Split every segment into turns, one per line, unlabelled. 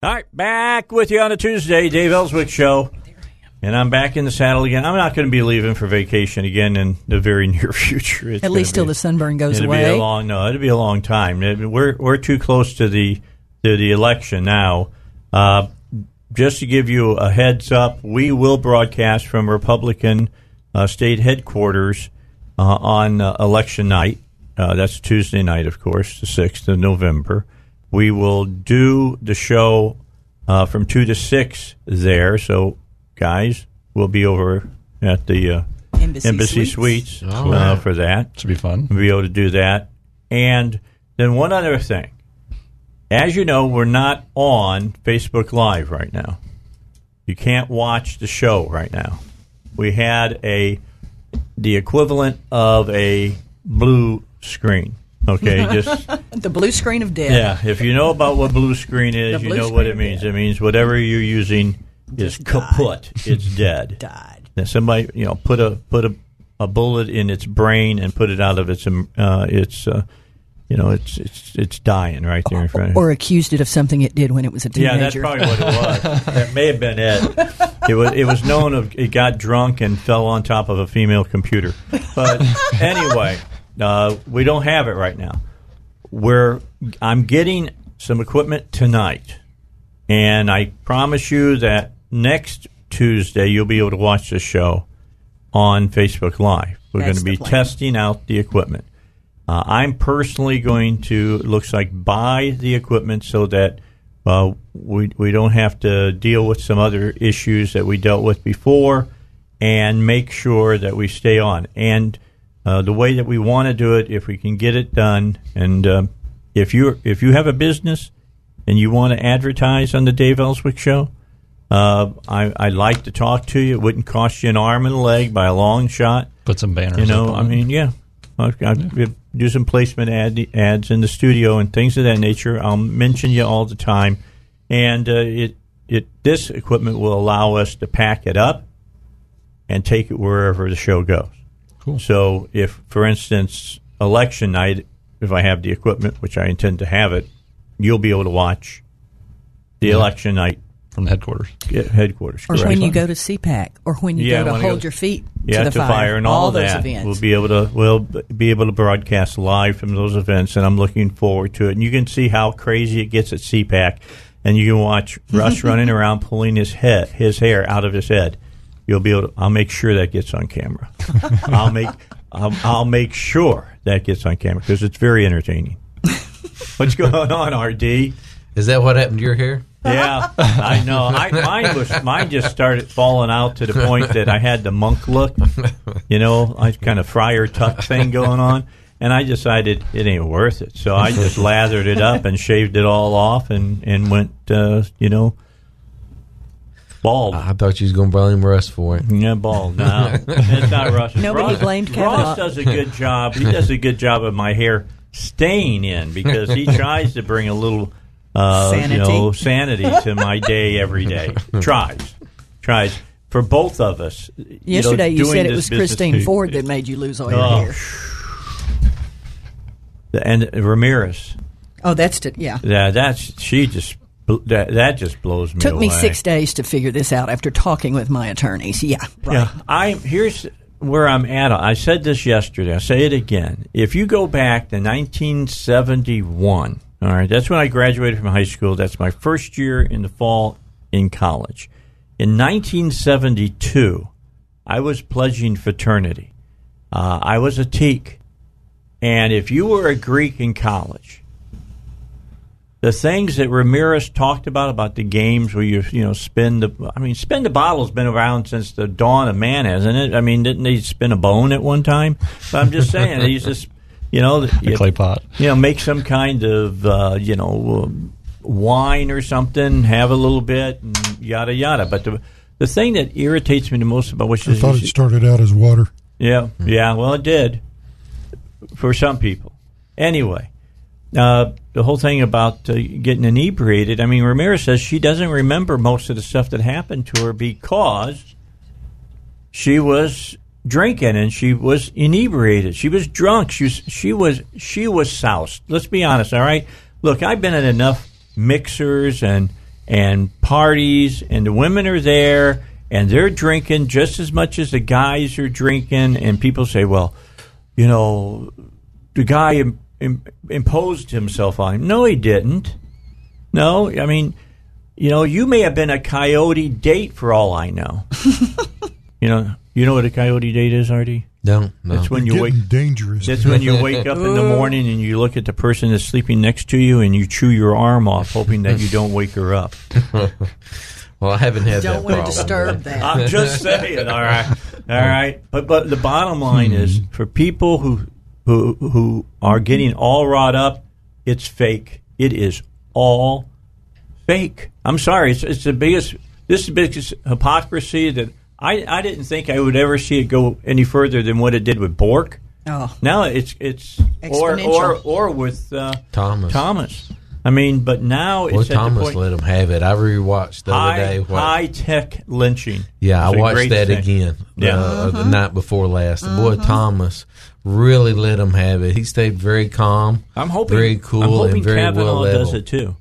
All right, back with you on a Tuesday, Dave Elswick Show. And I'm back in the saddle again. I'm not going to be leaving for vacation again in the very near future. It's
At least till
be-
the sunburn goes
it'll
away.
Be a long, no, it'll be a long time. It- We're we're too close to the to the election now. Uh, just to give you a heads up, we will broadcast from Republican uh, state headquarters uh, on uh, election night. Uh, that's Tuesday night, of course, the sixth of November. We will do the show uh, from two to six there. So, guys, we'll be over at the uh,
Embassy
Suites,
Suites.
Oh.
uh, for that.
It should be fun.
We'll be able to do that. And then one other thing. As you know, we're not on Facebook Live right now. You can't watch the show right now. We had a the equivalent of a blue screen. Okay, just
the blue screen of death.
yeah. If you know about what blue screen is, you know what it means. It means whatever you're using is
died.
kaput. It's dead.
Died.
Somebody you know put a put a, a bullet in its brain and put it out of its uh, its uh, you know it's it's it's dying right there in front of you.
Or accused it of something it did when it was a teenager.
Yeah, that's probably what it was. that may have been it. It was it was known of it got drunk and fell on top of a female computer. But anyway, uh, we don't have it right now. We're I'm getting some equipment tonight, and I promise you that next Tuesday you'll be able to watch the show on Facebook Live. We're going to be testing out the equipment. Uh, I'm personally going to looks like buy the equipment so that uh, we we don't have to deal with some other issues that we dealt with before, and make sure that we stay on. And uh, the way that we want to do it, if we can get it done, and um, if you if you have a business and you want to advertise on the Dave Elswick Show, uh, I, I'd like to talk to you. It wouldn't cost you an arm and a leg by a long shot.
Put some banners.
You know, I mean, yeah. I'll, I'll do some placement ad, ads in the studio and things of that nature. I'll mention you all the time, and uh, it it this equipment will allow us to pack it up and take it wherever the show goes.
Cool.
So, if, for instance, election night, if I have the equipment, which I intend to have it, you'll be able to watch the
Yeah.
election night
from the headquarters.
at headquarters.
Or
correct?
when you go to CPAC, or when you
Yeah,
go to hold
go-
your feet
yeah,
to the fire,
and all,
those
that.
events.
We'll be able to we'll be able to broadcast live from those events, and I'm looking forward to it. And you can see how crazy it gets at CPAC, and you can watch Russ running around pulling his head his hair out of his head. You'll be able. To, I'll make sure that gets on camera. I'll make I'll, I'll make sure that gets on camera because it's very entertaining. What's going on, RD?
Is that what happened to your hair?
Yeah, I know. I, mine was mine just started falling out to the point that I had the monk look, you know, I kind of friar tuck thing going on, and I decided it ain't worth it. So I just lathered it up and shaved it all off and and went, uh, you know, bald.
I thought you was going to blame Russ for it.
Yeah, bald. No, it's not Russ.
Nobody
Ross,
blamed Kavanaugh.
Ross does a good job. He does a good job of my hair staying in because he tries to bring a little uh,
Sanity.
you know, sanity to my day every day. tries, tries for both of us. you know,
Yesterday, you, said it was Christine
too.
Ford that made you lose all your
Oh.
hair.
and Ramirez.
Oh, that's to, yeah.
Yeah, that's she just bl- that that just blows me away.
Took me six days to figure this out after talking with my attorneys. Yeah, right.
Yeah, I here's where I'm at. I said this yesterday. I say it again. If you go back to 1971, all right, that's when I graduated from high school. That's my first year in the fall in college. In 1972, I was pledging fraternity. Uh, I was a teak, and if you were a Greek in college, the things that Ramirez talked about about the games where you you know spin the I mean spin the bottle's been around since the dawn of man, hasn't it? I mean, didn't they spin a bone at one time? But I'm just saying, he's just you know
The clay pot.
you know make some kind of uh, you know. um, wine or something, have a little bit, and yada yada. But the the thing that irritates me the most about what
I
she
thought it started out as water.
yeah, yeah. Well, it did for some people. Anyway, uh, the whole thing about uh, getting inebriated. I mean, Ramirez says she doesn't remember most of the stuff that happened to her because she was drinking and she was inebriated. She was drunk. She was she was she was soused. Let's be honest. All right. Look, I've been at enough mixers and and parties, and the women are there and they're drinking just as much as the guys are drinking. And people say, well, you know, the guy imposed himself on him. No, he didn't. No, I mean, you know, you may have been a coyote date for all I know. you know, you know what a coyote date is, RD?
Don't no.
That's when you
Getting
wake.
dangerous.
That's when you wake up in the morning and you look at the person that's sleeping next to you and you chew your arm off, hoping that you don't wake her up.
well, I haven't had
Don't
that
want to
problem.
disturb that.
I'm just saying. All right, all right. But but the bottom line hmm. is for people who who who are getting all wrought up, it's fake. It is all fake. I'm sorry. It's it's the biggest. This is the biggest hypocrisy that I I didn't think I would ever see it go any further than what it did with Bork.
Oh.
Now it's it's or or or with uh,
Thomas.
Thomas. I mean, but now
Boy,
it's at the
Thomas
point.
let him have it. I rewatched the other day. what-
high tech lynching.
Yeah, I
It's a
watched that
thing.
again.
Yeah.
uh, the night before last. Boy, Thomas really let him have it. He stayed very calm.
I'm hoping
very cool
I'm hoping
and very
Kavanaugh
well
does it too.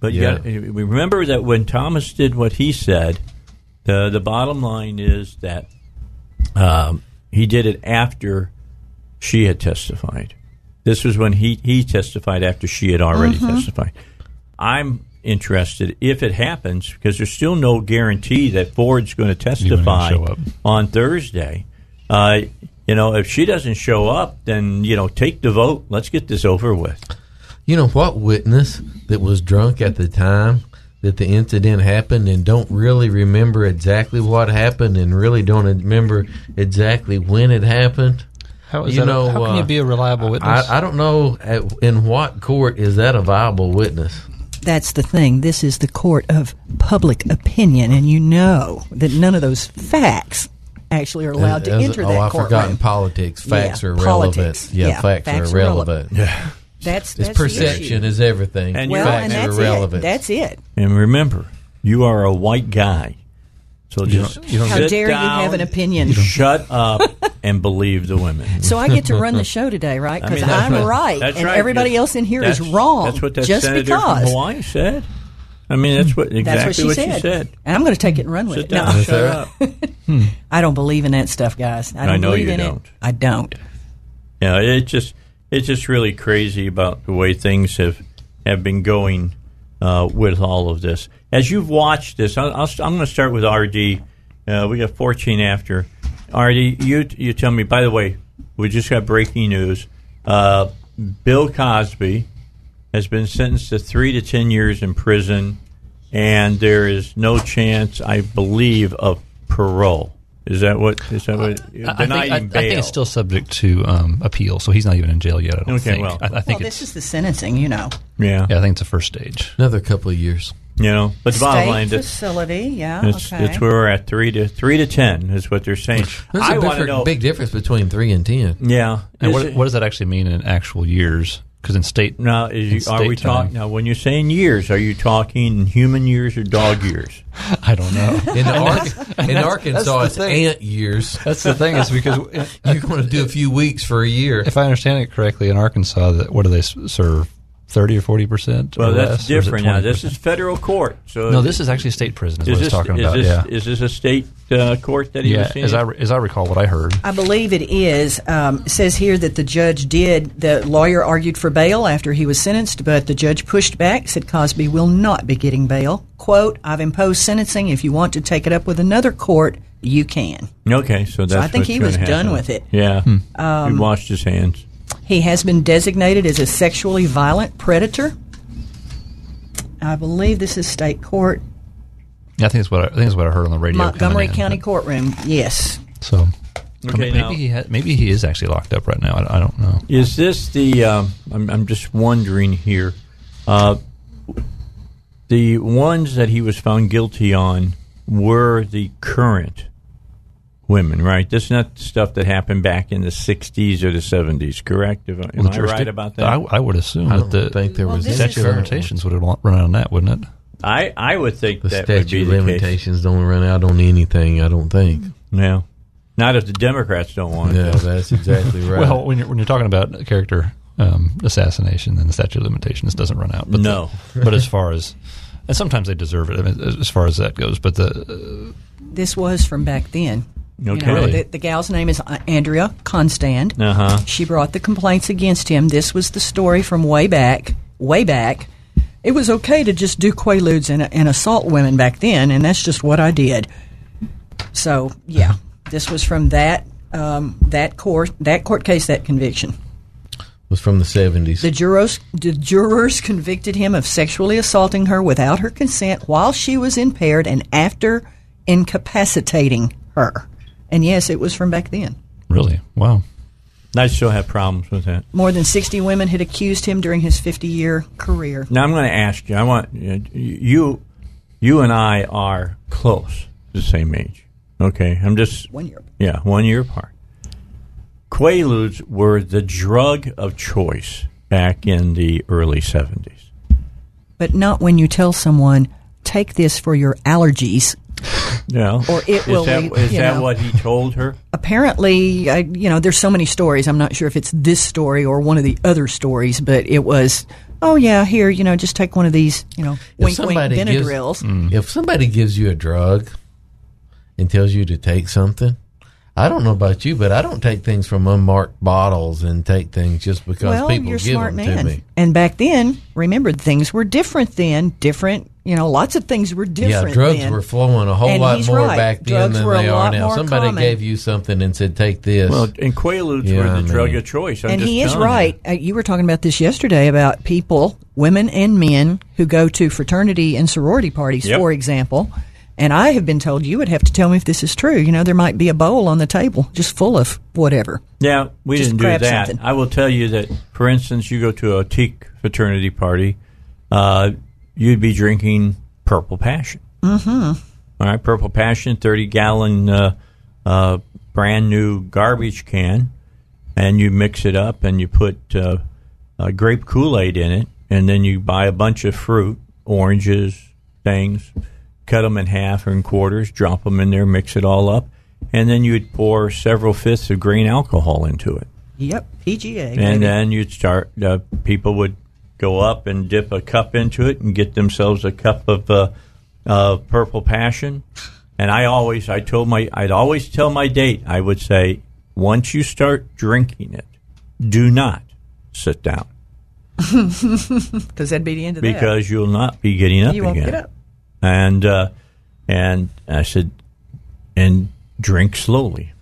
But
Yeah.
you got we remember that when Thomas did what he said, the the bottom line is that um, he did it after she had testified. This was when he he testified after she had already testified. I'm interested if it happens because there's still no guarantee that Ford's going to testify on Thursday. Uh, you know, if she doesn't show up, then you know, take the vote. Let's get this over with.
You know what witness that was drunk at the time that the incident happened and don't really remember exactly what happened and really don't remember exactly when it happened?
How is
You
that?
know,
how can
uh,
you be a reliable witness?
I, I don't know at, in what court is that a viable witness.
That's the thing. This is the court of public opinion, and you know that none of those facts actually are allowed to
As-
enter
oh,
that
I've
courtroom.
forgotten politics. Facts
Yeah,
are
politics.
relevant. Yeah,
Yeah,
facts,
facts
are
are
relevant.
relevant. That's,
It's
that's the
perception
issue.
is everything.
And
well,
facts
and
are
that's
relevant.
it. That's it.
And remember, you are a white guy. So just
don't- you don't
How
sit
dare you have an opinion?
Shut up and believe the women.
So I get to run the show today, right?
I
Because
mean,
I'm
what-
right,
that's
and
right.
everybody else in here is wrong.
That's what that
just
senator
because.
from Hawaii said. I mean, that's what exactly
That's what she said.
said.
And I'm going to take it and run with
Sit
it.
down,
No,
shut up.
I don't believe in that stuff, guys. I, don't
I know
believe
you
in
don't.
it. I don't.
Yeah, it's just it's just really crazy about the way things have have been going uh, with all of this. As you've watched this, I'll, I'll, I'm going to start with RD. Uh, we got 14 after. RD, you you tell me. By the way, we just got breaking news. Uh, Bill Cosby has been sentenced to three to 10 years in prison, and there is no chance, I believe, of parole. Is that what? Is that what?
I, I think,
denying
I, I think it's still subject to um, appeal, so he's not even in jail yet. I don't
Okay,
think.
well.
I, I think
Well,
it's
this is the sentencing, you know.
yeah.
yeah, I think it's the first stage.
Another couple of years.
You know, but the bottom
State
line,
facility, yeah.
it's,
okay.
that's where we're at. Three to three to ten is what they're saying.
There's
I
a
want to
different,
know.
big difference between three and ten.
yeah.
And what,
it-
what does that actually mean in actual years? Because in state,
now, is you,
in
are we talking now? When you're saying years, are you talking human years or dog years?
I don't know.
In, Ar- in Arkansas, it's
thing.
ant years.
That's the thing is because
You're going to do a few weeks for a year.
if I understand it correctly, in Arkansas, that what do they serve? Thirty or forty percent?
Well, that's different now. This is federal court. So
no. This is actually a state prison. Is,
is
what
this
talking
is
about.
this
yeah,
is this a state uh, court that he
yeah.
was seeing?
As I as I recall, what I heard.
I believe it is. Um, it says here that the judge did. The lawyer argued for bail after he was sentenced, but the judge pushed back, said Cosby will not be getting bail. "Quote: I've imposed sentencing. If you want to take it up with another court, you can."
okay, so that's
I think
what's
he
gonna
was done with it.
Yeah,
Hmm.
he washed his hands.
He has been designated as a sexually violent predator. I believe this is state court,
Yeah, I think it's what I, I think it's what I heard on the radio.
Montgomery
in,
County
but-
courtroom. Yes.
So
Okay,
maybe
now-
he ha- maybe he is actually locked up right now. I, I don't know.
Is this the? Um, I'm, I'm just wondering here. Uh, the ones that he was found guilty on were the current women, right? This is not stuff that happened back in the 60s or the 70s, correct? If, am
Well,
I right about that?
I, I would assume
I
that
don't
the
think there
Well,
was
this
any
is-
statute of limitations would have run out on that, wouldn't it?
I, I would think
The
that would be
statute
the case.
limitations don't run out on anything. I don't think.
Yeah. Not if the Democrats don't want
Yeah,
it.
that's exactly right.
Well, when you're when you're talking about character um, assassination, then the statute of limitations doesn't run out. But
No.
the, but as far as and sometimes they deserve it I mean, as far as that goes. But the
This was from back then. You
Okay.
know, the, the gal's name is uh, Andrea Constand.
Uh huh.
She brought the complaints against him. This was the story from way back, way back. It was okay to just do quaaludes and, and assault women back then, and that's just what I did. So yeah, this was from that um, that court that court case that conviction.
was from the seventies.
The jurors the jurors convicted him of sexually assaulting her without her consent while she was impaired and after incapacitating her. And yes, it was from back then.
really, wow,
I still have problems with that.
More than 60 women had accused him during his 50 year career.
Now I'm going to ask you. I want you, you and I are close, the same age. Okay, I'm just
One year.
yeah, one year apart. Quaaludes were the drug of choice back in the early '70s.
But not when you tell someone, take this for your allergies.
Yeah,
Or it
is
will
that,
lead-
is
you
that
know.
what he told her?
Apparently, I, you know, there's so many stories. I'm not sure if it's this story or one of the other stories, but it was, oh, yeah, here, you know, just take one of these, you know, wink, wink
somebody gives-
Benadryls. Mm.
If somebody gives you a drug and tells you to take something, I don't know about you, but I don't take things from unmarked bottles and take things just because
well,
people
you're
give
smart
them to me.
And back then, remember, things were different then. Different, you know, lots of things were different.
Yeah, drugs
then.
were flowing a whole
And
lot more
right.
back then
Drugs
than they are now. Somebody
common.
gave you something and said, "Take this."
Well, and Quaaludes
Yeah,
were
I
the drug of choice. I'm
and
just
he is
telling you.
right. Uh, you were talking about this yesterday about people, women and men, who go to fraternity and sorority parties,
Yep.
for example. And I have been told you would have to tell me if this is true. You know, there might be a bowl on the table just full of whatever.
Yeah, we
Just
didn't do that.
something.
I will tell you that, for instance, you go to a teak fraternity party, uh, you'd be drinking Purple Passion. Mm-hmm. All right, Purple Passion, thirty gallon, uh, uh, brand new garbage can, and you mix it up and you put uh, uh, grape Kool Aid in it, and then you buy a bunch of fruit, oranges, things, cut them in half or in quarters, drop them in there, mix it all up, and then you'd pour several fifths of grain alcohol into it.
Yep, PGA.
And
baby.
then you'd start, uh, people would go up and dip a cup into it and get themselves a cup of uh, uh, purple passion. And I always, I told my, I'd always tell my date, I would say, once you start drinking it, do not sit down
because that'd be the end of that.
because you'll not be getting up
you won't
again.
get up.
And uh, and I said, and drink slowly.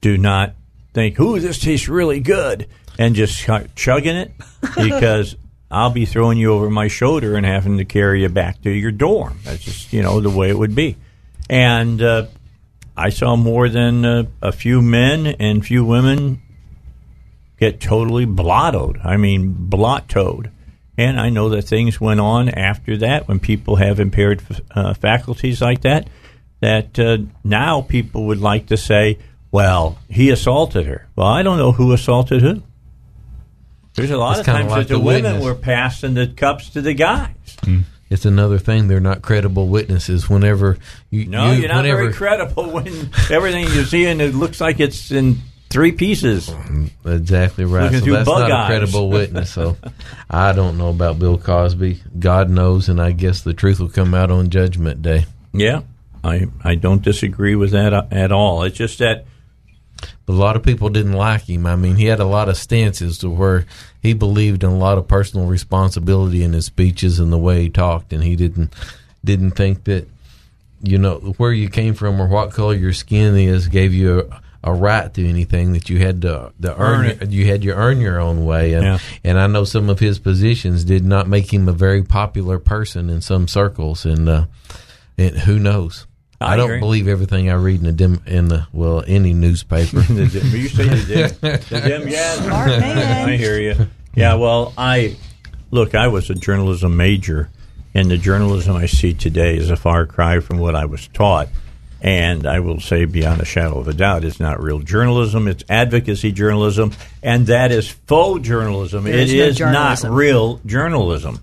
Do not think, "Ooh, this tastes really good," and just start chugging it because I'll be throwing you over my shoulder and having to carry you back to your dorm. That's just you know the way it would be. And uh, I saw more than uh, a few men and few women get totally blottoed. I mean, blottoed. And I know that things went on after that when people have impaired uh, faculties like that. That uh, now people would like to say, "Well, he assaulted her." Well, I don't know who assaulted who. There's a lot
It's
of times
like
that the,
the
women
witness.
were passing the cups to the guys.
It's another thing; they're not credible witnesses. Whenever you,
No,
you,
you, are not
whenever,
very credible when everything you see and it looks like it's in three pieces.
Exactly right.
Looking
So
through
that's
bug
not
eyes.
a credible witness. So I don't know about Bill Cosby. God knows, and I guess the truth will come out on Judgment Day.
Yeah, I I don't disagree with that uh, at all. It's just that
But a lot of people didn't like him. I mean, he had a lot of stances to where he believed in a lot of personal responsibility in his speeches and the way he talked, and he didn't didn't think that you know where you came from or what color your skin is gave you a, a right to anything that you had to, to earn.
Earn
your-
it.
you had to earn your own way, and
Yeah.
and I know some of his positions did not make him a very popular person in some circles, and uh, and who knows.
I
I, don't
agree.
believe everything I read in the dim, in the well any newspaper.
The dim- you say the dim, the dim, yeah.
Smart man.
I hear you. Yeah, well, I look. I was a journalism major, and the journalism I see today is a far cry from what I was taught. And I will say, beyond a shadow of a doubt, it's not real journalism. It's advocacy journalism, and that is faux journalism.
There
It
is no
is not real journalism.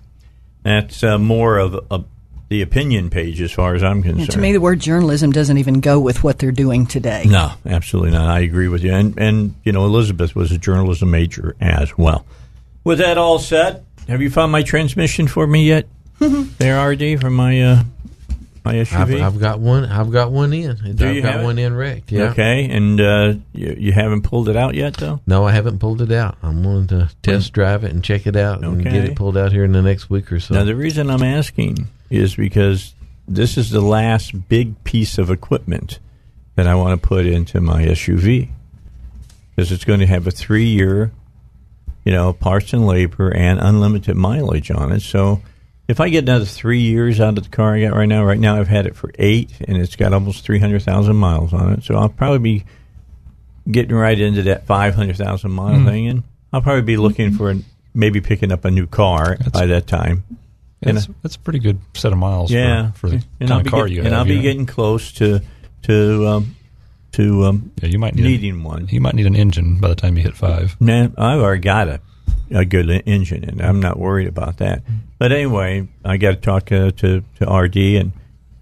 That's uh, more of a, the opinion page, as far as I'm concerned.
To me, the word journalism doesn't even go with what they're doing today.
No, absolutely not. I agree with you. And and you know, Elizabeth was a journalism major as well. With that all said, have you found my transmission for me yet? there, RD, from my uh, my
I've,
SUV.
I've got one. I've got one in.
Do
I've
you
got
have
one in wrecked. Yeah.
Okay, and uh, you, you haven't pulled it out yet, though.
No, I haven't pulled it out. I'm willing to test drive it and check it out and get it pulled out here in the next week or so.
Now, the reason I'm asking is because this is the last big piece of equipment that I want to put into my SUV because it's going to have a three year, you know, parts and labor and unlimited mileage on it. So if I get another three years out of the car I got right now, right now I've had it for eight and it's got almost 300,000 miles on it. So I'll probably be getting right into that 500,000 mile thing and I'll probably be looking for maybe picking up a new car by that time. And
That's, that's a pretty good set of miles
yeah,
for, for the
and
kind
I'll
of car
get-
you
and
have.
And I'll be
yeah.
getting close to to um, to um,
Yeah, you might need a-
needing one.
You might need an engine by the time you hit five.
Man, I've already got a a good engine, and I'm not worried about that. But anyway, I got to talk uh, to to RD and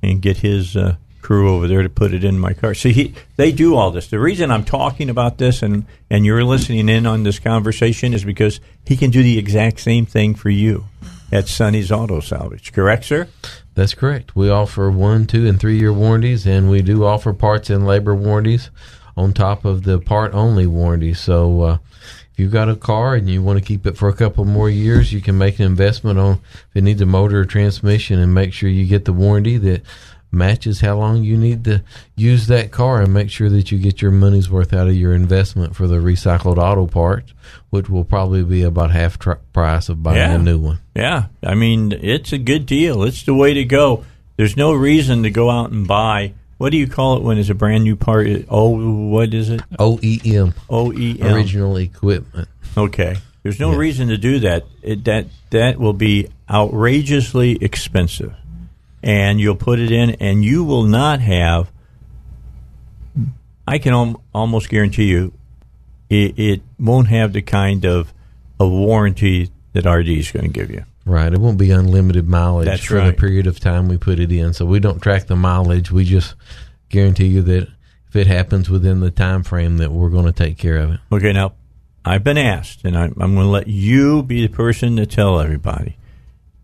and get his uh, crew over there to put it in my car. See, he, they do all this. The reason I'm talking about this and and you're listening in on this conversation is because he can do the exact same thing for you at Sonny's Auto Salvage. Correct, sir?
That's correct. We offer one, two, and three year warranties, and we do offer parts and labor warranties on top of the part only warranty. So, uh, if you've got a car and you want to keep it for a couple more years, you can make an investment on if it needs a motor or transmission and make sure you get the warranty that matches how long you need to use that car and make sure that you get your money's worth out of your investment for the recycled auto parts, which will probably be about half tr- price of buying
Yeah.
a new one.
Yeah, I mean it's a good deal. It's the way to go. There's no reason to go out and buy. What do you call it when it's a brand new part? Oh, what is it?
OEM.
OEM.
original equipment.
Okay. There's no
Yeah.
reason to do that. It, that that will be outrageously expensive, and you'll put it in, and you will not have. I can al- almost guarantee you, it, it won't have the kind of of warranty that RD is going to give you.
Right. It won't be unlimited mileage
That's
for the period of time we put it in. So we don't track the mileage. We just guarantee you that if it happens within the time frame that we're going to take care of it.
Okay, now I've been asked, and I, I'm going to let you be the person to tell everybody.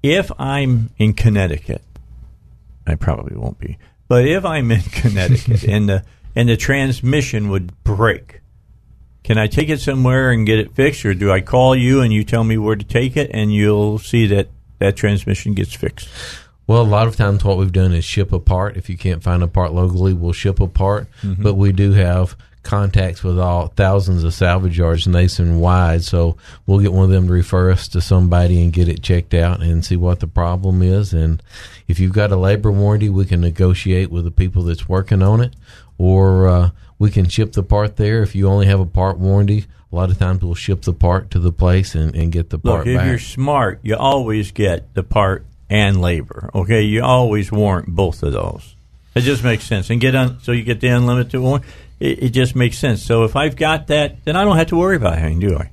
If I'm in Connecticut, I probably won't be, but if I'm in Connecticut and the and the transmission would break, can I take it somewhere and get it fixed, or do I call you and you tell me where to take it, and you'll see that that transmission gets fixed?
Well, a lot of times what we've done is ship a part. If you can't find a part locally, we'll ship a part.
Mm-hmm.
But we do have contacts with all thousands of salvage yards nationwide. So we'll get one of them to refer us to somebody and get it checked out and see what the problem is. And if you've got a labor warranty, we can negotiate with the people that's working on it, or uh, we can ship the part there. If you only have a part warranty, a lot of times we'll ship the part to the place and, and get the part
Look, if
back.
you're smart, you always get the part and labor. Okay, you always warrant both of those. It just makes sense, and get on so you get the unlimited one. It, it just makes sense. So if I've got that, then I don't have to worry about anything, do I?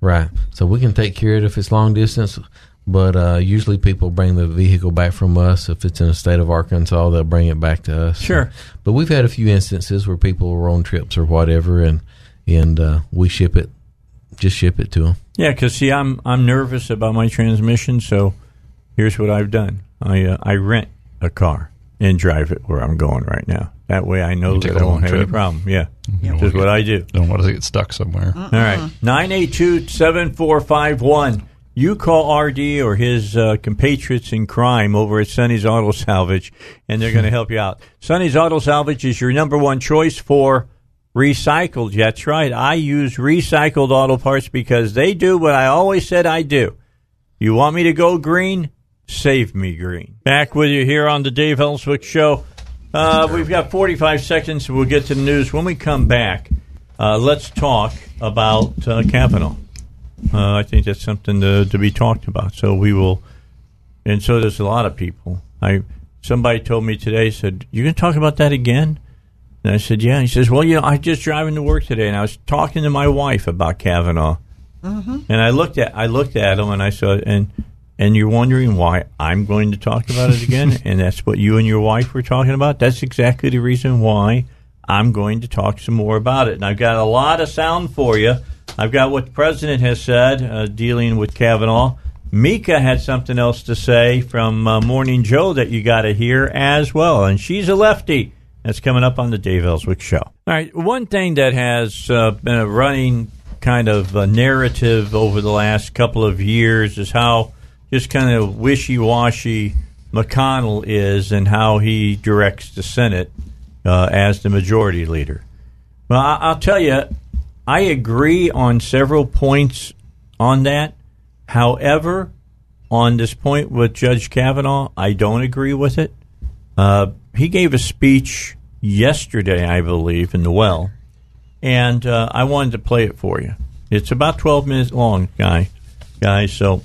Right. So we can take care of it if it's long distance, but uh, usually people bring the vehicle back from us. If it's in the state of Arkansas, they'll bring it back to us.
Sure.
But we've had a few instances where people were on trips or whatever, and and uh, we ship it, just ship it to them.
Yeah, because see, I'm I'm nervous about my transmission. So here's what I've done: I uh, I rent a car and drive it where I'm going right now. That way, I know
You take
that
a
I won't
long
have any problem. Yeah,
You don't
just
wanna
what I do.
Don't want to get stuck somewhere.
All right. 982 7451. You call RD or his uh, compatriots in crime over at Sonny's Auto Salvage, and they're going to help you out. Sonny's Auto Salvage is your number one choice for recycled. That's right. I use recycled auto parts because they do what I always said I do. You want me to go green? Save me green. Back with you here on the Dave Elswick Show. Uh, we've got 45 seconds. We'll get to the news. When we come back, uh, let's talk about uh, Kavanaugh. Uh, I think that's something to, to be talked about. So we will and so there's a lot of people. I somebody told me today said you're going to talk about that again, and I said yeah. he says well you know I just driving to work today and I was talking to my wife about Kavanaugh, and I looked at I looked at him and I said and and you're wondering why I'm going to talk about it again, and that's what you and your wife were talking about. That's exactly the reason why I'm going to talk some more about it. And I've got a lot of sound for you. I've got what the president has said uh, dealing with Kavanaugh. Mika had something else to say from uh, Morning Joe that you got to hear as well, and she's a lefty. That's coming up on the Dave Elswick Show. All right, one thing that has uh, been a running kind of narrative over the last couple of years is how just kind of wishy washy McConnell is and how he directs the Senate uh, as the majority leader. Well, I- I'll tell you, I agree on several points on that. However, on this point with Judge Kavanaugh, I don't agree with it. Uh, he gave a speech yesterday, I believe, in the well, and uh, I wanted to play it for you. It's about 12 minutes long, guy, guys. So,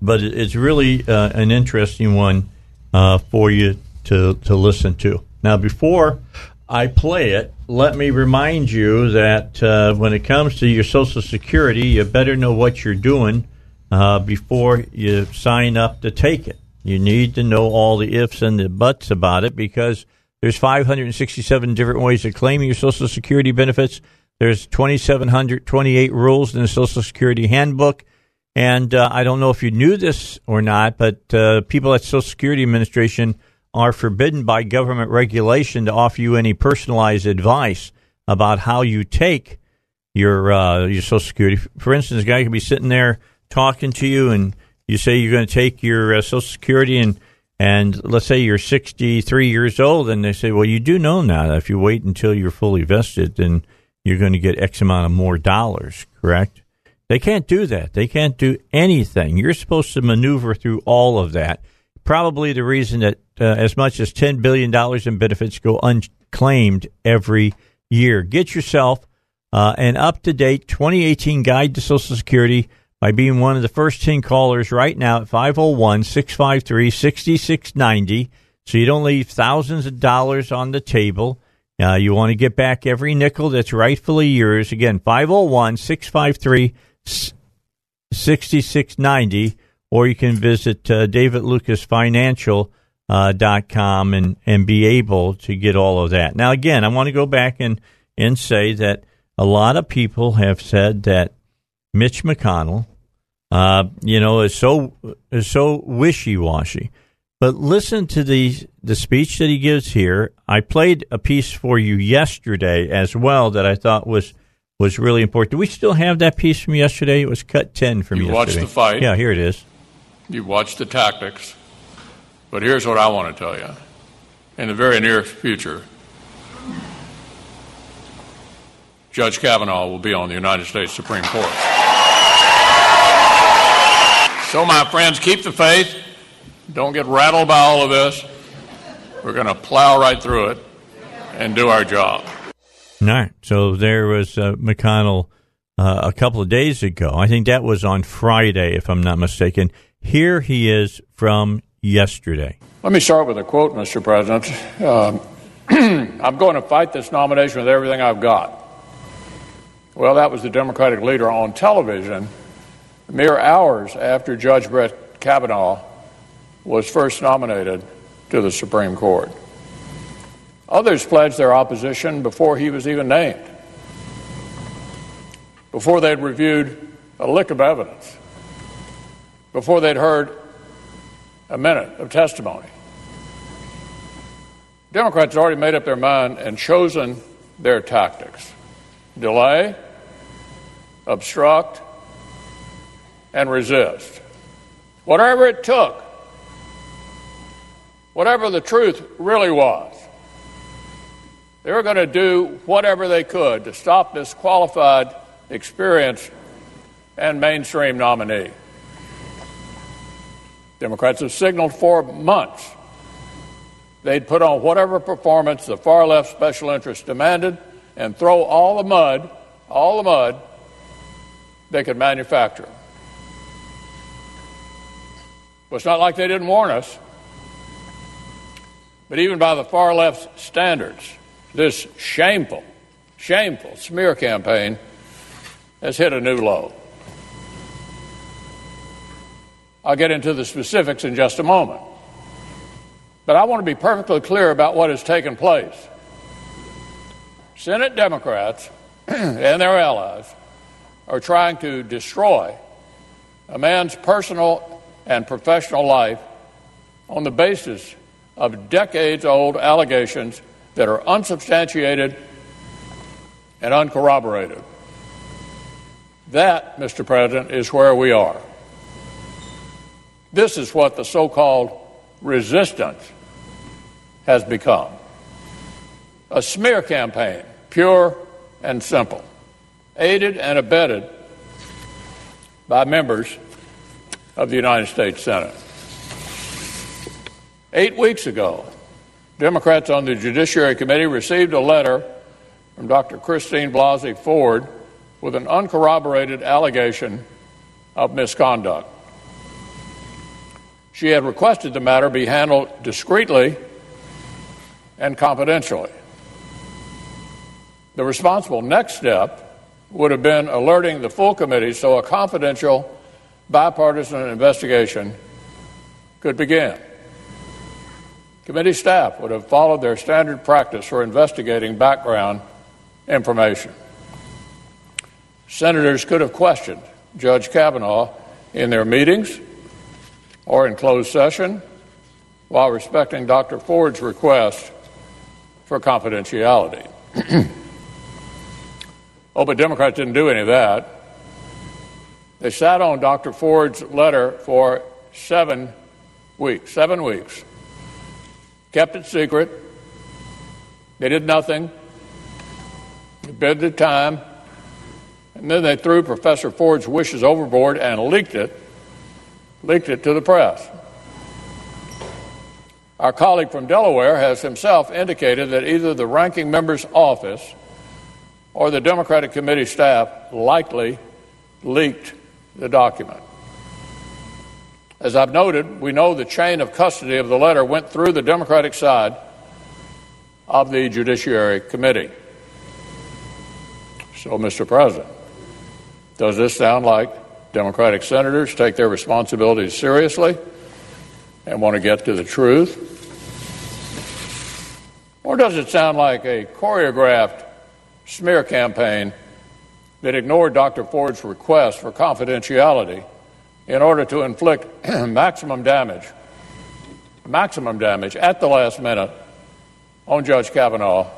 but it's really uh, an interesting one uh, for you to to listen to. Now, before I play it, let me remind you that uh, when it comes to your Social Security, you better know what you're doing uh, before you sign up to take it. You need to know all the ifs and the buts about it because there's 567 different ways of claiming your Social Security benefits. There's 2,728 rules in the Social Security Handbook. And uh, I don't know if you knew this or not, but uh, people at Social Security Administration are forbidden by government regulation to offer you any personalized advice about how you take your uh, your Social Security. For instance, a guy could be sitting there talking to you, and you say you're going to take your uh, Social Security, and and let's say you're 63 years old, and they say, well, you do know now that if you wait until you're fully vested, then you're going to get X amount of more dollars, correct? They can't do that. They can't do anything. You're supposed to maneuver through all of that. Probably the reason that uh, as much as $10 billion in benefits go unclaimed every year. Get yourself uh, an up to date 2018 guide to Social Security by being one of the first 10 callers right now at 501 653 6690 so you don't leave thousands of dollars on the table. Uh, you want to get back every nickel that's rightfully yours. Again, 501 653 6690, or you can visit uh, davidlucasfinancial.com uh, dot com and, and be able to get all of that. Now, again, I want to go back and, and say that a lot of people have said that Mitch McConnell, uh, you know, is so is so wishy washy. But listen to the the speech that he gives here. I played a piece for you yesterday as well that I thought was was really important. Do we still have that piece from yesterday? It was cut ten from
You
yesterday.
watched the fight.
Yeah, here it is.
You watched the tactics. But here's what I want to tell you. In the very near future, Judge Kavanaugh will be on the United States Supreme Court. So, my friends, keep the faith. Don't get rattled by all of this. We're going to plow right through it and do our job.
All right. So there was uh, McConnell uh, a couple of days ago. I think that was on Friday, if I'm not mistaken. Here he is from yesterday.
Let me start with a quote, Mr. President. Um, I'm going to fight this nomination with everything I've got. Well, that was the Democratic leader on television mere hours after Judge Brett Kavanaugh was first nominated to the Supreme Court. Others pledged their opposition before he was even named, before they'd reviewed a lick of evidence, before they'd heard a minute of testimony. Democrats had already made up their mind and chosen their tactics delay, obstruct, and resist. Whatever it took, whatever the truth really was, they were going to do whatever they could to stop this qualified, experienced, and mainstream nominee. Democrats have signaled for months they'd put on whatever performance the far left special interests demanded and throw all the mud, all the mud they could manufacture. Well, it's not like they didn't warn us. But even by the far left's standards, this shameful, shameful smear campaign has hit a new low. I'll get into the specifics in just a moment. But I want to be perfectly clear about what has taken place. Senate Democrats and their allies are trying to destroy a man's personal and professional life on the basis of decades old allegations that are unsubstantiated and uncorroborated. That, Mr. President, is where we are. This is what the so called resistance has become a smear campaign, pure and simple, aided and abetted by members of the United States Senate. Eight weeks ago, Democrats on the Judiciary Committee received a letter from Dr. Christine Blasey Ford with an uncorroborated allegation of misconduct. She had requested the matter be handled discreetly and confidentially. The responsible next step would have been alerting the full committee so a confidential, bipartisan investigation could begin. Committee staff would have followed their standard practice for investigating background information. Senators could have questioned Judge Kavanaugh in their meetings or in closed session while respecting Dr. Ford's request for confidentiality. oh, but Democrats didn't do any of that. They sat on Dr. Ford's letter for seven weeks, seven weeks, kept it secret. They did nothing, they bid their time, and then they threw Professor Ford's wishes overboard and leaked it, leaked it to the press. Our colleague from Delaware has himself indicated that either the ranking member's office or the Democratic committee staff likely leaked the document. As I've noted, we know the chain of custody of the letter went through the Democratic side of the Judiciary Committee. So, Mr. President, does this sound like Democratic senators take their responsibilities seriously and want to get to the truth? Or does it sound like a choreographed smear campaign that ignored Dr. Ford's request for confidentiality in order to inflict maximum damage, maximum damage at the last minute on Judge Kavanaugh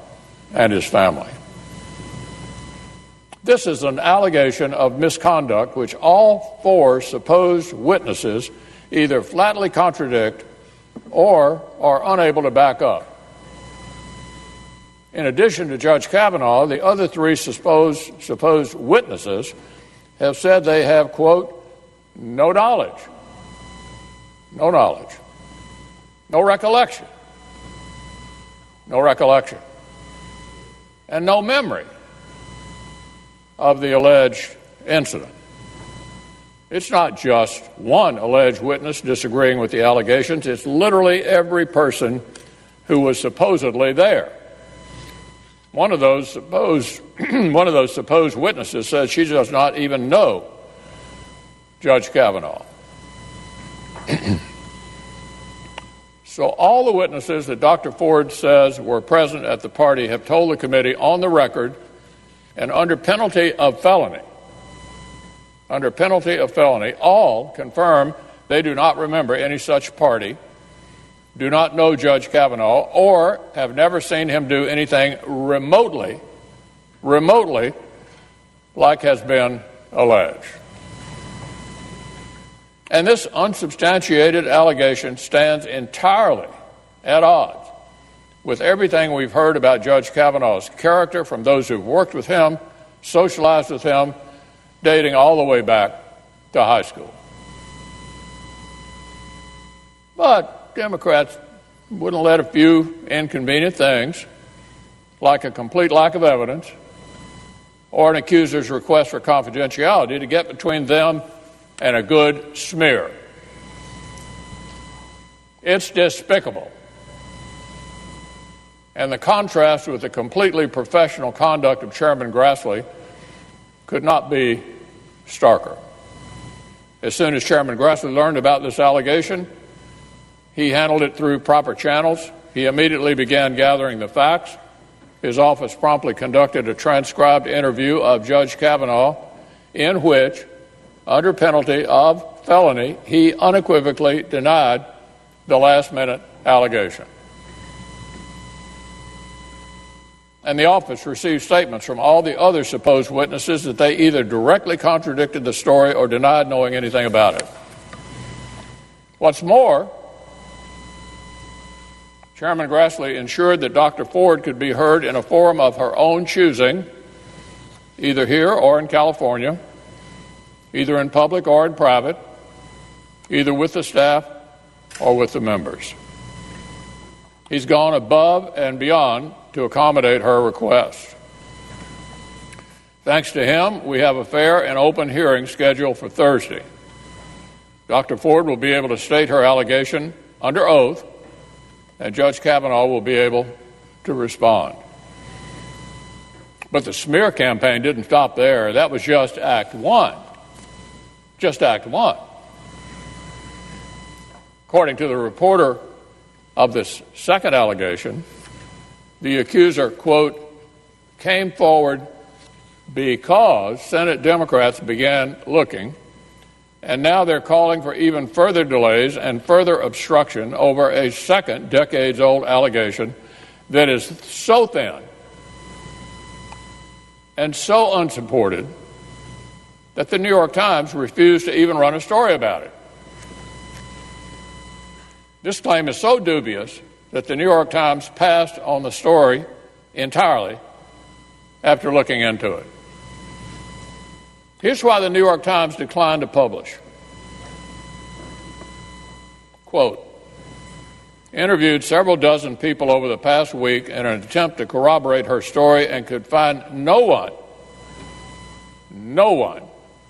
and his family? This is an allegation of misconduct which all four supposed witnesses either flatly contradict or are unable to back up. In addition to Judge Kavanaugh, the other three supposed, supposed witnesses have said they have, quote, no knowledge, no knowledge, no recollection, no recollection, and no memory of the alleged incident. It's not just one alleged witness disagreeing with the allegations, it's literally every person who was supposedly there. One of those supposed one of those supposed witnesses says she does not even know Judge Kavanaugh. so all the witnesses that Dr. Ford says were present at the party have told the committee on the record and under penalty of felony under penalty of felony all confirm they do not remember any such party do not know Judge Kavanaugh or have never seen him do anything remotely, remotely like has been alleged. And this unsubstantiated allegation stands entirely at odds with everything we've heard about Judge Kavanaugh's character from those who've worked with him, socialized with him, dating all the way back to high school. But Democrats wouldn't let a few inconvenient things, like a complete lack of evidence or an accuser's request for confidentiality, to get between them and a good smear. It's despicable. And the contrast with the completely professional conduct of Chairman Grassley could not be starker. As soon as Chairman Grassley learned about this allegation, he handled it through proper channels. He immediately began gathering the facts. His office promptly conducted a transcribed interview of Judge Kavanaugh in which, under penalty of felony, he unequivocally denied the last minute allegation. And the office received statements from all the other supposed witnesses that they either directly contradicted the story or denied knowing anything about it. What's more, Chairman Grassley ensured that Dr. Ford could be heard in a forum of her own choosing, either here or in California, either in public or in private, either with the staff or with the members. He's gone above and beyond to accommodate her request. Thanks to him, we have a fair and open hearing scheduled for Thursday. Dr. Ford will be able to state her allegation under oath, and Judge Kavanaugh will be able to respond. But the smear campaign didn't stop there. That was just Act One. Just Act One. According to the reporter of this second allegation, the accuser, quote, came forward because Senate Democrats began looking, and now they're calling for even further delays and further obstruction over a second decades old allegation that is so thin and so unsupported that the New York Times refused to even run a story about it. This claim is so dubious that the New York Times passed on the story entirely after looking into it. Here's why the New York Times declined to publish. Quote Interviewed several dozen people over the past week in an attempt to corroborate her story and could find no one, no one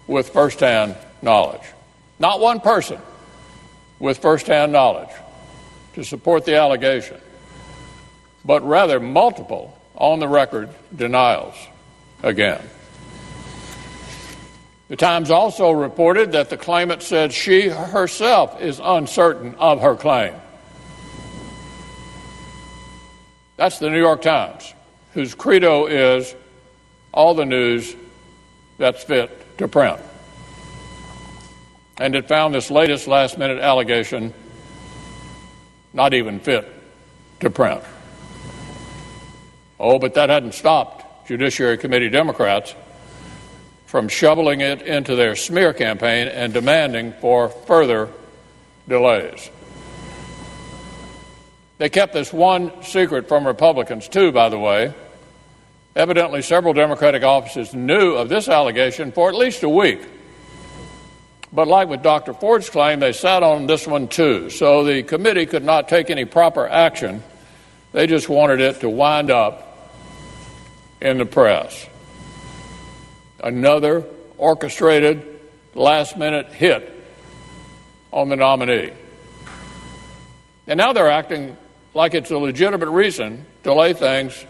with firsthand knowledge. Not one person with firsthand knowledge to support the allegation, but rather multiple on the record denials again. The Times also reported that the claimant said she herself is uncertain of her claim. That's the New York Times, whose credo is all the news that's fit to print. And it found this latest last minute allegation not even fit to print. Oh, but that hadn't stopped Judiciary Committee Democrats from shoveling it into their smear campaign and demanding for further delays. They kept this one secret from Republicans, too, by the way. Evidently, several Democratic offices knew of this allegation for at least a week. But like with Dr. Ford's claim, they sat on this one too. So the committee could not take any proper action. They just wanted it to wind up in the press. Another orchestrated last minute hit on the nominee. And now they're acting like it's a legitimate reason to delay things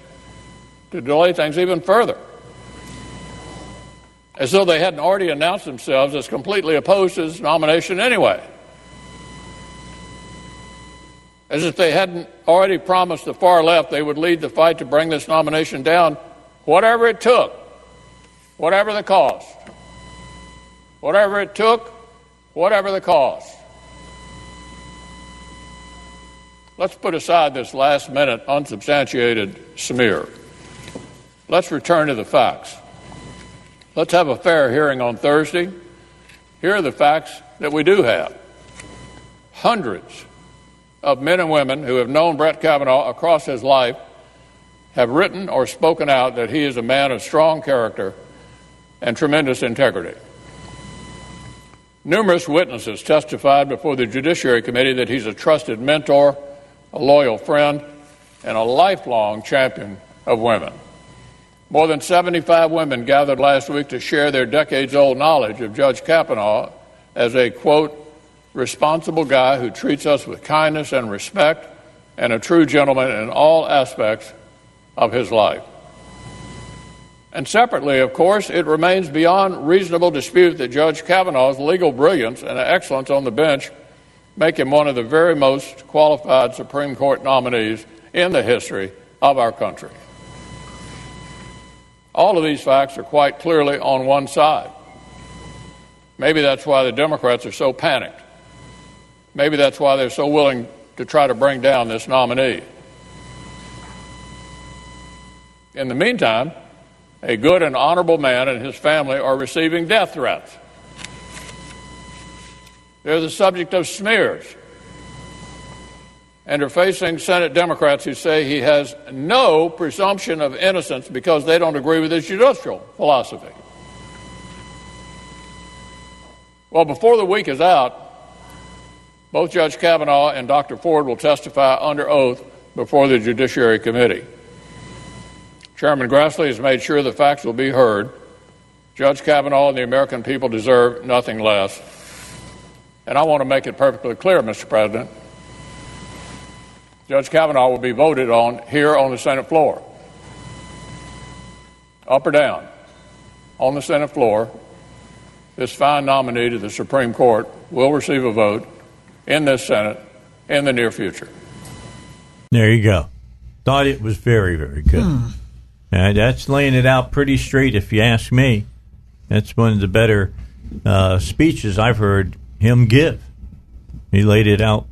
to delay things even further as though they hadn't already announced themselves as completely opposed to his nomination anyway. As if they hadn't already promised the far left they would lead the fight to bring this nomination down, whatever it took, whatever the cost. Whatever it took, whatever the cost. Let's put aside this last minute unsubstantiated smear. Let's return to the facts. Let's have a fair hearing on Thursday. Here are the facts that we do have. Hundreds of men and women who have known Brett Kavanaugh across his life have written or spoken out that he is a man of strong character and tremendous integrity. Numerous witnesses testified before the Judiciary Committee that he's a trusted mentor, a loyal friend, and a lifelong champion of women. More than 75 women gathered last week to share their decades old knowledge of Judge Kavanaugh as a, quote, responsible guy who treats us with kindness and respect, and a true gentleman in all aspects of his life. And separately, of course, it remains beyond reasonable dispute that Judge Kavanaugh's legal brilliance and excellence on the bench make him one of the very most qualified Supreme Court nominees in the history of our country. All of these facts are quite clearly on one side. Maybe that's why the Democrats are so panicked. Maybe that's why they're so willing to try to bring down this nominee. In the meantime, a good and honorable man and his family are receiving death threats. They're the subject of smears and are facing Senate Democrats who say he has no presumption of innocence because they don't agree with his judicial philosophy. Well, before the week is out, both Judge Kavanaugh and Dr. Ford will testify under oath before the Judiciary Committee. Chairman Grassley has made sure the facts will be heard. Judge Kavanaugh and the American people deserve nothing less. And I want to make it perfectly clear, Mr. President. Judge Kavanaugh will be voted on here on the Senate floor. Up or down, on the Senate floor, this fine nominee to the Supreme Court will receive a vote in this Senate in the near future.
There you go. Thought it was very, very good.
Hmm.
Uh, that's laying it out pretty straight, if you ask me. That's one of the better uh, speeches I've heard him give. He laid it out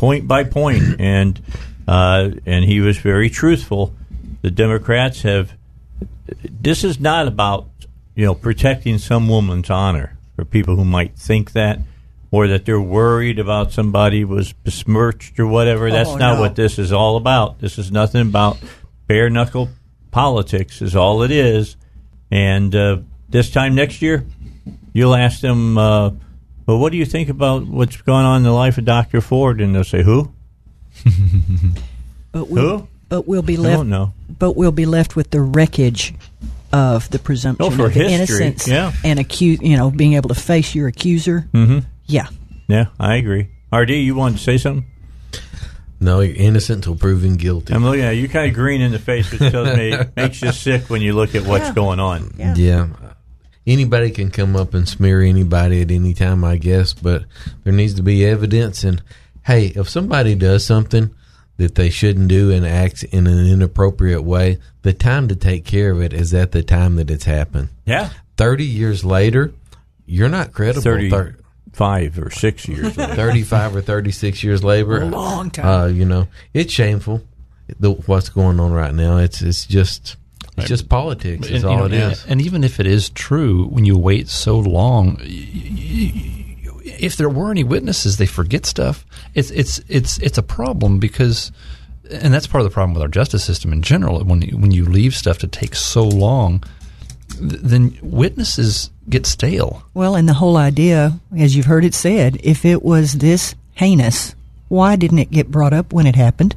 point by point, and uh, and he was very truthful. The Democrats have. This is not about you know protecting some woman's honor for people who might think that or that they're worried about somebody was besmirched or whatever. That's
Oh,
not
no.
what this is all about. This is nothing about bare knuckle politics. Is all it is. And uh, this time next year, you'll ask them, uh, "Well, what do you think about what's going on in the life of Doctor Ford?" And they'll say, "Who?
But we'll,
Who?
But we'll be left.
don't.
But we'll be left with the wreckage of the presumption
Oh, for
of
history,
innocence
yeah.
and accuse. You know, being able to face your accuser.
Mm-hmm.
Yeah.
Yeah, I agree. RD, you wanted to say something?
No, you're innocent until proven guilty.
I'm looking at you, kind of green in the face, which tells me makes you sick when you look at what's
Yeah.
going on.
Yeah. Anybody can come up and smear anybody at any time, I guess, but there needs to be evidence. And hey, if somebody does something that they shouldn't do and acts in an inappropriate way, the time to take care of it is at the time that it's happened.
Yeah,
30 years later, you're not credible.
thirty
Thir-
five or six years.
35 or 36 years later.
A long time.
Uh, you know, it's shameful the, what's going on right now. It's it's just it's just politics. Is
And,
all
you know,
is.
And even if it is true, when you wait so long, y- y- y- if there were any witnesses, they forget stuff. It's it's it's it's a problem because, and that's part of the problem with our justice system in general. When you- when you leave stuff to take so long, th- then witnesses get stale.
Well, and the whole idea, as you've heard it said, if it was this heinous, why didn't it get brought up when it happened?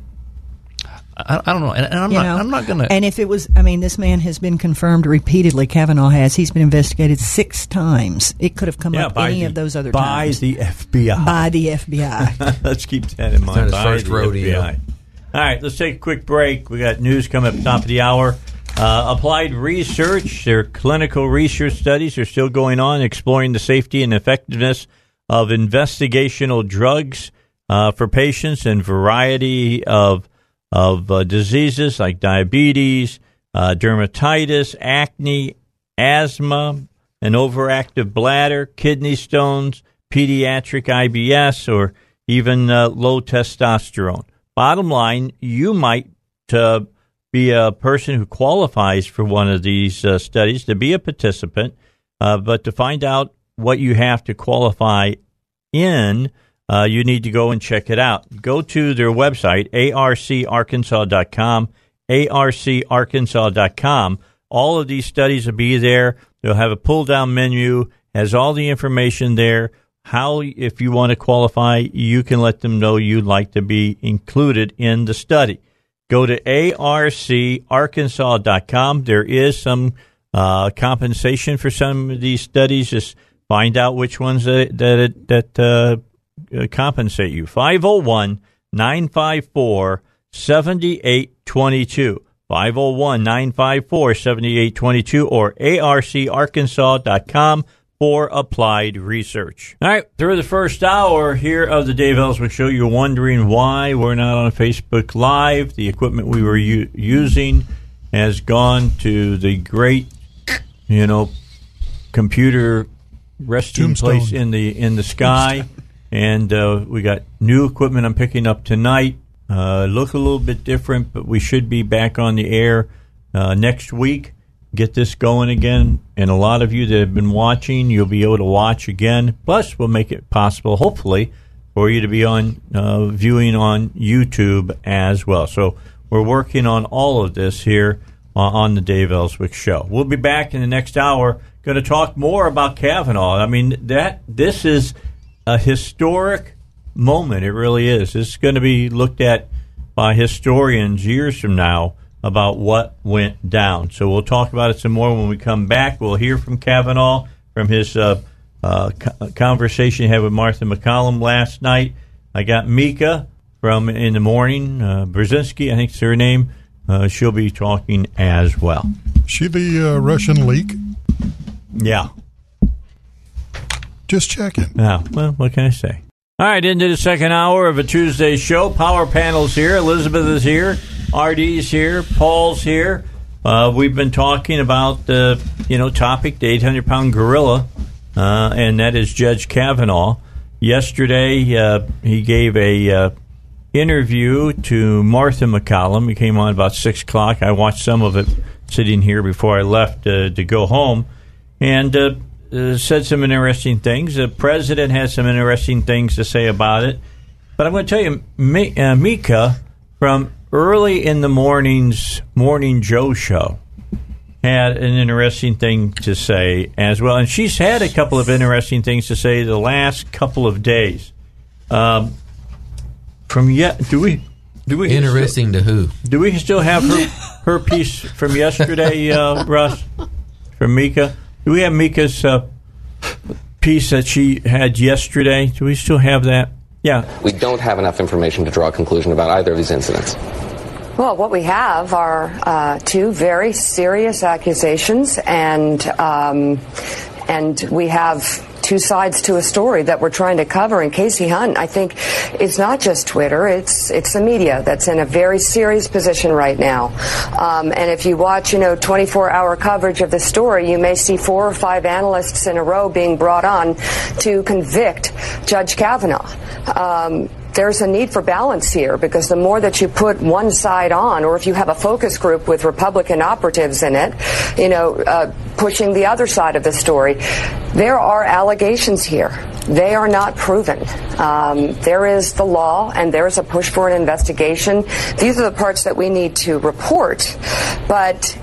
I, I don't know, and, and I'm not
know?
I'm not going to.
And if it was, I mean, this man has been confirmed repeatedly. Kavanaugh has. He's been investigated six times. It could have come
yeah,
up
by
any
the,
of those other
by
times
the FBI.
by the FBI.
let's keep that in mind.
not
by
first
the
rodeo.
FBI. All right, let's take a quick break. We got news coming up top of the hour. Uh, applied research, their clinical research studies are still going on, exploring the safety and effectiveness of investigational drugs uh, for patients and variety of of uh, diseases like diabetes, uh, dermatitis, acne, asthma, an overactive bladder, kidney stones, pediatric IBS, or even uh, low testosterone. Bottom line, you might uh, be a person who qualifies for one of these uh, studies to be a participant, uh, but to find out what you have to qualify in, uh, you need to go and check it out. Go to their website, arcarkansas.com, arcarkansas.com. All of these studies will be there. They'll have a pull down menu, has all the information there. How, if you want to qualify, you can let them know you'd like to be included in the study. Go to arcarkansas.com. There is some uh, compensation for some of these studies. Just find out which ones that that, that uh, Uh, compensate you. 501 954 7822. 501 954 7822 or arcarkansas.com for applied research. All right, through the first hour here of the Dave Elswick Show, you're wondering why we're not on Facebook Live. The equipment we were u- using has gone to the great, you know, computer resting
Tombstone.
place in the in the sky, and uh, we got new equipment I'm picking up tonight. Uh, look a little bit different, but we should be back on the air uh, next week. Get this going again, and a lot of you that have been watching, you'll be able to watch again. Plus, we'll make it possible, hopefully, for you to be on uh, viewing on YouTube as well. So we're working on all of this here uh, on the Dave Elswick Show. We'll be back in the next hour. Going to talk more about Kavanaugh. I mean that this is a historic moment. It really is. It's going to be looked at by historians years from now about what went down. So we'll talk about it some more when we come back. We'll hear from Kavanaugh from his uh, uh, conversation he had with Martha MacCallum last night. I got Mika from in the morning, uh, Brzezinski, I think it's her name. Uh, she'll be talking as well.
She the uh, Russian leak?
Yeah.
Just checking.
Yeah. Well, what can I say? All right, into the second hour of a Tuesday show. Power panels here. Elizabeth is here. RD's here. Paul's here. Uh, we've been talking about the you know topic, the 800 pound gorilla, uh, and that is Judge Kavanaugh. Yesterday, uh, he gave a uh, interview to Martha MacCallum. He came on about six o'clock. I watched some of it sitting here before I left uh, to go home, and uh, said some interesting things. The president has some interesting things to say about it. But I'm going to tell you, Mi- uh, Mika from early in the morning's Morning Joe show had an interesting thing to say as well. And she's had a couple of interesting things to say the last couple of days. Um, from yet, do we? Do we
Interesting to who?
do we still have her her piece from yesterday, uh, Russ? From Mika? Do we have Mika's uh, piece that she had yesterday? Do we still have that? Yeah.
We don't have enough information to draw a conclusion about either of these incidents.
Well, what we have are uh, two very serious accusations, and um, and we have two sides to a story that we're trying to cover. And Kasie Hunt, I think, it's not just Twitter; it's it's the media that's in a very serious position right now. Um, and if you watch, you know, 24-hour coverage of the story, you may see four or five analysts in a row being brought on to convict Judge Kavanaugh. Um, there's a need for balance here because the more that you put one side on, or if you have a focus group with Republican operatives in it, you know, uh, pushing the other side of the story, there are allegations here. They are not proven. Um, there is the law, and there is a push for an investigation. These are the parts that we need to report, but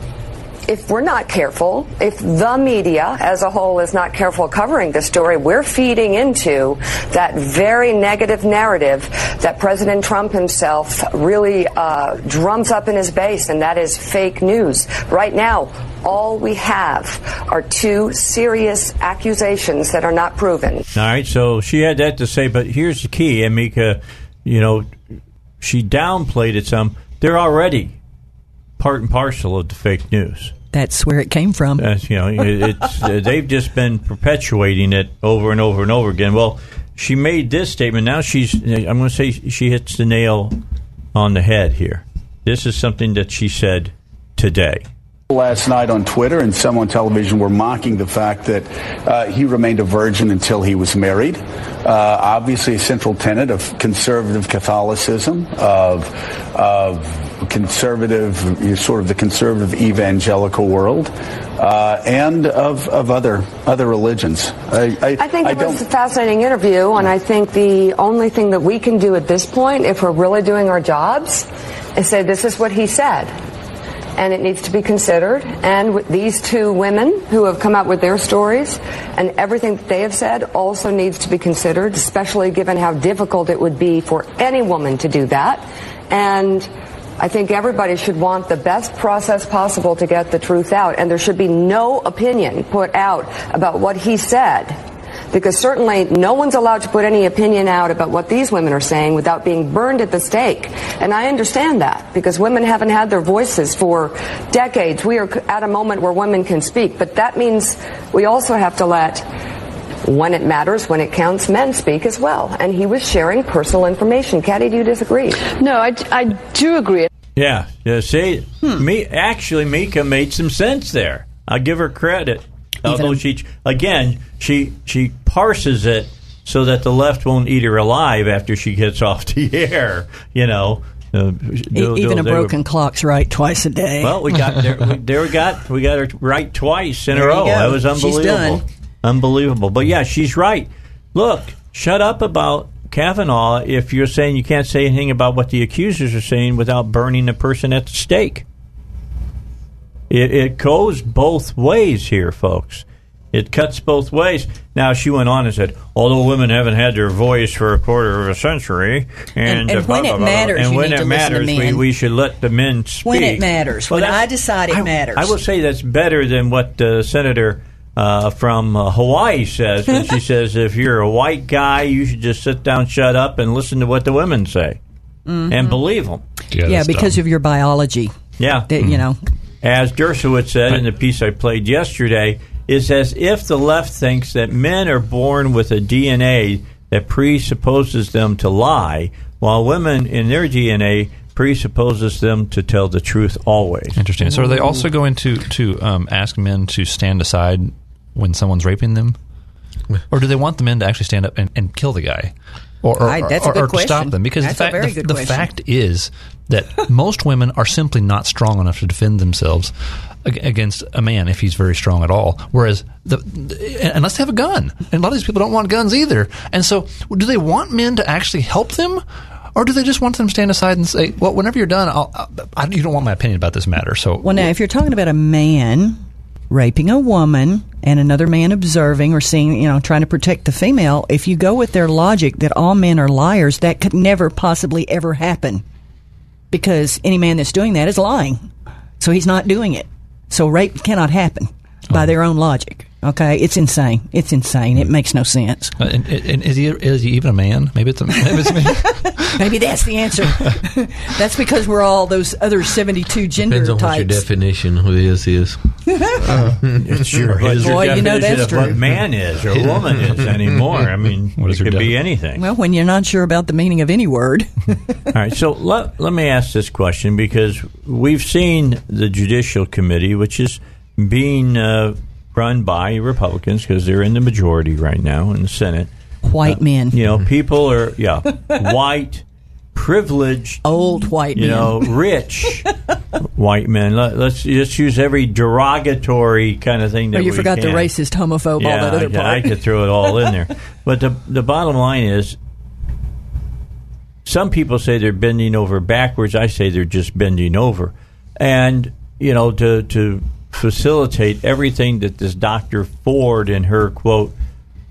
if we're not careful, if the media as a whole is not careful covering the story, we're feeding into that very negative narrative that President Trump himself really uh, drums up in his base, and that is fake news. Right now, all we have are two serious accusations that are not proven.
All right. So she had that to say, but here's the key, and Mika, you know, she downplayed it some. They're already part and parcel of the fake news.
That's where it came from.
That's, you know, it, it's uh, they've just been perpetuating it over and over and over again. Well, she made this statement. Now she's. I'm going to say she hits the nail on the head here. This is something that she said today.
Last night on Twitter and some on television were mocking the fact that uh, he remained a virgin until he was married. Uh, obviously, a central tenet of conservative Catholicism, of of conservative, sort of the conservative evangelical world, uh, and of, of other other religions. I, I,
I think it was a fascinating interview, and I think the only thing that we can do at this point, if we're really doing our jobs, is say this is what he said. And it needs to be considered. And these two women who have come out with their stories and everything that they have said also needs to be considered, especially given how difficult it would be for any woman to do that. And I think everybody should want the best process possible to get the truth out. And there should be no opinion put out about what he said because certainly no one's allowed to put any opinion out about what these women are saying without being burned at the stake. And I understand that because women haven't had their voices for decades. We are at a moment where women can speak, but that means we also have to let when it matters, when it counts, men speak as well. And he was sharing personal information. Katty, do you disagree?
No, I, I do agree.
Yeah, yeah. See, hmm. me actually, Mika made some sense there. I give her credit. Although she, again, she she parses it so that the left won't eat her alive after she gets off the air. You know, uh, they'll-
Even
they'll-
a
were-
broken clock's right twice a day.
Well, we got there. We, there we got we got her right twice in
There
a row. That was unbelievable.
done.
Unbelievable. But yeah, she's right. Look, shut up about Kavanaugh if you're saying you can't say anything about what the accusers are saying without burning the person at the stake. It, it goes both ways here, folks. It cuts both ways. Now she went on and said, although women haven't had their voice for a quarter of a century, and,
And- and
blah,
when
blah,
it
blah, blah,
matters,
and
you
when
need
it
to listen to
matters, we, we should let the men speak.
When it matters. When I decide it matters.
I will say that's better than what uh, Senator uh, from uh, Hawaii says when she says, if you're a white guy, you should just sit down, shut up, and listen to what the women say
Mhm.
and believe them.
yeah, because of your biology.
Yeah.
That, You know,
As Dershowitz said in the piece I played yesterday, is as if the left thinks that men are born with a DNA that presupposes them to lie, while women in their DNA presupposes them to tell the truth always.
Interesting. So are they also going to to um, ask men to stand aside when someone's raping them, or do they want the men to actually stand up and, and kill the guy, or or,
Right, that's a good
or to stop them? Because
That's
the
a
fact
very
the,
good
the
question.
fact is that most women are simply not strong enough to defend themselves ag- against a man if he's very strong at all. Whereas the, they have a gun, and a lot of these people don't want guns either. And so, do they want men to actually help them? Or do they just want them to stand aside and say, "Well, whenever you're done, I'll, I, you don't want my opinion about this matter." So,
well, now, if you're talking about a man raping a woman and another man observing or seeing, you know, trying to protect the female, if you go with their logic that all men are liars, that could never possibly ever happen. Because any man that's doing that is lying. So he's not doing it. So rape cannot happen by their own logic. Okay? It's insane. It's insane. It makes no sense.
Uh, and, and is he is he even a man? Maybe it's a, maybe it's a man.
Maybe that's the answer. that's because we're all those other 72 gender
Depends on what your
types.
definition of his is.
It's your, his
Boy, you know
definition
that's
of
true.
what man is or woman is anymore. I mean,
What is
it
your
could be anything.
Well, when you're not sure about the meaning of any word.
All right, so let, let me ask this question because we've seen the Judicial Committee, which is being uh, run by Republicans because they're in the majority right now in the Senate.
White men.
You know, people are, yeah, white, privileged,
Old white
you
men.
know, rich white men. Let, let's just use every derogatory kind of thing that
Oh, you forgot the racist, homophobe, all
Yeah,
that other
I,
part.
I could throw it all in there. But the the bottom line is, some people say they're bending over backwards. I say they're just bending over, and you know to to facilitate everything that this Doctor Ford and her quote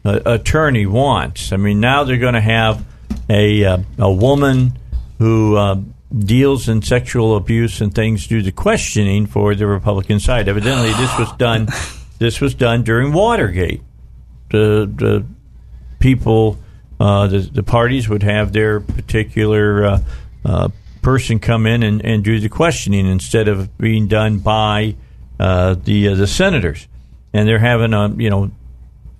uh, attorney wants. I mean, now they're going to have a uh, a woman who. Uh, Deals in sexual abuse and things do the questioning for the Republican side. Evidently, this was done. This was done during Watergate the the people, uh, the the parties would have their particular uh, uh, person come in and, and do the questioning instead of being done by uh, the uh, the senators, and they're having a you know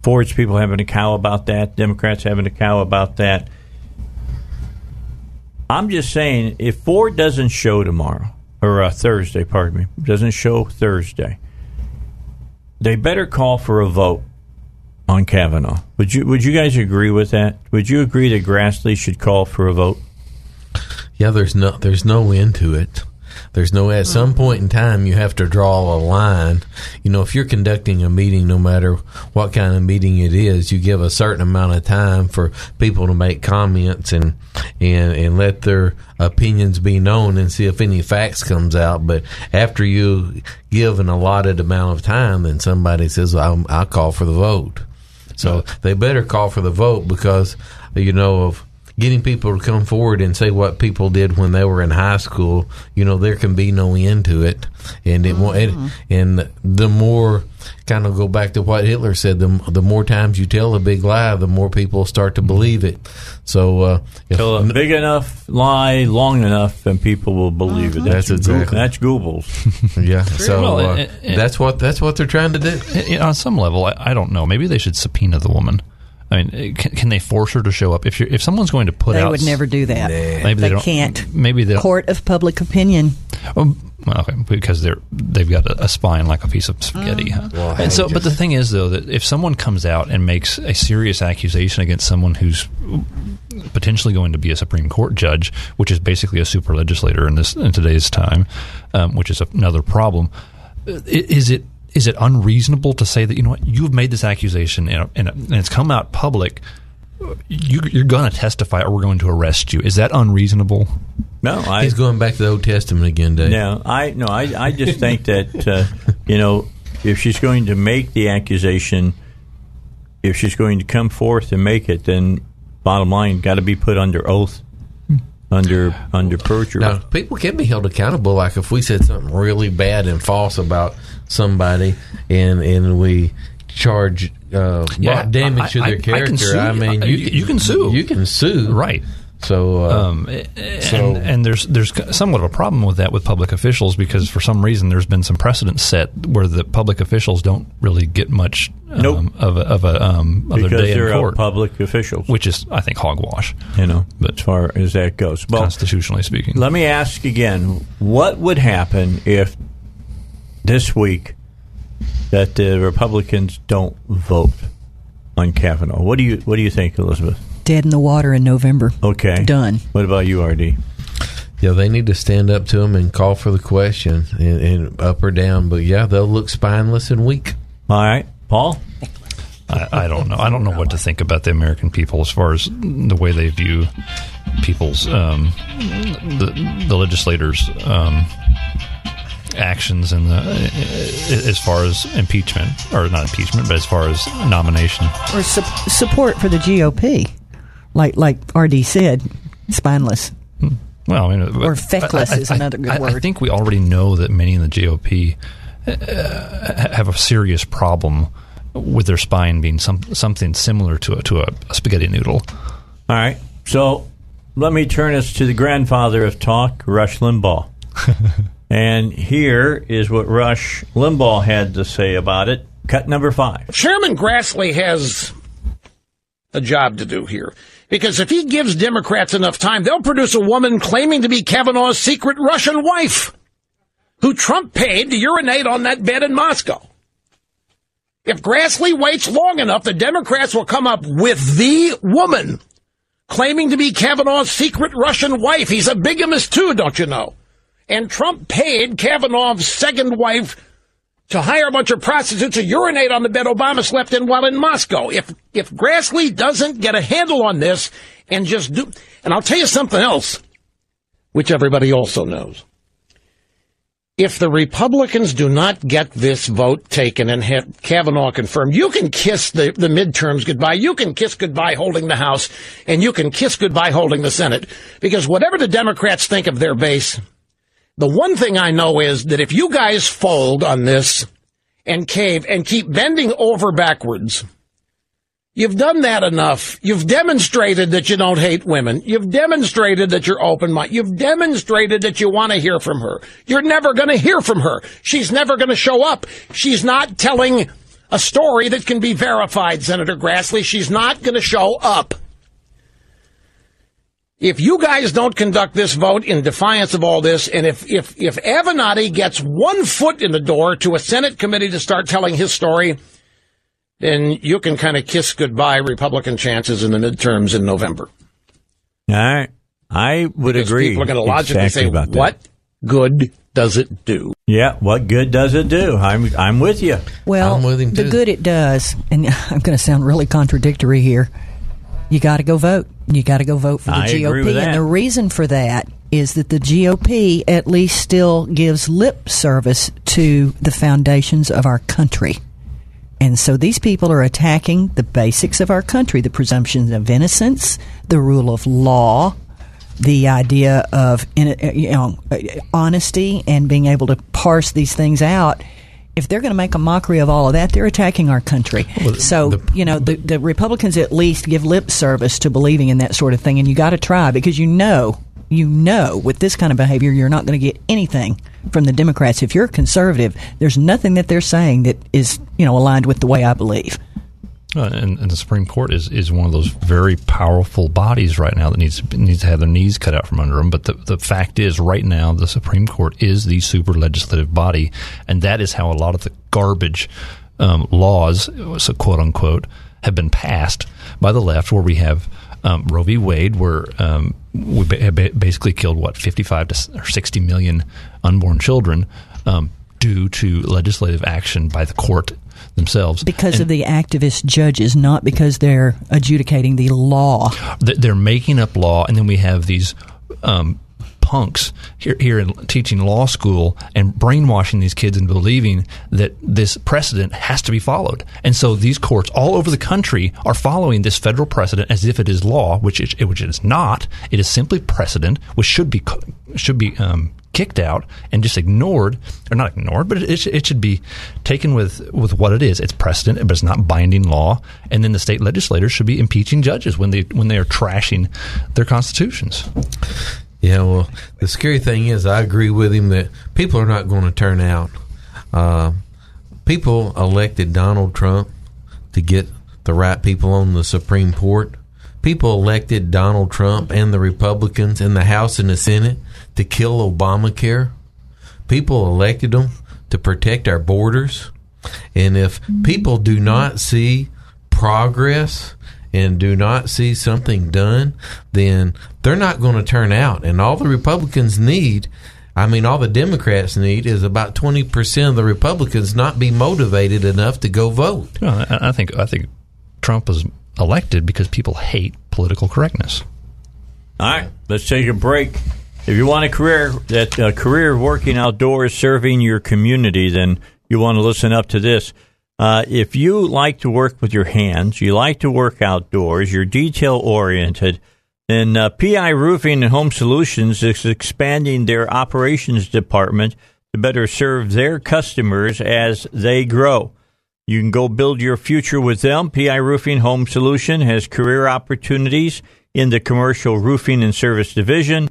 Ford's people having a cow about that, Democrats having a cow about that. I'm just saying, if Ford doesn't show tomorrow or uh, Thursday, pardon me, doesn't show Thursday, they better call for a vote on Kavanaugh. Would you Would you guys agree with that? Would you agree that Grassley should call for a vote?
Yeah, there's no there's no end to it. There's no at some mm-hmm. point in time you have to draw a line. You know, if you're conducting a meeting, no matter what kind of meeting it is, you give a certain amount of time for people to make comments and and and let their opinions be known and see if any facts comes out. But after you give an allotted amount of time, then somebody says, "I'll, I'll call for the vote." So they better call for the vote because you know of getting people to come forward and say what people did when they were in high school, you know, there can be no end to it, and it won't. And, and the more kind of go back to what Hitler said, the the more times you tell a big lie, the more people start to believe it. So, uh, if-
Tell a big enough lie long enough, and people will believe it.
That's
Goo-
exactly-
that's Goebbels.
yeah. So
Well,
uh,
and- and-
that's what that's what they're trying to do.
I- on some level, I, I don't know. Maybe they should subpoena the woman. I mean, can, can they force her to show up? If you're, if someone's going to put
They
out,
would never do that.
Maybe
they,
they, don't.
can't.
Maybe they don't.
Court of public opinion.
Oh, well, okay, because they're they've got a, a spine like a piece of spaghetti.
Uh-huh.
huh? and so, but the thing is, though, that if someone comes out and makes a serious accusation against someone who's potentially going to be a Supreme Court judge, which is basically a super legislator in this in today's time, um, which is another problem, is it is it unreasonable to say that you know what you've made this accusation and, and, and it's come out public? You, you're going to testify, or we're going to arrest you. Is that unreasonable?
No, I,
He's going back to the Old Testament again, Dave.
No, I no, I, I just think that uh, you know if she's going to make the accusation, if she's going to come forth and make it, then bottom line got to be put under oath, under under perjury.
Now, people can be held accountable. Like if we said something really bad and false about somebody, and and we charge uh,
Yeah,
brought damage to their
I- I can
character.
sue
I, mean,
I-
you,
you can sue.
You can sue.
Right.
So, uh,
Um, and,
so-
and there's there's somewhat of a problem with that with public officials because for some reason there's been some precedent set where the public officials don't really get much um,
Nope.
of a, of a um, of
because
day
they're
in court,
public officials,
which is I think hogwash,
you know, but as far as that goes. Well,
constitutionally speaking.
Let me ask again: What would happen if this week that the Republicans don't vote on Kavanaugh? What do you What do you think, Elizabeth?
Dead in the water in November.
Okay,
Done.
What about you, RD?
yeah, they need to stand up to him and call for the question, and, and up or down. But yeah, they'll look spineless and weak.
All right, Paul.
I, I don't know. I don't know what to think about the American people as far as the way they view people's um, the the legislators' um, actions and the as far as impeachment or not impeachment, but as far as nomination.
Or su- support for the GOP. Like like RD said, spineless.
Well, I mean,
Or feckless is another good
I, I think we already know that many in the GOP uh, have a serious problem with their spine being some something similar to a, to a, a spaghetti noodle.
All right. So let me turn us to the grandfather of talk, Rush Limbaugh. and here is what Rush Limbaugh had to say about it. Cut number five.
Chairman Grassley has a job to do here. Because if he gives Democrats enough time, they'll produce a woman claiming to be Kavanaugh's secret Russian wife, who Trump paid to urinate on that bed in Moscow. If Grassley waits long enough, the Democrats will come up with the woman claiming to be Kavanaugh's secret Russian wife. He's a bigamist too, don't you know? And Trump paid Kavanaugh's second wife to hire a bunch of prostitutes to urinate on the bed Obama slept in while in Moscow. If if Grassley doesn't get a handle on this and just do, and I'll tell you something else, which everybody also knows. If the Republicans do not get this vote taken and have Kavanaugh confirmed, you can kiss the, the midterms goodbye. You can kiss goodbye holding the House, and you can kiss goodbye holding the Senate. Because whatever the Democrats think of their base, the one thing I know is that if you guys fold on this and cave and keep bending over backwards, you've done that enough. You've demonstrated that you don't hate women. You've demonstrated that you're open minded. You've demonstrated that you want to hear from her. You're never going to hear from her. She's never going to show up. She's not telling a story that can be verified, Senator Grassley. She's not going to show up. If you guys don't conduct this vote in defiance of all this, and if, if, if Avenatti gets one foot in the door to a Senate committee to start telling his story, then you can kind of kiss goodbye Republican chances in the midterms in November.
All right. I would
Because
agree.
People are going to logically
exactly
say,
about
what good does it do?
Yeah, what good does it do? I'm I'm with you.
Well,
I'm with him,
the good it does, and I'm going to sound really contradictory here. You got to go vote. You got to go vote for the
I
GOP,
agree with that.
and the reason for that is that the GOP at least still gives lip service to the foundations of our country. And so these people are attacking the basics of our country the presumption of innocence, the rule of law, the idea of you know, honesty and being able to parse these things out. If they're going to make a mockery of all of that, they're attacking our country. Well, so, the, you know, the, the Republicans at least give lip service to believing in that sort of thing, and you got to try because you know, you know, with this kind of behavior, you're not going to get anything from the Democrats. If you're a conservative, there's nothing that they're saying that is, you know, aligned with the way I believe.
Uh, and, and, the Supreme Court is, is one of those very powerful bodies right now that needs needs to have their knees cut out from under them. But the, the fact is, right now, the Supreme Court is the super legislative body, and that is how a lot of the garbage um, laws, so quote unquote, have been passed by the left, where we have um, Roe v. Wade, where um, we basically killed what fifty five to or sixty million unborn children um, due to legislative action by the court themselves
because
and
of the activist judges, not because they're adjudicating the law.
They're making up law, and then we have these. Um, punks here, here in teaching law school and brainwashing these kids into believing that this precedent has to be followed. And so these courts all over the country are following this federal precedent as if it is law, which it, which it is not. It is simply precedent, which should be should be um, kicked out and just ignored, or not ignored, but it, it, should be taken with, with what it is. It's precedent, but it's not binding law. And then the state legislators should be impeaching judges when they when they are trashing their constitutions.
Yeah, well, the scary thing is, I agree with him that people are not going to turn out. Uh, people elected Donald Trump to get the right people on the Supreme Court. People elected Donald Trump and the Republicans in the House and the Senate to kill Obamacare. People elected them to protect our borders. And if people do not see progress and do not see something done, then they're not going to turn out. And all the Republicans need, I mean, all the Democrats need is about 20% of the Republicans not be motivated enough to go vote.
Well, I think, I think Trump was elected because people hate political correctness.
All right, let's take a break. If you want a career that a career working outdoors, serving your community, then you want to listen up to this. Uh, if you like to work with your hands, you like to work outdoors, you're detail oriented, then uh, PI Roofing and Home Solutions is expanding their operations department to better serve their customers as they grow. You can go build your future with them. PI Roofing Home Solution has career opportunities in the commercial roofing and service division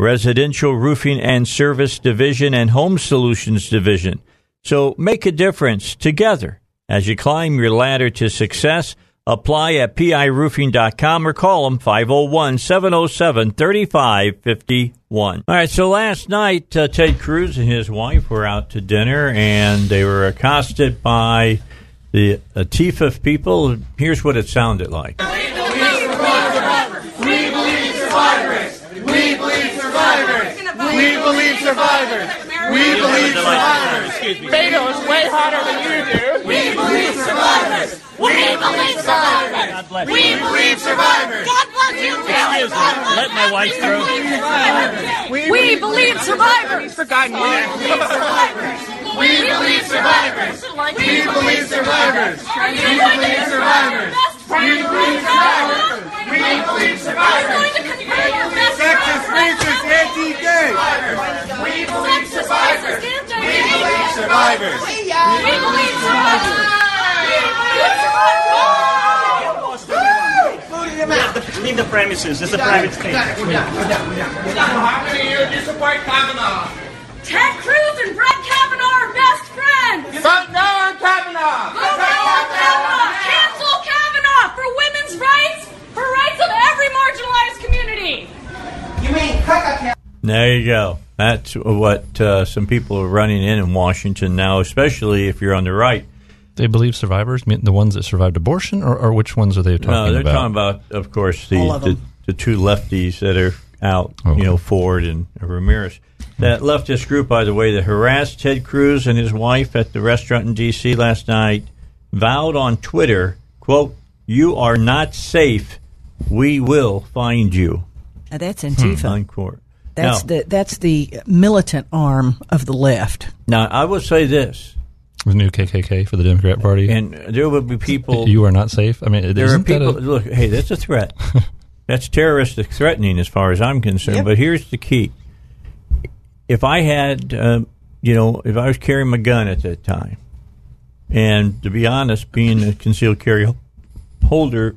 Residential Roofing and Service Division, and Home Solutions Division. So make a difference together as you climb your ladder to success. Apply at piroofing.com or call them 501 707 3551. All right, so last night, uh, Ted Cruz and his wife were out to dinner and they were accosted by the Antifa people. Here's what it sounded like.
We believe survivors. We believe survivors. Beto is way hotter than you do. We believe survivors. We believe survivors. We believe survivors. God bless you. Excuse me.
Let my wife through.
We believe survivors. We've forgotten you. We believe survivors. We believe survivors. We believe survivors. We believe survivors. We believe survivors. Sexist, racist, anti-gay. We believe survivors. We believe survivors. We believe survivors.
Leave the premises. It's a private thing.
How many of you support Kavanaugh?
Ted Cruz and Brett Kavanaugh are best friends.
Vote no on Kavanaugh.
Vote no on Kavanaugh. Cancel Kavanaugh for women's rights, for rights of every marginalized community.
You mean Kavanaugh?
There you go. That's what uh, some people are running in in Washington now, especially if you're on the right.
They believe survivors, the ones that survived abortion, or, or which ones are they talking about?
No, they're
about?
talking about, of course, the,
of
the, the two lefties that are out,
Okay.
you know, Ford and Ramirez. That hmm. leftist group, by the way, that harassed Ted Cruz and his wife at the restaurant in D.C. last night, vowed on Twitter, quote, you are not safe. We will find you.
Now, that's Antifa. Hmm.
Unquote.
That's
now,
the that's the militant arm of the left.
now, I will say this.
The new KKK for the Democrat Party,
and there will be people.
You are not safe. I mean,
there are
isn't that
people.
a-
look, hey, that's a threat. that's terroristic threatening, as far as I'm concerned.
Yep.
But here's the key: if I had, um, you know, if I was carrying my gun at that time, and to be honest, being a concealed carry holder,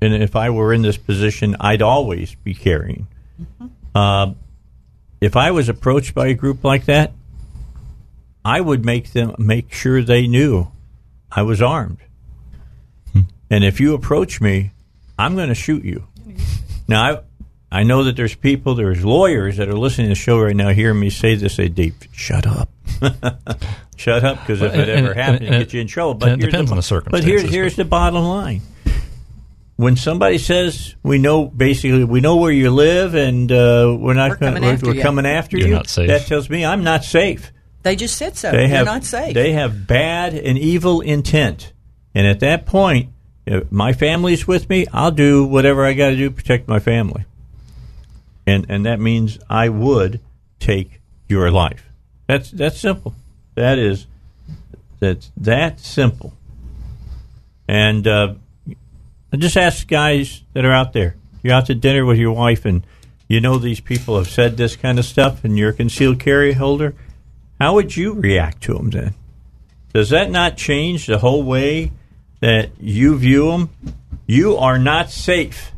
and if I were in this position, I'd always be carrying. Uh, if I was approached by a group like that, I would make them make sure they knew I was armed. And if you approach me, I'm going to shoot you. Now, I, I know that there's people, there's lawyers that are listening to the show right now, hearing me say this. Say, Dave, shut up, shut up, because if
Well,
it
and-
ever
and-
happens,
and-
it gets you in trouble. But
it
here's
depends
the,
on the circumstances.
But here's here's the bottom line. When somebody says we know basically we know where you live and uh, we're not
We're
gonna-
coming
we're,
after
we're
you.
coming after
You're
you,
not safe.
that tells me I'm not safe.
They just said so.
They
You're
have
not safe.
They have bad and evil intent, and at that point, if my family's with me. I'll do whatever I got to do to protect my family, and and that means I would take your life. That's that's simple. That is that's that simple. And uh, I just ask guys that are out there. You're out to dinner with your wife, and you know these people have said this kind of stuff, and you're a concealed carry holder. How would you react to them then? Does that not change the whole way that you view them? You are not safe.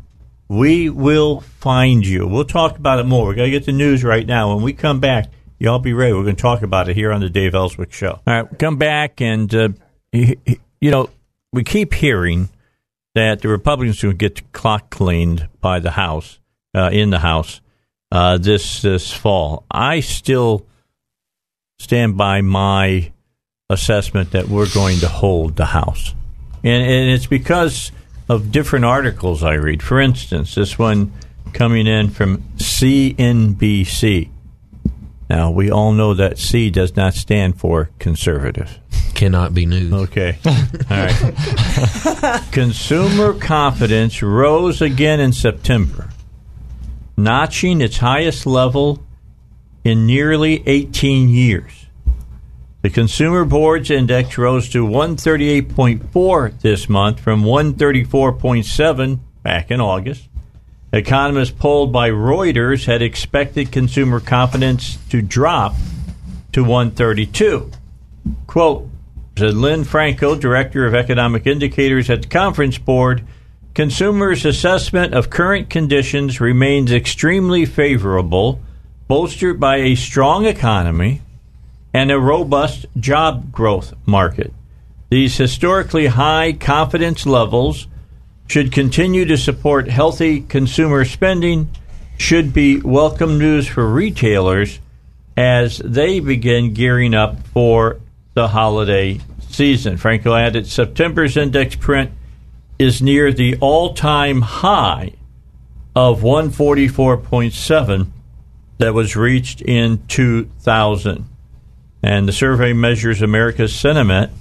We will find you. We'll talk about it more. we got to get the news right now. When we come back, y'all be ready. We're going to talk about it here on the Dave Elswick Show. All right, come back, and, uh, you know, we keep hearing that the Republicans will get the clock cleaned by the House, uh, in the House, uh, this, this fall. I still stand by my assessment that we're going to hold the House. And, and it's because of different articles I read. For instance, this one coming in from CNBC. Now, we all know that C does not stand for conservative.
Cannot be news.
Okay. All right. Consumer confidence rose again in September, notching its highest level in nearly 18 years. The Consumer Board's index rose to 138.4 this month from 134.7 back in August. Economists polled by Reuters had expected consumer confidence to drop to 132. Quote, said Lynn Franco, Director of Economic Indicators at the Conference Board, consumers' assessment of current conditions remains extremely favorable, bolstered by a strong economy and a robust job growth market. These historically high confidence levels should continue to support healthy consumer spending, should be welcome news for retailers as they begin gearing up for the holiday season. Franco added September's index print is near the all time high of 144.7 that was reached in 2000. And the survey measures America's sentiment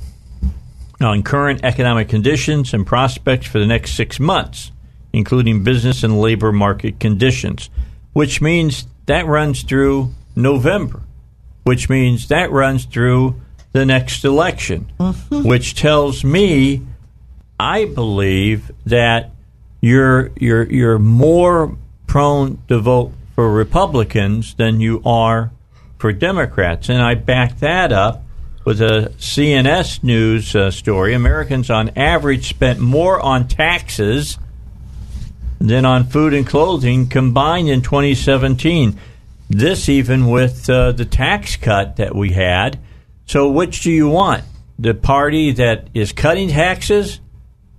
on current economic conditions and prospects for the next six months, including business and labor market conditions, which means that runs through November, which means that runs through the next election, mm-hmm. which tells me I believe that you're you're you're more prone to vote for Republicans than you are for Democrats, and I back that up with a CNS News uh, story. Americans, on average, spent more on taxes than on food and clothing combined in 2017. This even with uh, the tax cut that we had. So, which do you want? The party that is cutting taxes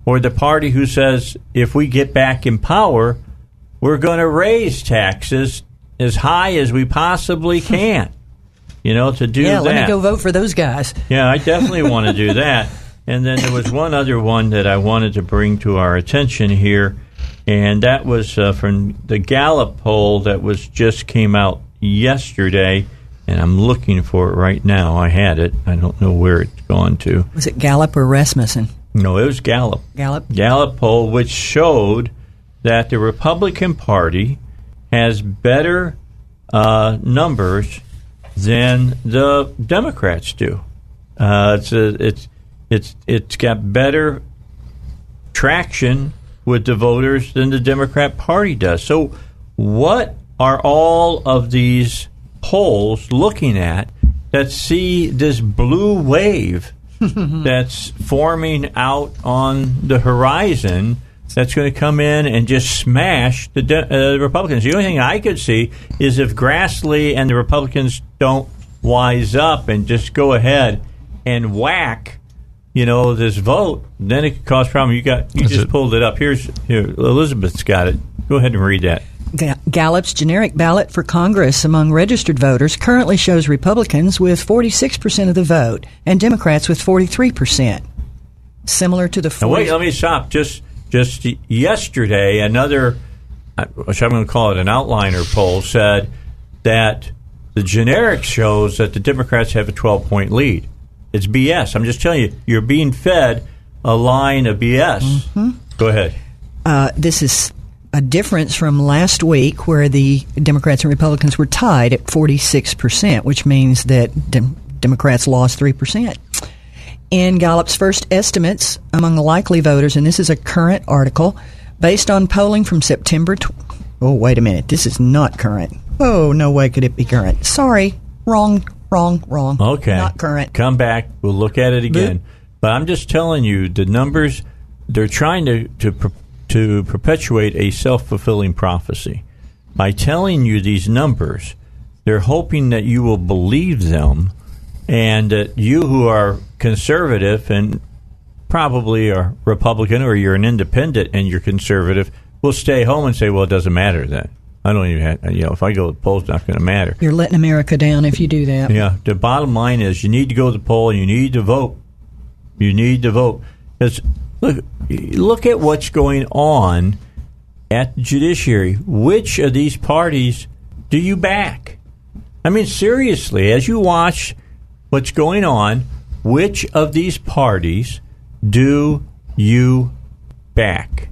or the party who says if we get back in power, we're going to raise taxes as high as we possibly can? You know, to do
yeah,
that.
let me go vote for those guys.
Yeah, I definitely want to do that. And then there was one other one that I wanted to bring to our attention here, and that was uh, from the Gallup poll that was just came out yesterday, and I'm looking for it right now. I had it. I don't know where it's gone to.
Was it Gallup or Rasmussen?
No, it was Gallup.
Gallup.
Gallup poll, which showed that the Republican Party has better uh, numbers than the Democrats do. Uh, it's a, it's it's it's got better traction with the voters than the Democrat Party does. So, what are all of these polls looking at that see this blue wave that's forming out on the horizon? That's going to come in and just smash the de- uh, Republicans. The only thing I could see is if Grassley and the Republicans don't wise up and just go ahead and whack you know, this vote, then it could cause problem. You got you just pulled it up. Here's here, Elizabeth's got it. Go ahead and read that.
Gallup's generic ballot for Congress among registered voters currently shows Republicans with 46% of the vote and Democrats with 43%. Similar to the
Now wait, let me stop. Just just yesterday, another, uh, which I'm going to call it an outliner poll, said that the generic shows that the Democrats have a 12 point lead. It's BS. I'm just telling you, you're being fed a line of BS.
Mm-hmm.
Go ahead.
Uh, this is a difference from last week where the Democrats and Republicans were tied at 46%, which means that Dem- Democrats lost 3%. In Gallup's first estimates among likely voters, and this is a current article, based on polling from September. Tw- oh, wait a minute. This is not current. Oh, no way could it be current. Sorry. Wrong, wrong, wrong.
Okay.
Not current.
Come back. We'll look at it again. But I'm just telling you, the numbers, they're trying to, to, to perpetuate a self fulfilling prophecy. By telling you these numbers, they're hoping that you will believe them and that you who are conservative and probably are Republican or you're an independent and you're conservative will stay home and say, well, it doesn't matter then. I don't even have, you know, if I go to the polls, it's not going to matter.
You're letting America down if you do that.
Yeah, the bottom line is you need to go to the poll and you need to vote. You need to vote because look, look at what's going on at the judiciary. Which of these parties do you back? I mean, seriously, as you watch what's going on, which of these parties do you back?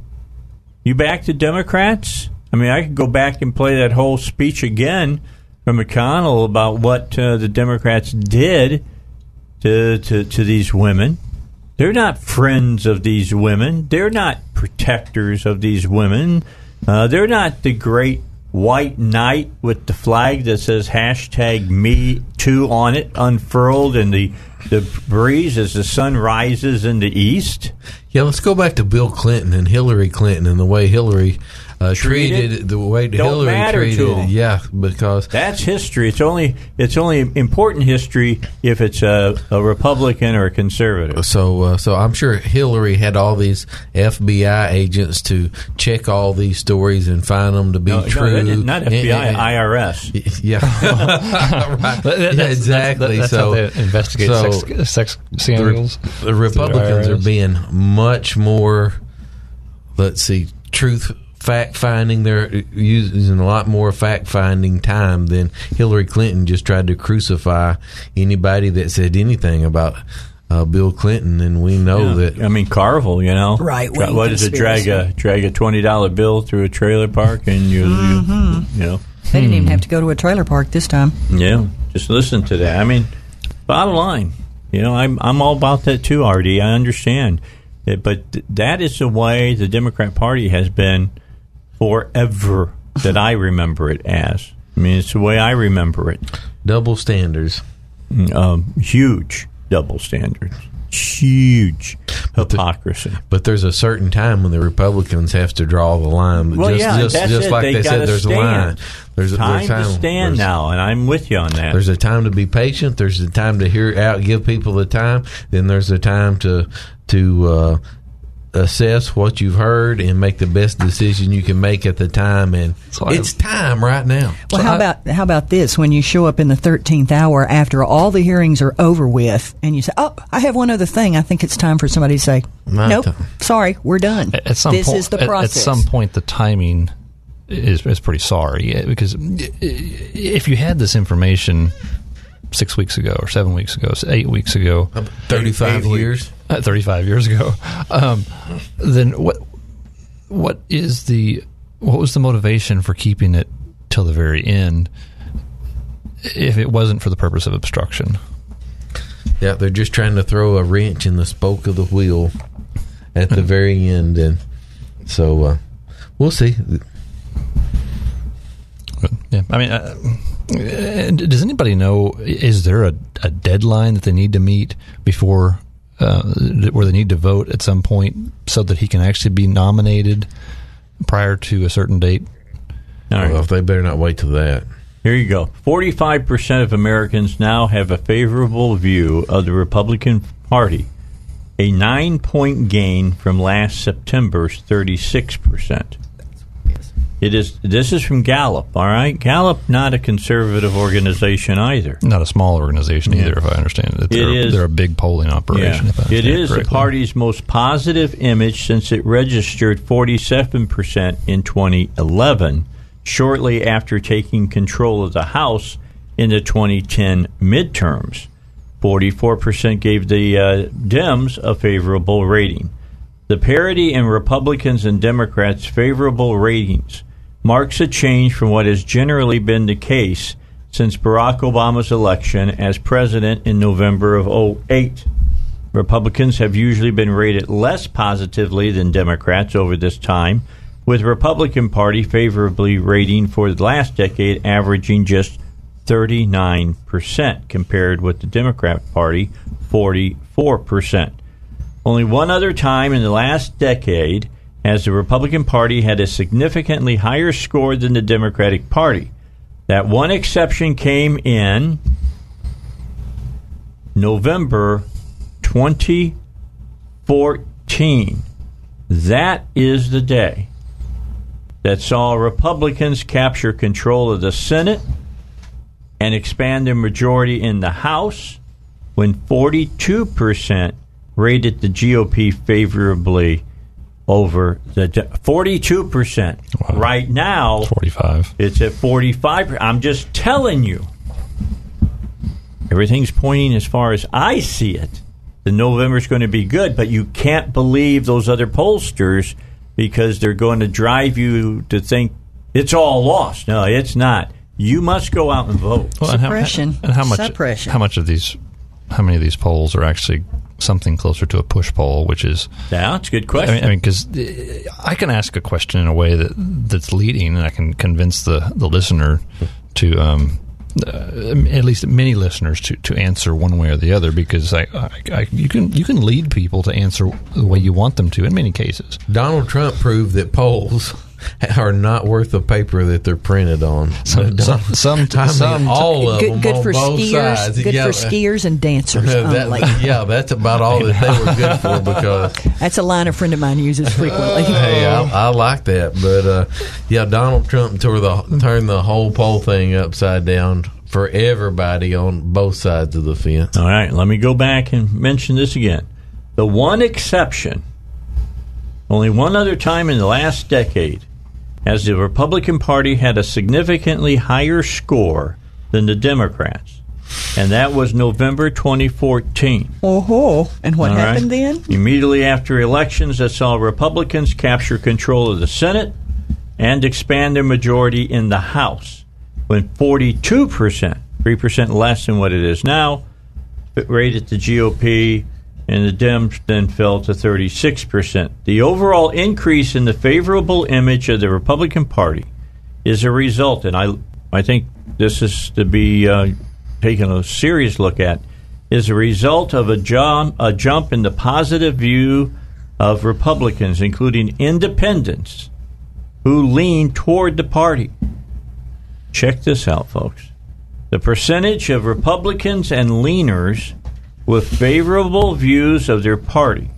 You back the Democrats? I mean, I could go back and play that whole speech again from McConnell about what uh, the Democrats did to, to, to these women. They're not friends of these women. They're not protectors of these women. Uh, they're not the great white knight with the flag that says hashtag me too on it unfurled in the, the breeze as the sun rises in the east.
Yeah, let's go back to Bill Clinton and Hillary Clinton and the way Hillary uh,
Treated?
treated the way
Don't
Hillary
matter to
treated.
them.
Yeah, because
That's history. It's only it's only important history if it's a, a Republican or a conservative.
So, uh, so I'm sure Hillary had all these FBI agents to check all these stories and find them to be
No, no,
true.
they didn't- not
And-
FBI,
and-
IRS.
Yeah, right.
That-
Yeah,
that's-
exactly.
that's
so
how they investigate
so
sex- sex scandals
The, the Republicans
through
are being much more, let's see, truth fact finding. They're using a lot more fact finding time than Hillary Clinton just tried to crucify anybody that said anything about. Uh, Bill Clinton, and we know
Yeah.
that.
I mean, Carville, you know,
Right,
Tra-
wing
what is it? Drag a drag a twenty dollar bill through a trailer park, and you,
Mhm.
you, you know,
They didn't even have to go to a trailer park this time.
yeah. Just listen to that. I mean, bottom line, you know, I'm I'm all about that too, RD. I understand, it, but th- that is the way the Democrat Party has been forever that I remember it as. I mean, it's the way I remember it.
Double standards.
Um, huge double standards. Huge hypocrisy.
But there's a certain time when the Republicans have to draw the line.
Well,
just
yeah,
just,
that's
just
it.
like
They
they, said, there's a
stand.
line. There's a
time,
there's time
to stand now, and I'm with you on that.
There's a time to be patient. There's a time to hear out, give people the time. Then there's a time to to uh, assess what you've heard and make the best decision you can make at the time. And it's time right now.
Well, how about how about this? When you show up in the thirteenth hour after all the hearings are over with, and you say, "Oh, I have one other thing. I think it's time for somebody to say,
My
nope,
time.
sorry, we're done.
At, at some
this
point,
is the
at-
process."
At, some point, the timing is is pretty sorry eh, because eh, if you had this information six weeks ago or seven weeks ago, eight weeks ago,
35 years,
uh, thirty five years ago, um, then what what is the what was the motivation for keeping it till the very end if it wasn't for the purpose of obstruction?
Yeah, they're just trying to throw a wrench in the spoke of the wheel at the very end, and so uh, we'll see.
Yeah, I mean, uh, does anybody know? Is there a, a deadline that they need to meet before, uh, where they need to vote at some point, so that he can actually be nominated prior to a certain date?
All right.
Well, if they better not wait till that.
Here you go. 45% of Americans now have a favorable view of the Republican Party, a nine point gain from last September's 36%. It is. This is from Gallup. All right, Gallup, not a conservative organization either.
Not a small organization either, if I understand it. They're,
is-
they're a big polling operation.
Yeah. It is the party's most positive image since it registered 47% in 2011, shortly after taking control of the House in the 2010 midterms. 44% gave the uh, Dems a favorable rating. The parity in Republicans and Democrats' favorable ratings marks a change from what has generally been the case since Barack Obama's election as president in November of 08. Republicans have usually been rated less positively than Democrats over this time, with Republican Party favorably rating for the last decade averaging just 39% compared with the Democrat Party 44%. Only one other time in the last decade has the Republican Party had a significantly higher score than the Democratic Party. That one exception came in November 2014. That is the day that saw Republicans capture control of the Senate and expand their majority in the House when 42% rated the GOP favorably over the de- 42%. Right now,
45.
It's at 45. I'm just telling you. Everything's pointing as far as I see it. The November's going to be good, but you can't believe those other pollsters because they're going to drive you to think it's all lost. No, it's not. You must go out and vote.
Well, and how-
Suppression.
And how much?
Suppression.
How much of these? How many of these polls are actually something closer to a push poll, which is?
Yeah, that's a good
I
question.
mean, I mean, because I can ask a question in a way that that's leading, and I can convince the the listener to. Um, uh, at least many listeners to, to answer one way or the other because I, I, I you can you can lead people to answer the way you want them to in many cases.
Donald Trump proved that polls are not worth the paper that they're printed on.
Some- some- some-
I mean,
some-
all of
good,
them
good
on
for
both
skiers.
sides.
Good
Yeah,
for skiers and dancers
that-
only.
yeah, that's about all that they were good for because
That's a line a friend of mine uses frequently.
Hey, I, I like that, but uh, yeah, Donald Trump tore the turned the whole poll thing upside down for everybody on both sides of the fence.
All right, let me go back and mention this again. The one exception, only one other time in the last decade, has the Republican Party had a significantly higher score than the Democrats, and that was November 2014.
Oh, uh-huh. and what
All right?
happened then?
Immediately after elections that saw Republicans capture control of the Senate and expand their majority in the House, when 42%, 3% less than what it is now, rated the GOP, and the Dems then fell to 36%. The overall increase in the favorable image of the Republican Party is a result, and I, I think this is to be uh, taken a serious look at, is a result of a jump, a jump in the positive view of Republicans, including independents, who lean toward the party. Check this out, folks. The percentage of Republicans and leaners with favorable views of their party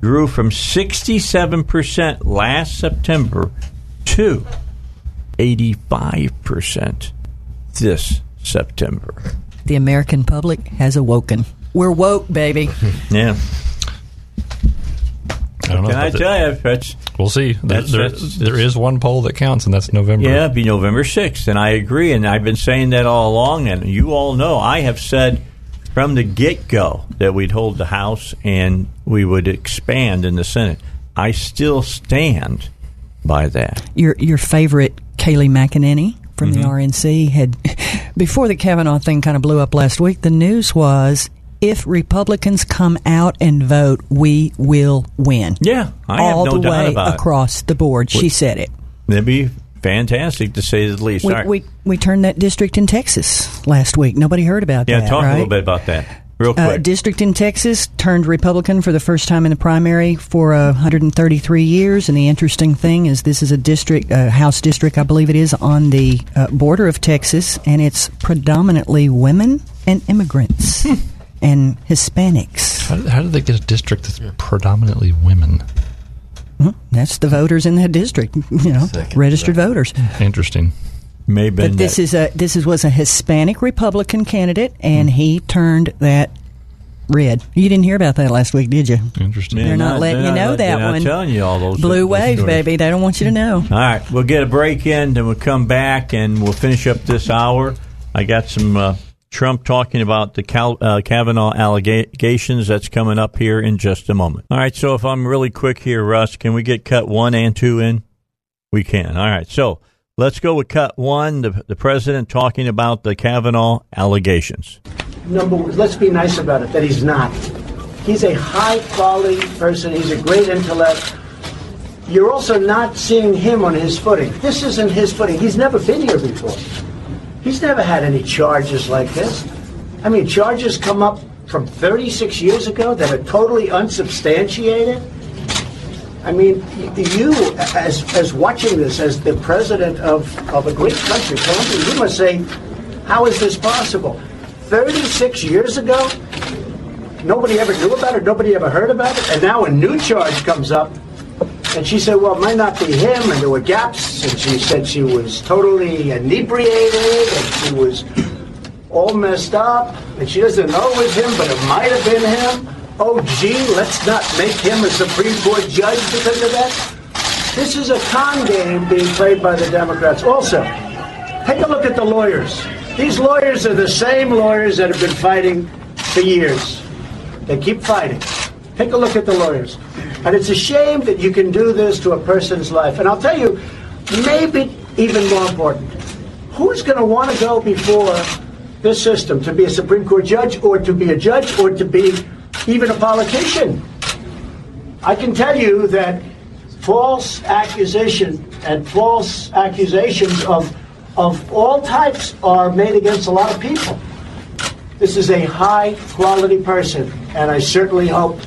grew from 67% last September to 85% this September.
The American public has awoken. We're woke, baby.
Yeah.
I don't know
Can I tell you, that's
We'll see. There,
That's-
there,
that's-
there is one poll that counts, and that's November.
Yeah, it'd be November 6th. And I agree. And I've been saying that all along. And you all know I have said from the get go that we'd hold the House and we would expand in the Senate. I still stand by that.
Your your favorite Kayleigh McEnany from
Mhm.
the RNC had before the Kavanaugh thing kind of blew up last week. The news was if Republicans come out and vote, we will win.
Yeah, I have
all
no
the
doubt
way
about it.
across the board. She said it.
That'd be fantastic to say the least.
We,
All right.
we we turned that district in Texas last week. Nobody heard about
yeah,
that.
Yeah, talk
right?
a little bit about that, real
Uh,
quick.
district in Texas turned Republican for the first time in the primary for uh, 133 years. And the interesting thing is, this is a district, uh, House district, I believe it is, on the uh, border of Texas, and it's predominantly women and immigrants and Hispanics.
How, how did they get a district that's predominantly women?
Well, That's the voters in that district, you know, registered voters.
Interesting.
Maybe
But this is a this is, was a Hispanic Republican candidate, and he turned that red. You didn't hear about that last week, did you?
Interesting.
They're not letting you know that
they're not
one.
telling you all those
Blue
those
wave,
stories.
baby. They don't want you to know.
All right, we'll get a break in, then we'll come back and we'll finish up this hour. I got some uh, Trump talking about the Cal- uh, Kavanaugh allegations that's coming up here in just a moment. All right, so if I'm really quick here, Russ, can we get cut one and two in? We can. All right, so let's go with cut one. The, the president talking about the Kavanaugh allegations.
number one, let's be nice about it, that he's not. He's a high quality person, he's a great intellect. You're also not seeing him on his footing. This isn't his footing. He's never been here before. He's never had any charges like this. I mean, charges come up from 36 years ago that are totally unsubstantiated. I mean, you, as, as watching this, as the president of, of a great country, Colombia, you must say, how is this possible? 36 years ago, nobody ever knew about it, nobody ever heard about it, and now a new charge comes up. And she said, well, it might not be him, and there were gaps, and she said she was totally inebriated, and she was all messed up, and she doesn't know it was him, but it might have been him. Oh, gee, let's not make him a Supreme Court judge because of that. This is a con game being played by the Democrats. Also, take a look at the lawyers. These lawyers are the same lawyers that have been fighting for years. They keep fighting. Take a look at the lawyers. And it's a shame that you can do this to a person's life. And I'll tell you, maybe even more important, who's going to want to go before this system to be a Supreme Court judge or to be a judge or to be even a politician? I can tell you that false accusation and false accusations of of all types are made against a lot of people. This is a high quality person, and I certainly hope,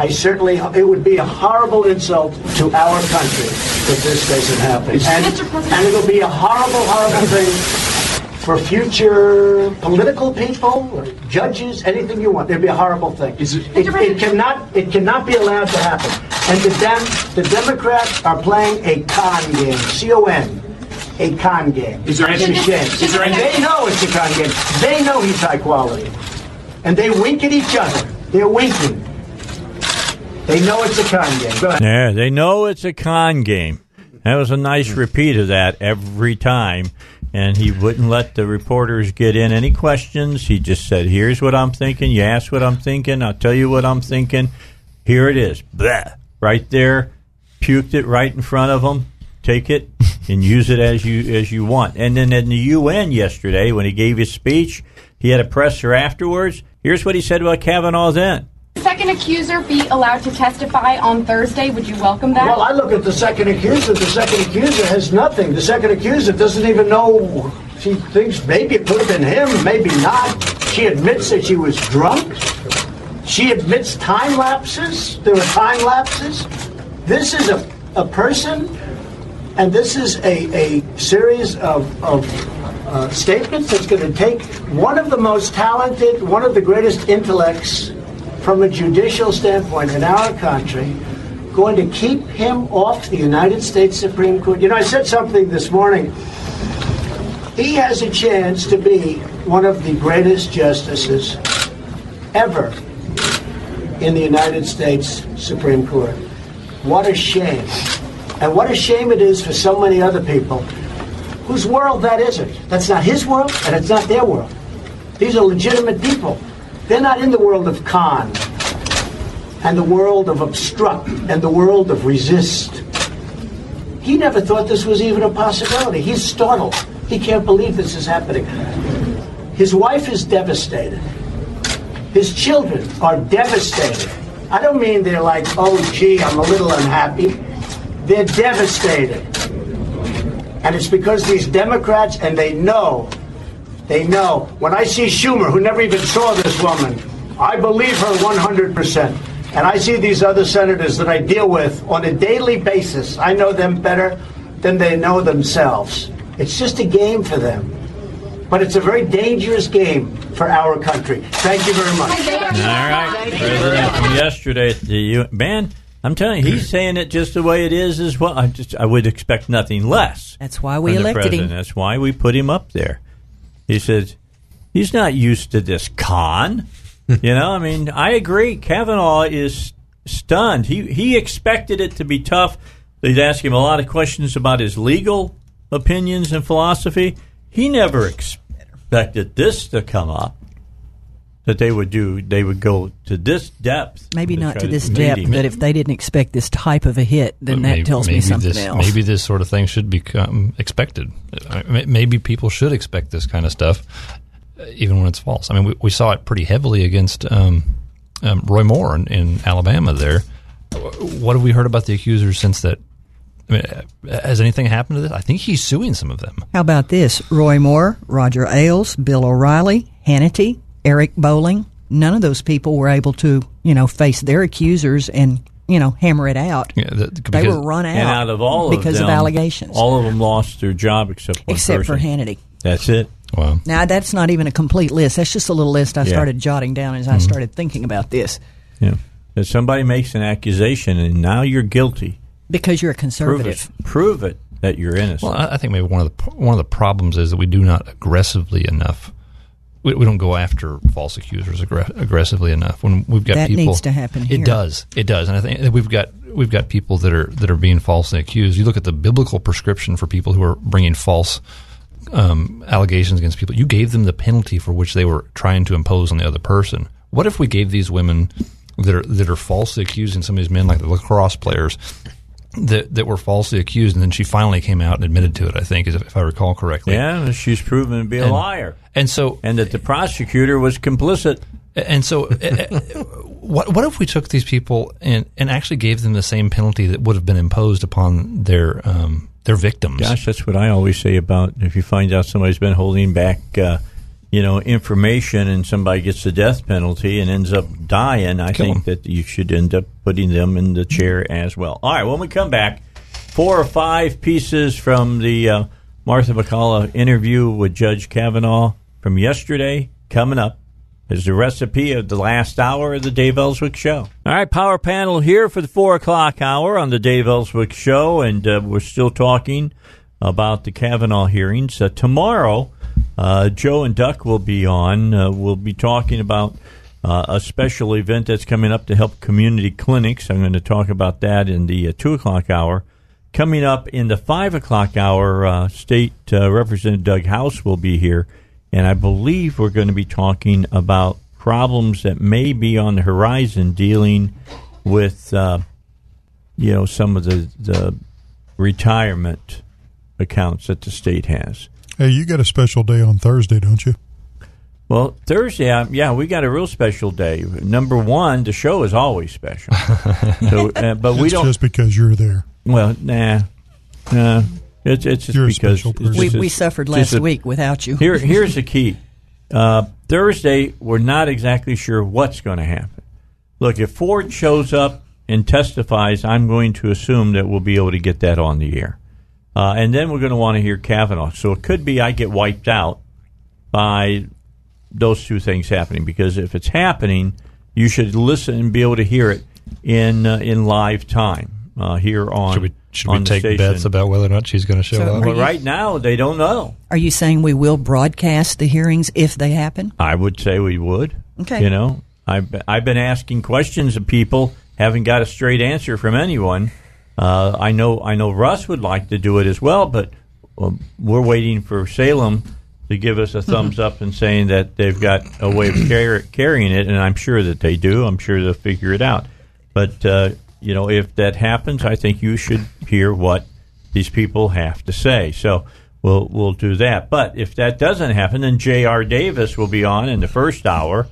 I certainly hope it would be a horrible insult to our country if this doesn't happen. And, and it'll be a horrible, horrible thing for future political people or judges, anything you want. It'd be a horrible thing. it, it cannot, it cannot be allowed to happen. And the, Dem- the Democrats are playing a con game. C O N. A con game.
Is there
it's
any-
a shame.
is there
and
any-
they know it's a con game. They know he's high quality. And they wink at each other. They're winking. They know it's a con game.
Yeah, they know it's a con game. That was a nice repeat of that every time. And he wouldn't let the reporters get in any questions. He just said, Here's what I'm thinking. You ask what I'm thinking. I'll tell you what I'm thinking. Here it is. Blah. Right there. Puked it right in front of them. Take it and use it as you as you want. And then in the UN yesterday, when he gave his speech, he had a presser afterwards. Here's what he said about Kavanaugh then.
Second accuser be allowed to testify on Thursday. Would you welcome that?
Well, I look at the second accuser. The second accuser has nothing. The second accuser doesn't even know. She thinks maybe it could have been him, maybe not. She admits that she was drunk. She admits time lapses. There were time lapses. This is a, a person, and this is a, a series of, of uh, statements that's going to take one of the most talented, one of the greatest intellects from a judicial standpoint in our country, going to keep him off the United States Supreme Court. You know, I said something this morning. He has a chance to be one of the greatest justices ever in the United States Supreme Court. What a shame. And what a shame it is for so many other people whose world that isn't. That's not his world, and it's not their world. These are legitimate people. They're not in the world of con and the world of obstruct and the world of resist. He never thought this was even a possibility. He's startled. He can't believe this is happening. His wife is devastated. His children are devastated. I don't mean they're like, oh, gee, I'm a little unhappy. They're devastated. And it's because these Democrats, and they know, they know. When I see Schumer, who never even saw this woman, I believe her 100%. And I see these other senators that I deal with on a daily basis. I know them better than they know themselves. It's just a game for them. But it's a very dangerous game for our country. Thank you very much.
All right, President from yesterday at the U- man. I'm telling you, he's saying it just the way it is as well. I just I would expect nothing less.
That's why we
from the
elected him.
That's why we put him up there. He says he's not used to this con. you know, I mean, I agree. Kavanaugh is stunned. He he expected it to be tough. They'd ask him a lot of questions about his legal opinions and philosophy. He never expected this to come up. That they would do, they would go to this depth.
Maybe not
try
to this
meet
depth,
him.
but if they didn't expect this type of a hit, then
But
that
maybe-
tells me something
this,
else.
Maybe this sort of thing should become expected. Maybe people should expect this kind of stuff, uh, even when it's false. I mean, we, we saw it pretty heavily against um, um, Roy Moore in, in Alabama. There, what have we heard about the accusers since that? I mean, uh, has anything happened to this? I think he's suing some of them.
How about this? Roy Moore, Roger Ailes, Bill O'Reilly, Hannity, Eric Bolling. None of those people were able to, you know, face their accusers and, you know, hammer it out.
Yeah, the,
they were run out,
and out of all
because
of,
of, allegations.
all of them lost their job except one
Except for. Hannity.
That's it.
Wow.
Now that's not even a complete list. That's just a little list I
Yeah.
started jotting down as I
Mhm.
started thinking about this.
Yeah. That somebody makes an accusation and now you're guilty.
Because you're a
Prove
conservative.
it. Prove it that you're innocent.
Well, I I think maybe one of the one of the problems is that we do not aggressively enough. We, we don't go after false accusers aggr- aggressively enough. When we've got
That
people,
needs to happen here.
It does. It does, and I think that we've got we've got people that are that are being falsely accused. You look at the biblical prescription for people who are bringing false um, allegations against people. You gave them the penalty for which they were trying to impose on the other person. What if we gave these women that are that are falsely accusing some of these men, like the lacrosse players, that that were falsely accused, and then she finally came out and admitted to it. I think, if I recall correctly.
yeah, she's proven to be a
And-
liar.
And so,
and that the prosecutor was complicit.
And so, uh, uh, what what if we took these people and, and actually gave them the same penalty that would have been imposed upon their um, their victims?
Gosh, that's what I always say about if you find out somebody's been holding back, uh, you know, information and somebody gets the death penalty and ends up dying, I
Kill
think that you should end up putting them in the chair as well. All right, when we come back, four or five pieces from the uh, Martha MacCallum interview with Judge Kavanaugh from yesterday coming up is the recipe of the last hour of the Dave Elswick Show. All right, power panel here for the four o'clock hour on the Dave Elswick Show, and uh, we're still talking about the Kavanaugh hearings. Uh, tomorrow, Joe and Duck will be on. Uh, we'll be talking about uh, a special event that's coming up to help community clinics. I'm going to talk about that in the uh, two o'clock hour. Coming up in the five o'clock hour, uh, State uh, Representative Doug House will be here, and I believe we're going to be talking about problems that may be on the horizon dealing with, uh, you know, some of the, the retirement accounts that the state has.
Hey, you got a special day on Thursday, don't you?
Well, Thursday, uh, yeah, we got a real special day. Number one, the show is always special, so, uh, but we
It's
don't.
just because you're there.
Well, nah, nah. It's it's just
You're a
because
special
it's
person.
We, we suffered last
a-
week without you.
Here, here's the key. Uh, Thursday, we're not exactly sure what's going to happen. Look, if Ford shows up and testifies, I'm going to assume that we'll be able to get that on the air. Uh, and then we're going to want to hear Kavanaugh. So it could be I get wiped out by those two things happening because if it's happening, you should listen and be able to hear it in uh, in live time uh, here on.
Should we should
on
we
the
take
station.
bets about whether or not she's going to show
So
up?
Well,
you-
right now they don't know.
Are you saying we will broadcast the hearings if they happen?
I would say we would.
Okay.
You know, I've I've been asking questions of people, haven't got a straight answer from anyone. Uh, I know I know Russ would like to do it as well, but um, we're waiting for Salem to give us a thumbs up and saying that they've got a way of car- carrying it, and I'm sure that they do. I'm sure they'll figure it out. But uh, you know, if that happens, I think you should hear what these people have to say. So we'll we'll do that. But if that doesn't happen, then J.R. Davis will be on in the first hour,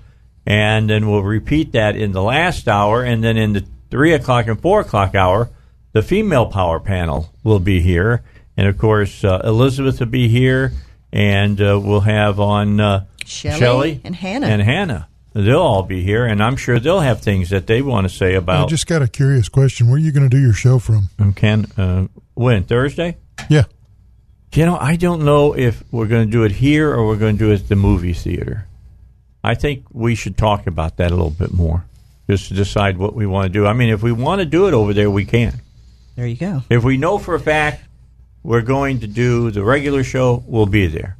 and then we'll repeat that in the last hour, and then in the three o'clock and four o'clock hour, the female power panel will be here, and of course uh, Elizabeth will be here, and uh, we'll have on uh,
Shelley
Shelley
and Hannah.
and Hannah. They'll all be here, and I'm sure they'll have things that they want to say about.
I just got a curious question. Where are you going to do your show from?
Can uh, when Thursday?
Yeah.
You know, I don't know if we're going to do it here or we're going to do it at the movie theater. I think we should talk about that a little bit more, just to decide what we want to do. I mean, if we want to do it over there, we can.
There you go.
If we know for a fact we're going to do the regular show, we'll be there.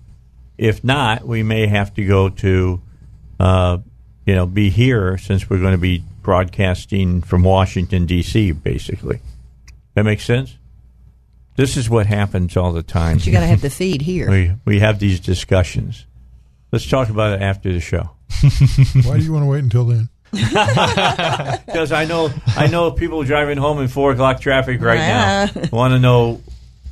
If not, we may have to go to, uh, you know, be here since we're going to be broadcasting from Washington D.C. Basically, that makes sense. This is what happens all the time.
But you got to have the feed here.
We we have these discussions. Let's talk about it after the show.
Why do you want to wait until then?
Because I know I know people driving home in four o'clock traffic right
Yeah.
now want to know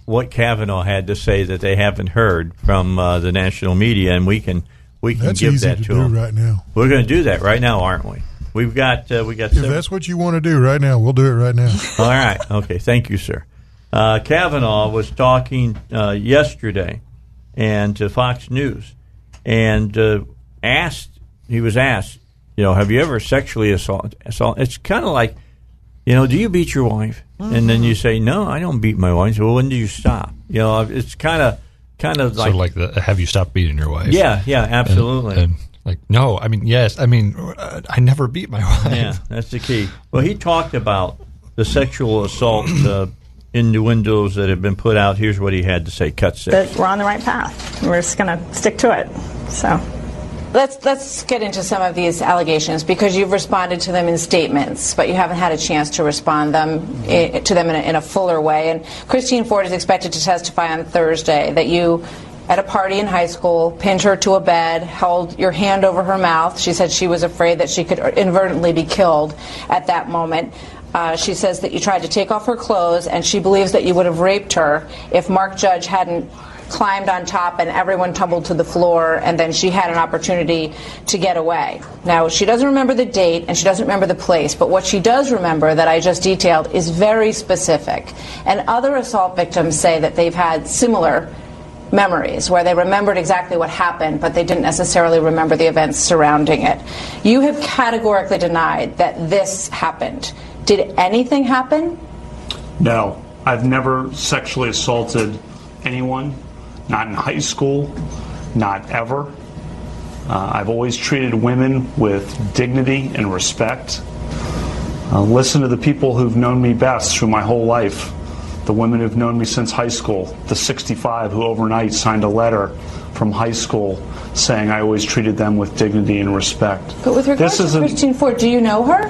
what Kavanaugh had to say that they haven't heard from uh, the national media, and we can we can
That's
give
easy
that
to
to
do
them
right now.
We're going to do that right now, aren't we? We've got uh, we got.
If
several-
that's what you want to do right now, we'll do it right now.
All right. Okay. Thank you, sir. Uh, Kavanaugh was talking uh, yesterday and to Fox News and uh, asked, he was asked, you know, have you ever sexually assaulted? Assault? It's kind of like, you know, do you beat your wife? And then you say, no, I don't beat my wife. Well, when do you stop? You know, it's kind of, kind of
Sort
like,
of like the have you stopped beating your wife?
Yeah, yeah, absolutely.
And, and like no, I mean yes, I mean uh, I never beat my wife.
Yeah, that's the key. Well, he talked about the sexual assault uh, innuendos that have been put out. Here's what he had to say. Cut six.
that we're on the right path. We're just going to stick to it. So.
Let's let's get into some of these allegations because you've responded to them in statements, but you haven't had a chance to respond them i- to them in a, in a fuller way. And Christine Ford is expected to testify on Thursday that you, at a party in high school, pinned her to a bed, held your hand over her mouth. She said she was afraid that she could inadvertently be killed at that moment. Uh, she says that you tried to take off her clothes, and she believes that you would have raped her if Mark Judge hadn't climbed on top and everyone tumbled to the floor and then she had an opportunity to get away. Now, she doesn't remember the date and she doesn't remember the place, but what she does remember that I just detailed is very specific. And other assault victims say that they've had similar memories where they remembered exactly what happened, but they didn't necessarily remember the events surrounding it. You have categorically denied that this happened. Did anything happen?
No, I've never sexually assaulted anyone, not in high school, not ever. Uh, I've always treated women with dignity and respect. Uh, listen to the people who've known me best through my whole life, the women who've known me since high school, the 65 who overnight signed a letter from high school saying I always treated them with dignity and respect.
But with regard
This
to
isn't-
Christine Ford, do you know her?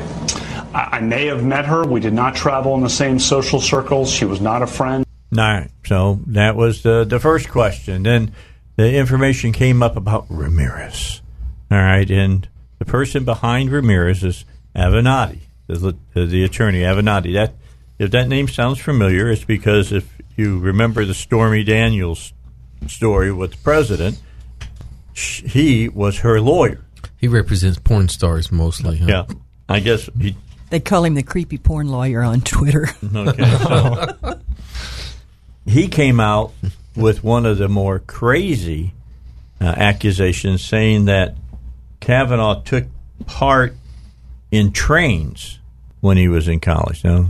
I I may have met her. We did not travel in the same social circles. She was not a friend.
All right. So that was the the first question. Then the information came up about Ramirez. All right, and the person behind Ramirez is Avenatti, the, the, the attorney Avenatti. That if that name sounds familiar, it's because if you remember the Stormy Daniels story with the president, sh- he was her lawyer.
He represents porn stars mostly. Huh?
Yeah, I guess he
They call him the creepy porn lawyer on Twitter.
Okay, so he came out with one of the more crazy uh, accusations, saying that Kavanaugh took part in trains when he was in college. Now,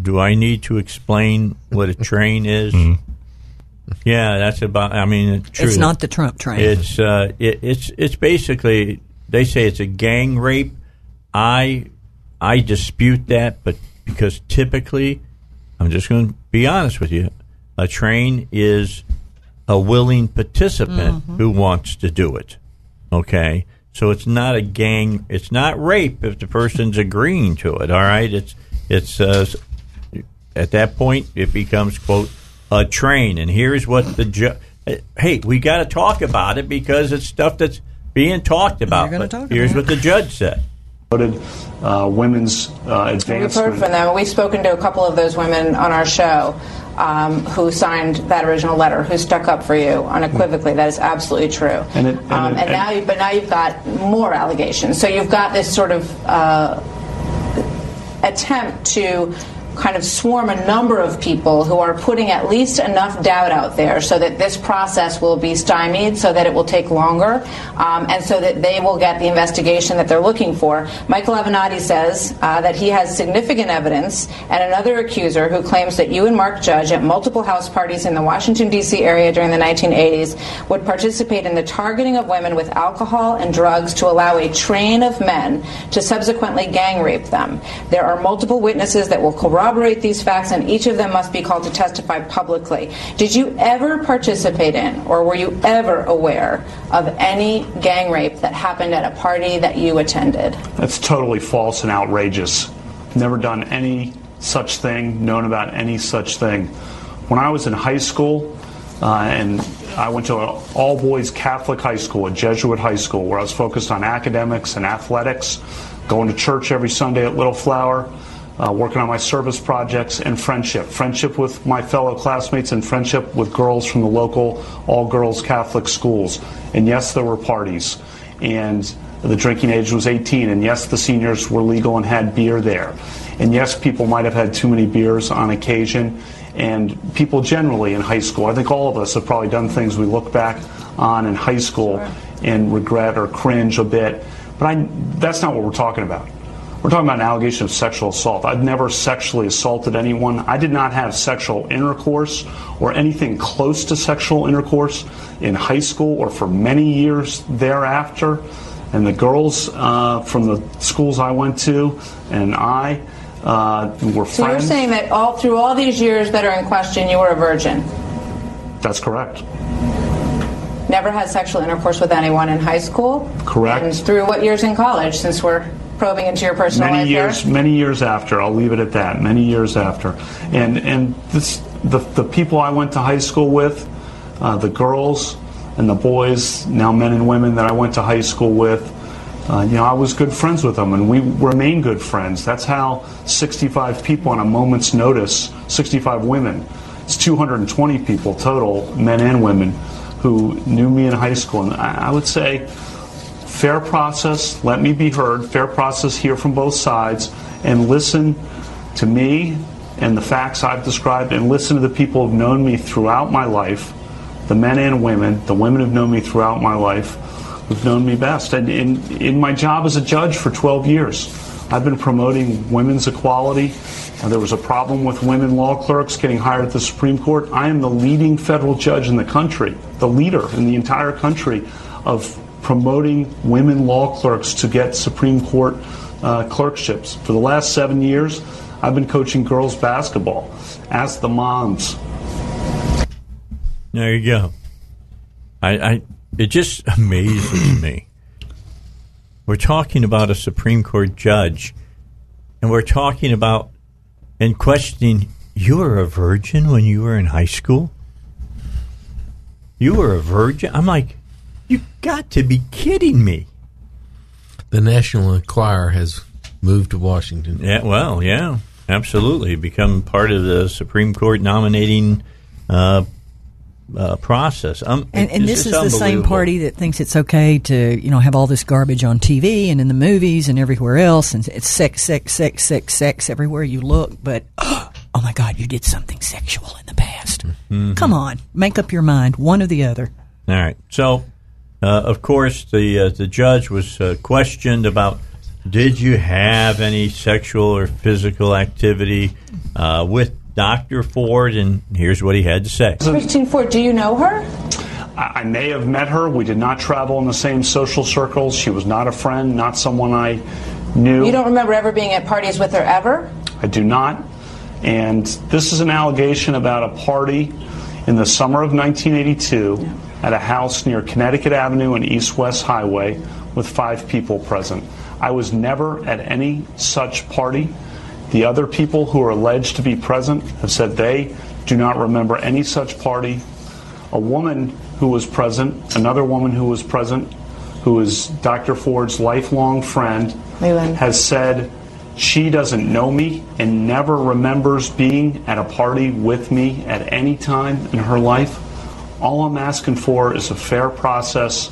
do I need to explain what a train is? Yeah, that's about. I mean, it's, true.
It's not the Trump train.
It's uh, it, it's it's basically they say it's a gang rape. I I dispute that, but because typically, I'm just going to be honest with you, a train is a willing participant
Mhm.
who wants to do it. Okay, so it's not a gang. It's not rape if the person's agreeing to it. All right, it's it's uh, at that point it becomes quote a train. And here's what the ju- hey, we got to talk about it because it's stuff that's being talked about.
talk
here's
about
what the judge said.
Promoted uh, women's uh,
We've heard from them. We've spoken to a couple of those women on our show um, who signed that original letter, who stuck up for you unequivocally. That is absolutely true.
And it- and
um,
it-
and now, you, but now you've got more allegations. So you've got this sort of uh, attempt to kind of swarm a number of people who are putting at least enough doubt out there so that this process will be stymied, so that it will take longer, um, and so that they will get the investigation that they're looking for. Michael Avenatti says uh, that he has significant evidence, and another accuser who claims that you and Mark Judge at multiple house parties in the Washington, D.C. area during the 1980s would participate in the targeting of women with alcohol and drugs to allow a train of men to subsequently gang rape them. There are multiple witnesses that will corroborate these facts, and each of them must be called to testify publicly. Did you ever participate in, or were you ever aware of any gang rape that happened at a party that you attended?
That's totally false and outrageous. Never done any such thing, known about any such thing. When I was in high school, uh, and I went to an all boys Catholic high school, a Jesuit high school, where I was focused on academics and athletics, going to church every Sunday at Little Flower, uh, working on my service projects, and friendship. Friendship with my fellow classmates and friendship with girls from the local all girls Catholic schools. And yes, there were parties. And the drinking age was 18. And yes, the seniors were legal and had beer there. And yes, people might have had too many beers on occasion. And people generally in high school, I think all of us have probably done things we look back on in high school and regret or cringe a bit. But I, that's not what we're talking about. We're talking about an allegation of sexual assault. I've never sexually assaulted anyone. I did not have sexual intercourse or anything close to sexual intercourse in high school or for many years thereafter. And the girls uh, from the schools I went to and I uh, were
So you're saying that all through all these years that are in question, you were a virgin,
That's correct.
never had sexual intercourse with anyone in high school,
Correct.
and through what years in college? Since we're probing into your personal
many
life
years,
here.
many years after. I'll leave it at that. Many years after, and and this the the people I went to high school with, uh, the girls and the boys, now men and women that I went to high school with. Uh, you know, I was good friends with them, and we remain good friends. That's how 65 people on a moment's notice, 65 women, it's 220 people total, men and women, who knew me in high school. And I, I would say, fair process, let me be heard, fair process, hear from both sides, and listen to me and the facts I've described, and listen to the people who've known me throughout my life, the men and women, the women who've known me throughout my life, who've known me best. And in, in my job as a judge for 12 years, I've been promoting women's equality. There was a problem with women law clerks getting hired at the Supreme Court. I am the leading federal judge in the country, the leader in the entire country of promoting women law clerks to get Supreme Court uh, clerkships. For the last seven years, I've been coaching girls basketball. Ask the moms.
There you go. I, I it just amazes me. We're talking about a Supreme Court judge, and we're talking about and questioning. You were a virgin when you were in high school. You were a virgin. I'm like, you got to be kidding me.
The National Enquirer has moved to Washington.
Yeah, well, yeah, absolutely. Become part of the Supreme Court nominating uh, uh, process. Um,
And, and this is the same party that thinks it's okay to, you know, have all this garbage on TV and in the movies and everywhere else, and it's sex, sex, sex, sex, sex everywhere you look. But oh my God, you did something sexual in the past.
Mhm.
Come on, make up your mind, one or the other.
All right. So, of course, the uh, the judge was uh, questioned about did you have any sexual or physical activity uh, with Dr. Ford, and here's what he had to say.
Christine Ford, do you know her?
I I may have met her. We did not travel in the same social circles. She was not a friend, not someone I knew.
You don't remember ever being at parties with her ever?
I do not. And this is an allegation about a party in the summer of 1982 at a house near Connecticut Avenue and East West Highway with five people present. I was never at any such party. The other people who are alleged to be present have said they do not remember any such party. A woman who was present, another woman who was present, who is Dr. Ford's lifelong friend,
Leland.
has said she doesn't know me and never remembers being at a party with me at any time in her life. All I'm asking for is a fair process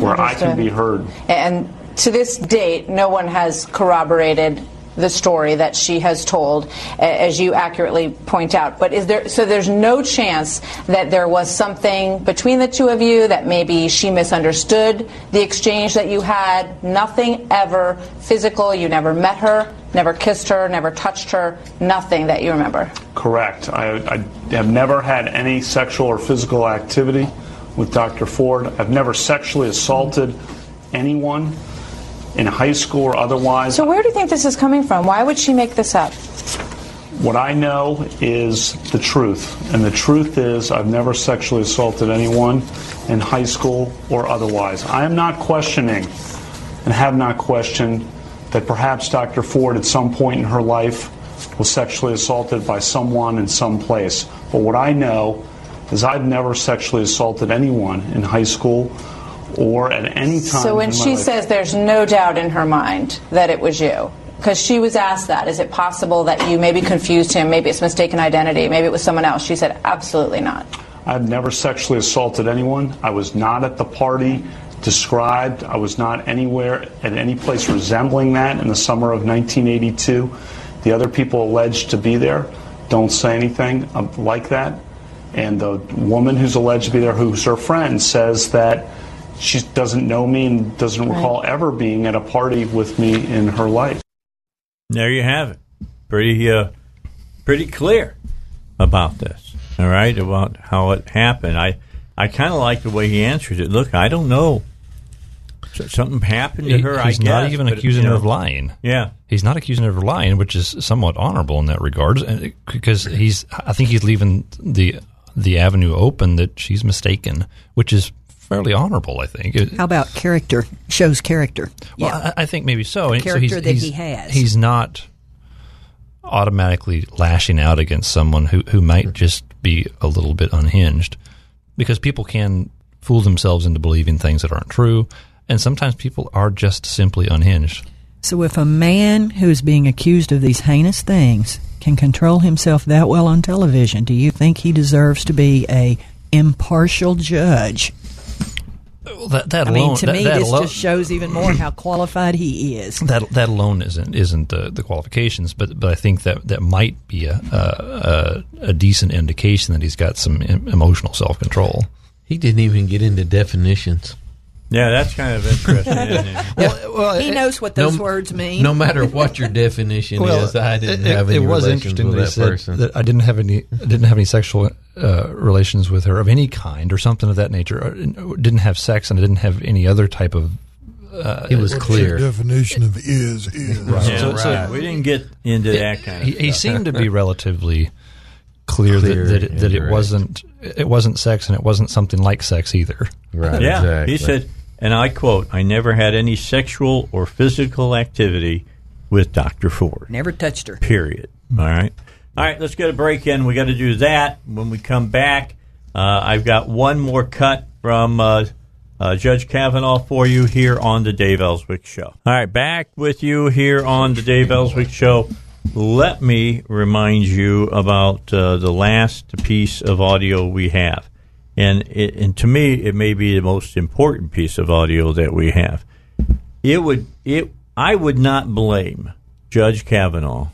where I can be heard.
And to this date, no one has corroborated the story that she has told, as you accurately point out. But is there so there's no chance that there was something between the two of you that maybe she misunderstood the exchange that you had? Nothing ever physical. You never met her, never kissed her, never touched her. Nothing that you remember.
Correct. I, I have never had any sexual or physical activity with Dr. Ford. I've never sexually assaulted anyone in high school or otherwise.
So where do you think this is coming from? Why would she make this up?
What I know is the truth. And the truth is, I've never sexually assaulted anyone in high school or otherwise. I am not questioning and have not questioned that perhaps Dr. Ford at some point in her life was sexually assaulted by someone in some place. But what I know is I've never sexually assaulted anyone in high school or at any time.
So when she
life.
says there's no doubt in her mind that it was you, because she was asked that, is it possible that you maybe confused him, maybe it's mistaken identity, maybe it was someone else? She said absolutely not.
I've never sexually assaulted anyone. I was not at the party described. I was not anywhere at any place resembling that in the summer of 1982. The other people alleged to be there don't say anything uh, like that. And the woman who's alleged to be there, who's her friend, says that she doesn't know me and doesn't
Right.
recall ever being at a party with me in her life.
There you have it. Pretty, uh, pretty clear about this. All right, about how it happened. I, I kind of like the way he answers it. Look, I don't know. Something happened to
He-
her.
he's
I
not
guess,
even
but,
accusing
you
her of lying.
Yeah.
He's not accusing her of lying, which is somewhat honorable in that regard, because he's. I think he's leaving the the avenue open that she's mistaken, which is fairly honorable. I think.
How about character? Shows character.
well, I, I think maybe so. And so
Character
he's,
that
he's,
he has.
He's not automatically lashing out against someone who, who might just be a little bit unhinged, because people can fool themselves into believing things that aren't true, and sometimes people are just simply unhinged.
So if a man who is being accused of these heinous things can control himself that well on television, do you think he deserves to be a impartial judge?
Well, that, that
I
alone,
mean, to
that,
me,
that
this
alone,
just shows even more how qualified he is.
that that alone isn't isn't the, the qualifications, but but I think that that might be a a, a, a decent indication that he's got some emotional self control.
He didn't even get into definitions.
Yeah, that's kind of interesting. isn't it?
well,
he knows what
no-
those words mean.
No matter what your definition is, I didn't
it,
have any
it was interesting
with
that he
that
said that I didn't have any I didn't have any sexual uh, relations with her of any kind or something of that nature. Or, didn't have sex and I didn't have any other type of. Uh,
It was
What's
clear.
Your definition of is is.
Yeah,
So- so-
right. we didn't get into that kind of
he, he seemed to be relatively clear,
Clear
that that it, that it wasn't it wasn't sex and it wasn't something like sex either.
Right.
Yeah,
exactly.
he said, and I quote, "I never had any sexual or physical activity with Dr. Ford."
Never touched her.
Period. All right. All right, let's get a break in. We got to do that. When we come back, uh, I've got one more cut from uh, uh, Judge Kavanaugh for you here on the Dave Elswick Show. All right, back with you here on the Dave Elswick Show. Let me remind you about uh, the last piece of audio we have. And, it, and to me, it may be the most important piece of audio that we have. It would it I would not blame Judge Kavanaugh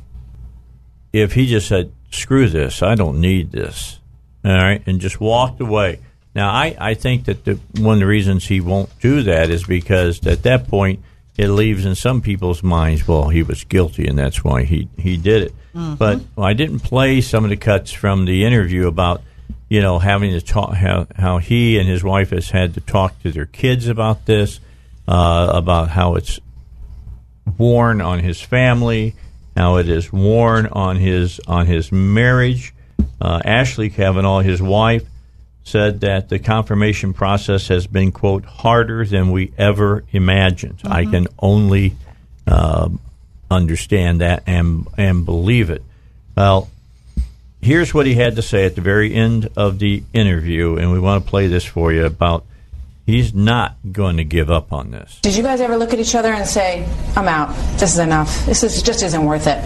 if he just said, "Screw this, I don't need this," all right, and just walked away. Now, I, I think that the, one of the reasons he won't do that is because at that point it leaves in some people's minds, well, he was guilty and that's why he, he did it. But well, I didn't play some of the cuts from the interview about, you know, having to talk, how, how he and his wife has had to talk to their kids about this, uh, about how it's worn on his family, how it is worn on his on his marriage. Uh, Ashley Kavanaugh, his wife, said that the confirmation process has been quote harder than we ever imagined. I can only um, understand that and and believe it. Well, here's what he had to say at the very end of the interview, and we want to play this for you about he's not going to give up on this.
Did you guys ever look at each other and say, I'm out. This is enough. This is, just isn't worth it?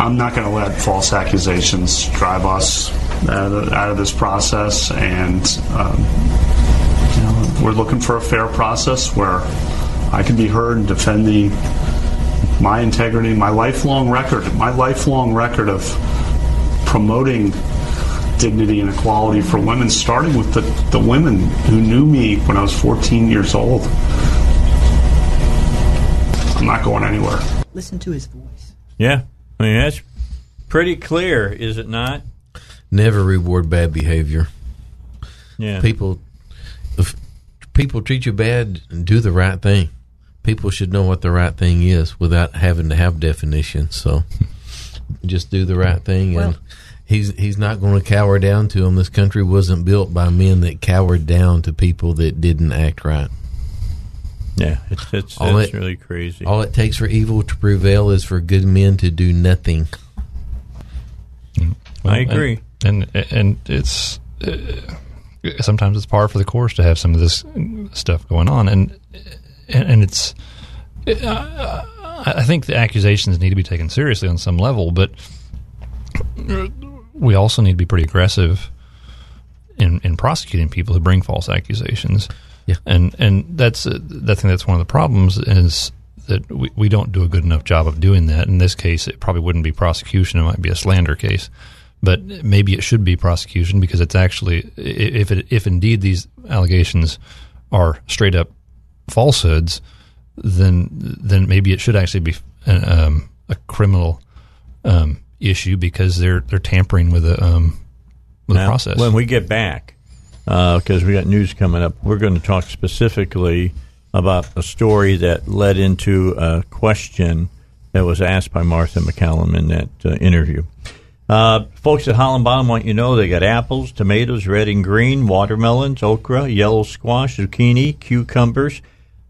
I'm not going to let false accusations drive us out of, out of this process, and um, you know, we're looking for a fair process where I can be heard and defend the my integrity, my lifelong record, my lifelong record of promoting dignity and equality for women, starting with the, the women who knew me when I was 14 years old. I'm not going anywhere.
Listen to his voice.
Yeah, I mean that's pretty clear, is it not?
Never reward bad behavior.
Yeah.
People, if people treat you bad, do the right thing. People should know what the right thing is without having to have definitions. So, just do the right thing, and he's he's not going to cower down to them. This country wasn't built by men that cowered down to people that didn't act right.
Yeah, it's it's,
All
it's
it-
really crazy.
All it takes for evil to prevail is for good men to do nothing.
Well,
I agree.
and and, and it's uh, sometimes it's par for the course to have some of this stuff going on, and and, and it's. Uh, I I think the accusations need to be taken seriously on some level, but we also need to be pretty aggressive in in prosecuting people who bring false accusations.
Yeah,
and and that's uh, I think that's one of the problems is that we, we don't do a good enough job of doing that. In this case, it probably wouldn't be prosecution; it might be a slander case. But maybe it should be prosecution because it's actually if it, if indeed these allegations are straight up falsehoods, then then maybe it should actually be uh, um, a criminal um, issue because they're they're tampering with the um, with the
Now,
process.
When we get back, because we got news coming up, we're going to talk specifically about a story that led into a question that was asked by Martha MacCallum in that uh, interview. Uh, folks at Holland Bottom want you to know they got apples, tomatoes, red and green, watermelons, okra, yellow squash, zucchini, cucumbers.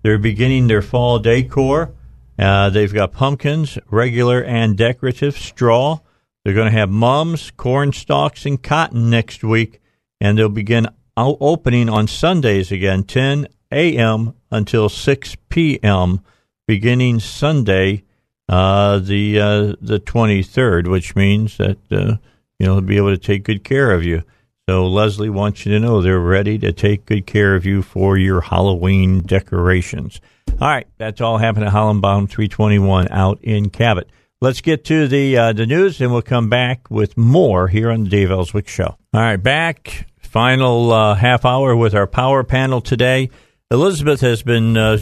They're beginning their fall decor. Uh, they've got pumpkins, regular and decorative, straw. They're going to have mums, corn stalks, and cotton next week, and they'll begin opening on Sundays again, 10 a.m. until 6 p.m. beginning Sunday, uh, the uh, the 23rd, which means that uh, you know they'll be able to take good care of you. So Leslie wants you to know they're ready to take good care of you for your Halloween decorations. All right, that's all happened at Holland Bottom 321 out in Cabot. Let's get to the uh, the news, and we'll come back with more here on the Dave Elswick Show. All right, back final uh, half hour with our power panel today. Elizabeth has been uh,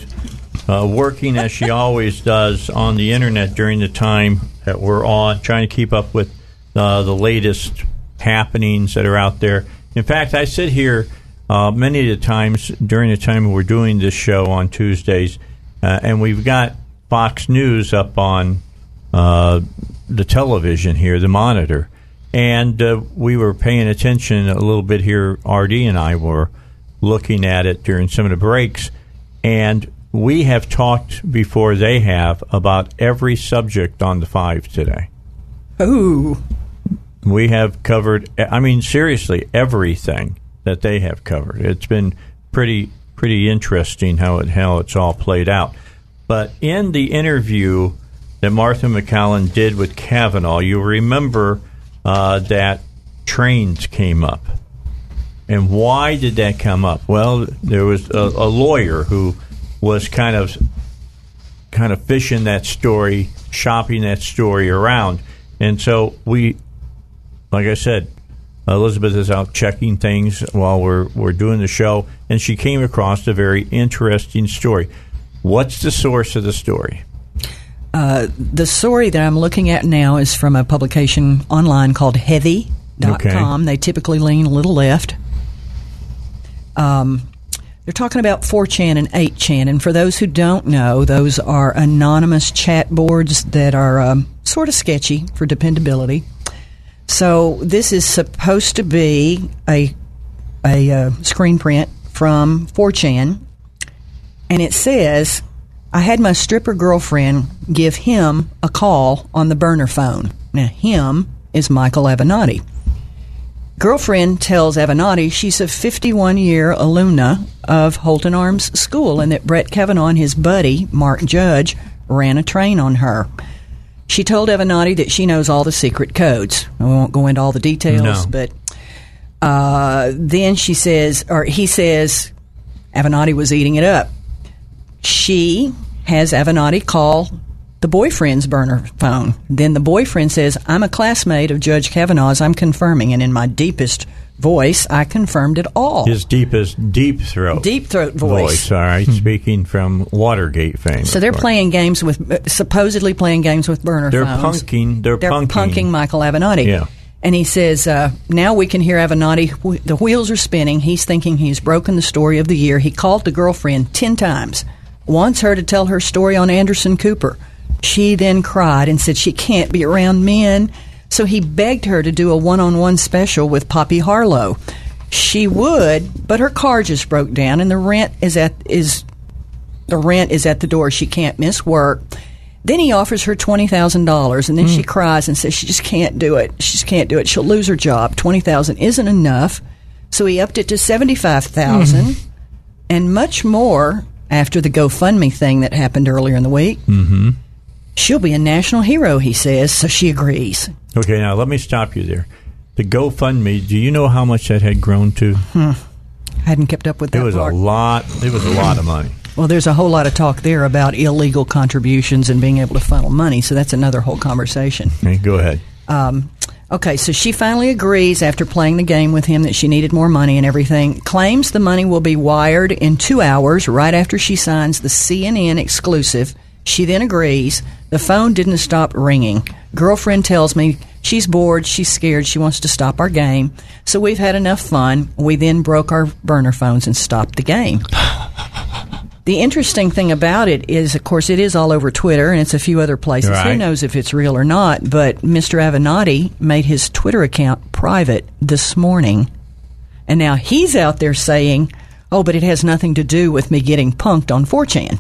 uh, working as she always does on the internet during the time that we're on, trying to keep up with uh, the latest happenings that are out there. In fact, I sit here uh, many of the times during the time we're doing this show on Tuesdays, uh, and we've got Fox News up on the television here, the monitor, and uh, we were paying attention a little bit here. RD and I were looking at it during some of the breaks, and we have talked before they have about every subject on the five today.
Ooh.
We have covered. I mean, seriously, everything that they have covered. It's been pretty pretty interesting how it how it's all played out. But in the interview that Martha MacCallum did with Kavanaugh, you remember uh, that trains came up. And why did that come up? Well, there was a, a lawyer who was kind of kind of fishing that story, shopping that story around. And so we, like I said, Elizabeth is out checking things while we're we're doing the show, and she came across a very interesting story. What's the source of the story?
Uh, the story that I'm looking at now is from a publication online called Heavy.com.
Okay.
They typically lean a little left. Um, they're talking about 4chan and 8chan. And for those who don't know, those are anonymous chat boards that are um, sort of sketchy for dependability. So this is supposed to be a, a uh, screen print from 4chan. And it says, I had my stripper girlfriend give him a call on the burner phone. Now, him is Michael Avenatti. Girlfriend tells Avenatti she's a 51 year alumna of Holton Arms School and that Brett Kavanaugh and his buddy, Mark Judge, ran a train on her. She told Avenatti that she knows all the secret codes. I won't go into all the details,
No.
but uh, then she says, or he says, Avenatti was eating it up. She has Avenatti call the boyfriend's burner phone. Then the boyfriend says, I'm a classmate of Judge Kavanaugh's. I'm confirming. And in my deepest voice, I confirmed it all.
His deepest deep throat.
Deep throat voice.
all right, speaking from Watergate fame.
So they're playing games with, uh, supposedly playing games with burner phones.
They're
phones.
punking. They're,
They're
punking.
punking Michael Avenatti.
Yeah.
And he says, uh, now we can hear Avenatti. wh- The wheels are spinning. He's thinking he's broken the story of the year. He called the girlfriend 10 times, wants her to tell her story on Anderson Cooper. She then cried and said she can't be around men. So he begged her to do a one on one special with Poppy Harlow. She would, but her car just broke down and the rent is at is the rent is at the door. She can't miss work. Then he offers her twenty thousand dollars, and then she hmm. cries and says she just can't do it. She just can't do it. She'll lose her job. Twenty thousand isn't enough, so he upped it to seventy five thousand, hmm. and much more after the GoFundMe thing that happened earlier in the week.
Mm-hmm.
She'll be a national hero, he says. So she agrees.
Okay, now let me stop you there. The GoFundMe. Do you know how much that had grown to?
Hmm. I hadn't kept up with that
It was
part.
a lot. It was a lot of money.
Well, there's a whole lot of talk there about illegal contributions and being able to funnel money. So that's another whole conversation.
Okay, go ahead.
Um, okay, so she finally agrees after playing the game with him that she needed more money and everything. Claims the money will be wired in two hours right after she signs the CNN exclusive. She then agrees. The phone didn't stop ringing. Girlfriend tells me she's bored, she's scared, she wants to stop our game. So we've had enough fun. We then broke our burner phones and stopped the game. The interesting thing about it is, of course, it is all over Twitter and it's a few other places. Who knows if it's real or not? But Mr. Avenatti made his Twitter account private this morning. And now he's out there saying, oh, but it has nothing to do with me getting punked on 4chan.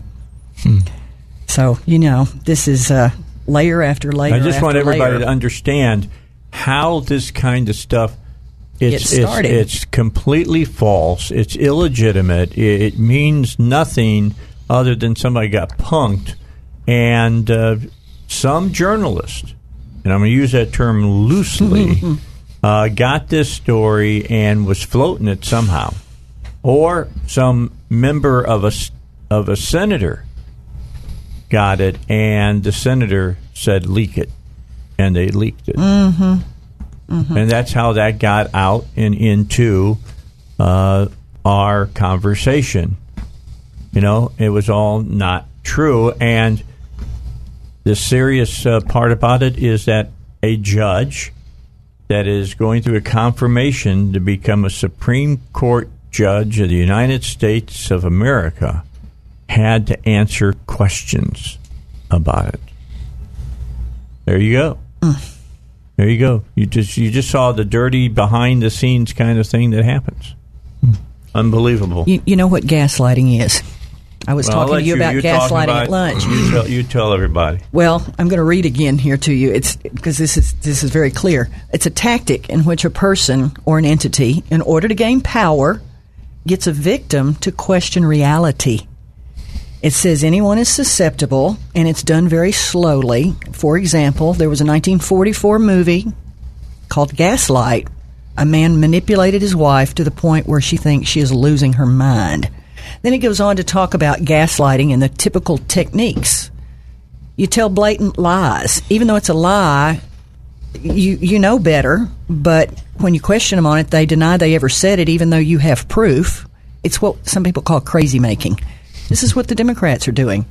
So, you know, this is uh, layer after layer.
I just want everybody
layer.
to understand how this kind of stuff it's,
Gets started.
It's, it's completely false. It's illegitimate. It, it means nothing other than somebody got punked, and uh, some journalist, and I'm going to use that term loosely, uh, got this story and was floating it somehow, or some member of a of a senator got it, and the senator said leak it, and they leaked it,
Mm-hmm. Mm-hmm.
and that's how that got out and into uh, our conversation. You know, it was all not true, and the serious uh, part about it is that a judge that is going through a confirmation to become a Supreme Court judge of the United States of America had to answer questions about it. There you go. There you go. You just you just saw the dirty behind the scenes kind of thing that happens. Hmm. Unbelievable.
You, you know what gaslighting is? I was
Well,
talking to you about
you're talking
gaslighting
about-
at lunch.
You tell, you tell everybody.
Well, I'm going to read again here to you. It's because this is this is very clear. It's a tactic in which a person or an entity, in order to gain power, gets a victim to question reality. It says anyone is susceptible, and it's done very slowly. For example, there was a 1944 movie called Gaslight. A man manipulated his wife to the point where she thinks she is losing her mind. Then it goes on to talk about gaslighting and the typical techniques. You tell blatant lies, even though it's a lie. You you know better, but when you question them on it, they deny they ever said it, even though you have proof. It's what some people call crazy making. This is what the Democrats are doing.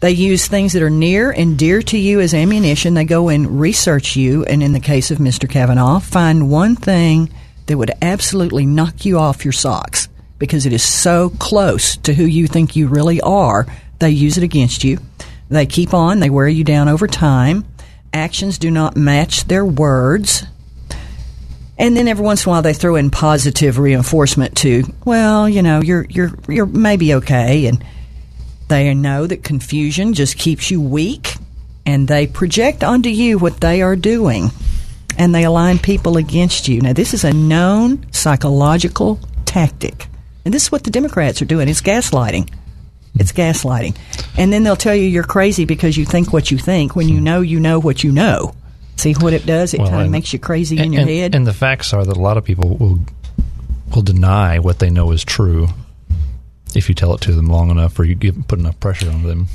They use things that are near and dear to you as ammunition. They go and research you, and in the case of Mr. Kavanaugh, find one thing that would absolutely knock you off your socks because it is so close to who you think you really are. They use it against you. They keep on, they wear you down over time. Actions do not match their words. And then every once in a while they throw in positive reinforcement to, well, you know, you're you're you're maybe okay and they know that confusion just keeps you weak and they project onto you what they are doing. and they align people against you. Now, this is a known psychological tactic. And this is what the Democrats are doing. It's gaslighting. It's gaslighting. And then they'll tell you you're crazy because you think what you think when you know you know what you know. See what it does? It
Well,
kind of makes you crazy in your
and-
head.
And the facts are that a lot of people will will deny what they know is true if you tell it to them long enough or you give put enough pressure on them.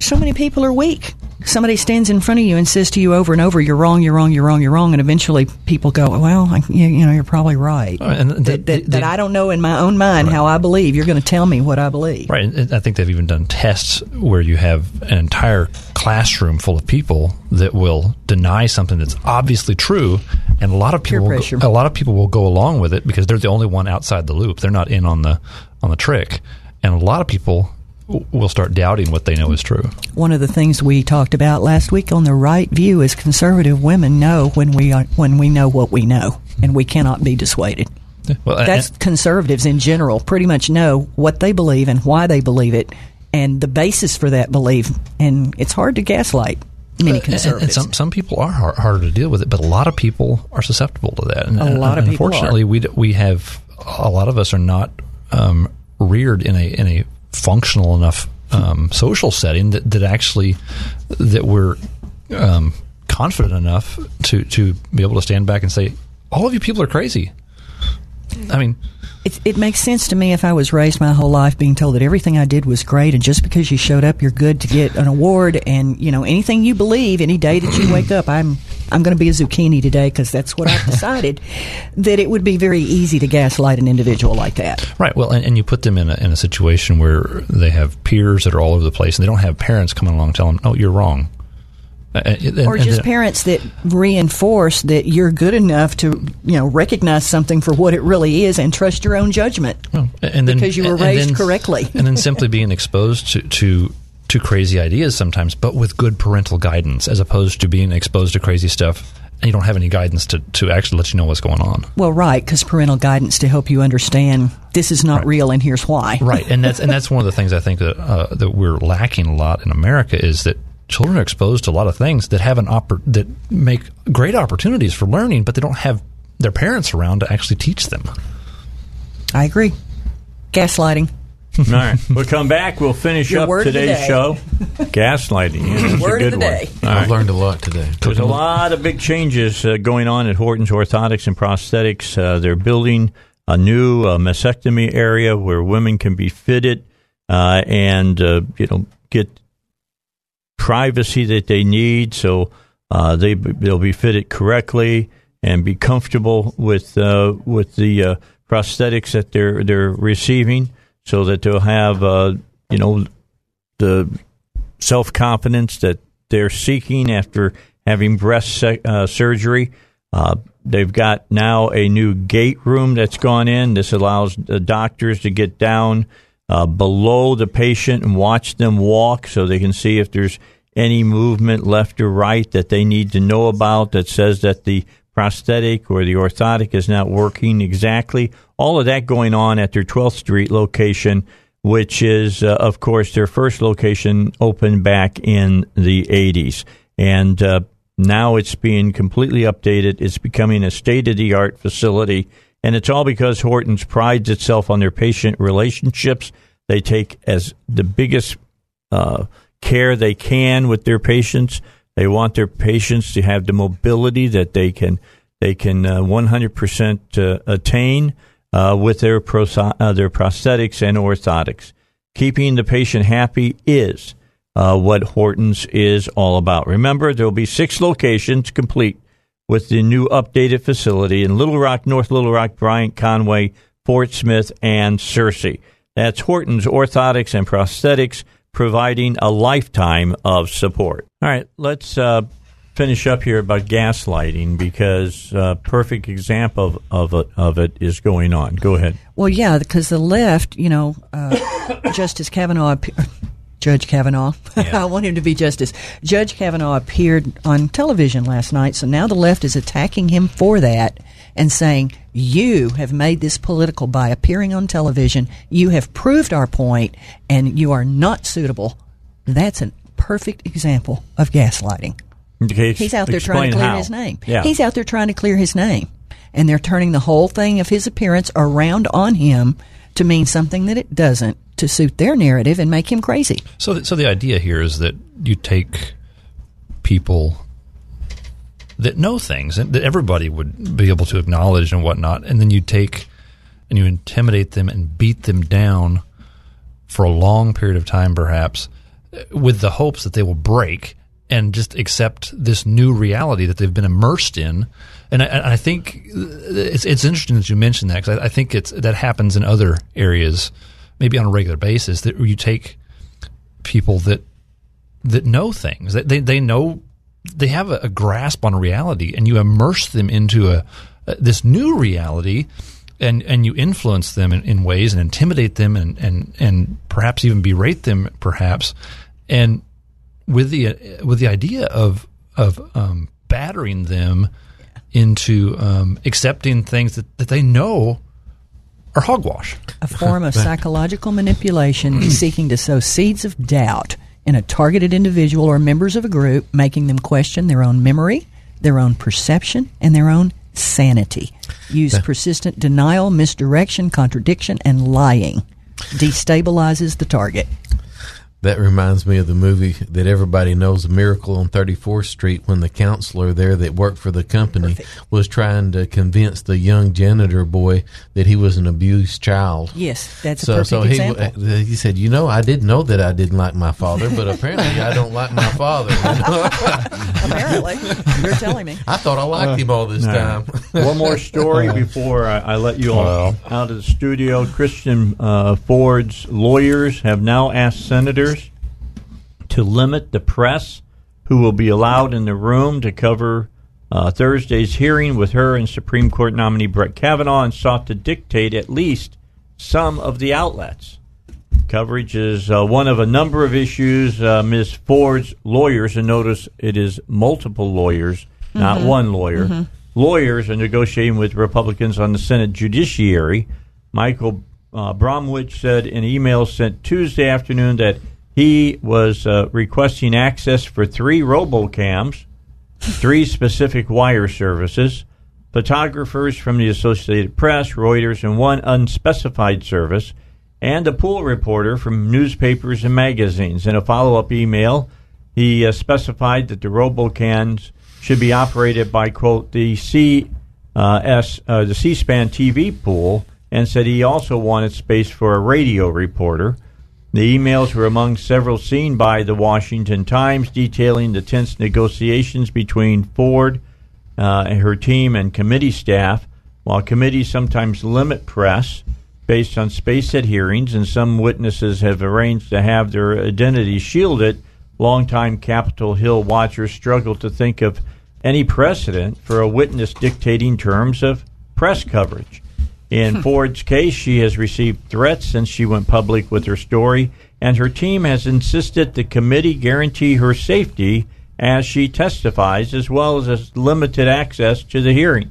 so many people are weak. Somebody stands in front of you and says to you over and over, "You're wrong. You're wrong. You're wrong. You're wrong." And eventually, people go, "Well, I, you, you know, you're probably right."
And the-
that, that,
the-
that I don't know in my own mind how I believe. You're going to tell me what I believe.
Right. and I think they've even done tests where you have an entire classroom full of people that will deny something that's obviously true, and a lot of people, go, a lot of people will go along with it because they're the only one outside the loop. They're not in on the on the trick, and a lot of people will start doubting what they know is true.
One of the things we talked about last week on the right view is conservative women know when we are, when we know what we know, and we cannot be dissuaded.
Well,
That's conservatives in general pretty much know what they believe and why they believe it, and the basis for that belief. And it's hard to gaslight many
And- and, some some people are hard, harder to deal with it, but a lot of people are susceptible to that. And,
A lot of
and
people are.
Unfortunately, we d- we have a lot of us are not um, reared in a in a functional enough um, social setting that, that actually that we're um, confident enough to to be able to stand back and say, all of you people are crazy. I mean,
It, it makes sense to me if I was raised my whole life being told that everything I did was great, and just because you showed up, you're good to get an award, and you know anything you believe, any day that you wake up, I'm I'm going to be a zucchini today because that's what I've decided. that it would be very easy to gaslight an individual like that.
Right. Well, and, and you put them in a, in a situation where they have peers that are all over the place, and they don't have parents coming along telling them, "No, you're wrong." Uh, and-
or
and
just parents that reinforce that you're good enough to you know recognize something for what it really is and trust your own judgment well,
and then,
because you were raised
then-
correctly.
and then simply being exposed to, to to crazy ideas sometimes, but with good parental guidance, as opposed to being exposed to crazy stuff and you don't have any guidance to, to actually let you know what's going on.
Well, right, because parental guidance to help you understand this is not real and here's why.
Right, and that's and that's one of the things I think that uh, that we're lacking a lot in America is that children are exposed to a lot of things that have an oppor- that make great opportunities for learning, but they don't have their parents around to actually teach them.
I agree. Gaslighting.
All right. We'll come back. We'll finish
Your
up
word of the
today's
day.
show. Gaslighting. Yeah, that's
Word
a
of
good
the
one.
day.
All
I've learned a lot today.
There's a lot of big changes uh, going on at Horton's Orthotics and Prosthetics. Uh, they're building a new uh, mastectomy area where women can be fitted uh, and uh, you know get privacy that they need, so uh, they they'll be fitted correctly and be comfortable with uh, with the uh, prosthetics that they're they're receiving, so that they'll have uh, you know the self confidence that they're seeking after having breast se- uh, surgery. Uh, they've got now a new gait room that's gone in. This allows the doctors to get down uh, below the patient and watch them walk so they can see if there's any movement left or right that they need to know about that says that the prosthetic or the orthotic is not working exactly. All of that going on at their 12th Street location which is, uh, of course, their first location opened back in the 80s. And uh, now it's being completely updated. It's becoming a state of the art facility. And it's all because Horton's prides itself on their patient relationships. They take as the biggest uh, care they can with their patients. They want their patients to have the mobility that they can they can uh, 100% uh, attain uh, with their proso- uh, their prosthetics and orthotics. Keeping the patient happy is uh, what Hortons is all about. Remember, there will be six locations complete with the new updated facility in Little Rock, North Little Rock, Bryant, Conway, Fort Smith, and Searcy. That's Horton's Orthotics and Prosthetics, providing a lifetime of support. All right, let's uh, finish up here about gaslighting because a perfect example of, of, it, of it is going on. Go ahead.
Well, yeah, because the left, you know, uh, Justice Kavanaugh, Judge Kavanaugh, I want him to be Justice. Judge Kavanaugh appeared on television last night, so now the left is attacking him for that and saying, You have made this political by appearing on television. You have proved our point, and you are not suitable. That's a perfect example of gaslighting.
Okay,
He's out there trying to clear
how.
his name.
Yeah.
He's out there trying to clear his name. And they're turning the whole thing of his appearance around on him to mean something that it doesn't to suit their narrative and make him crazy.
So, th- so the idea here is that you take people that know things and that everybody would be able to acknowledge and whatnot, and then you take and you intimidate them and beat them down for a long period of time, perhaps, with the hopes that they will break and just accept this new reality that they've been immersed in. And I, I think it's it's interesting that you mentioned that because I, I think it's that happens in other areas, maybe on a regular basis. That you take people that that know things that they they know they have a, a grasp on reality, and you immerse them into a, a this new reality, and and you influence them in, in ways and intimidate them, and and and perhaps even berate them, perhaps, and with the uh, with the idea of of um, battering them into um, accepting things that, that they know are hogwash.
A form of psychological manipulation seeking to sow seeds of doubt in a targeted individual or members of a group, making them question their own memory, their own perception, and their own sanity. Use persistent denial, misdirection, contradiction, and lying. Destabilizes the target.
That reminds me of the movie that everybody knows, A Miracle on 34th Street, when the counselor there that worked for the company was trying to convince the young janitor boy that he was an abused child.
Yes, that's a
so,
perfect
so he,
example.
uh, he said, You know, I didn't know that I didn't like my father, but apparently I don't like my father.
Apparently, you're telling me.
I thought I liked him all this
All
time.
One more story before I, I let you all out of the studio. Christian uh, Ford's lawyers have now asked senators to limit the press who will be allowed in the room to cover uh, Thursday's hearing with her and Supreme Court nominee Brett Kavanaugh and sought to dictate at least some of the outlets. Coverage is uh, one of a number of issues. Uh, Ms. Ford's lawyers, and notice it is multiple lawyers, not
Mhm.
one lawyer.
Mhm.
Lawyers are negotiating with Republicans on the Senate Judiciary. Michael uh, Bromwich said in an email sent Tuesday afternoon that he was uh, requesting access for three robocams, three specific wire services, photographers from the Associated Press, Reuters, and one unspecified service, and a pool reporter from newspapers and magazines. In a follow up email, he uh, specified that the robocams should be operated by, quote, the C, uh, S, uh, the C-SPAN TV pool, and said he also wanted space for a radio reporter. The emails were among several seen by the Washington Times detailing the tense negotiations between Ford uh, and her team and committee staff. While committees sometimes limit press based on space at hearings, and some witnesses have arranged to have their identities shielded, longtime Capitol Hill watchers struggle to think of any precedent for a witness dictating terms of press coverage. In Ford's case, she has received threats since she went public with her story, and her team has insisted the committee guarantee her safety as she testifies, as well as limited access to the hearing.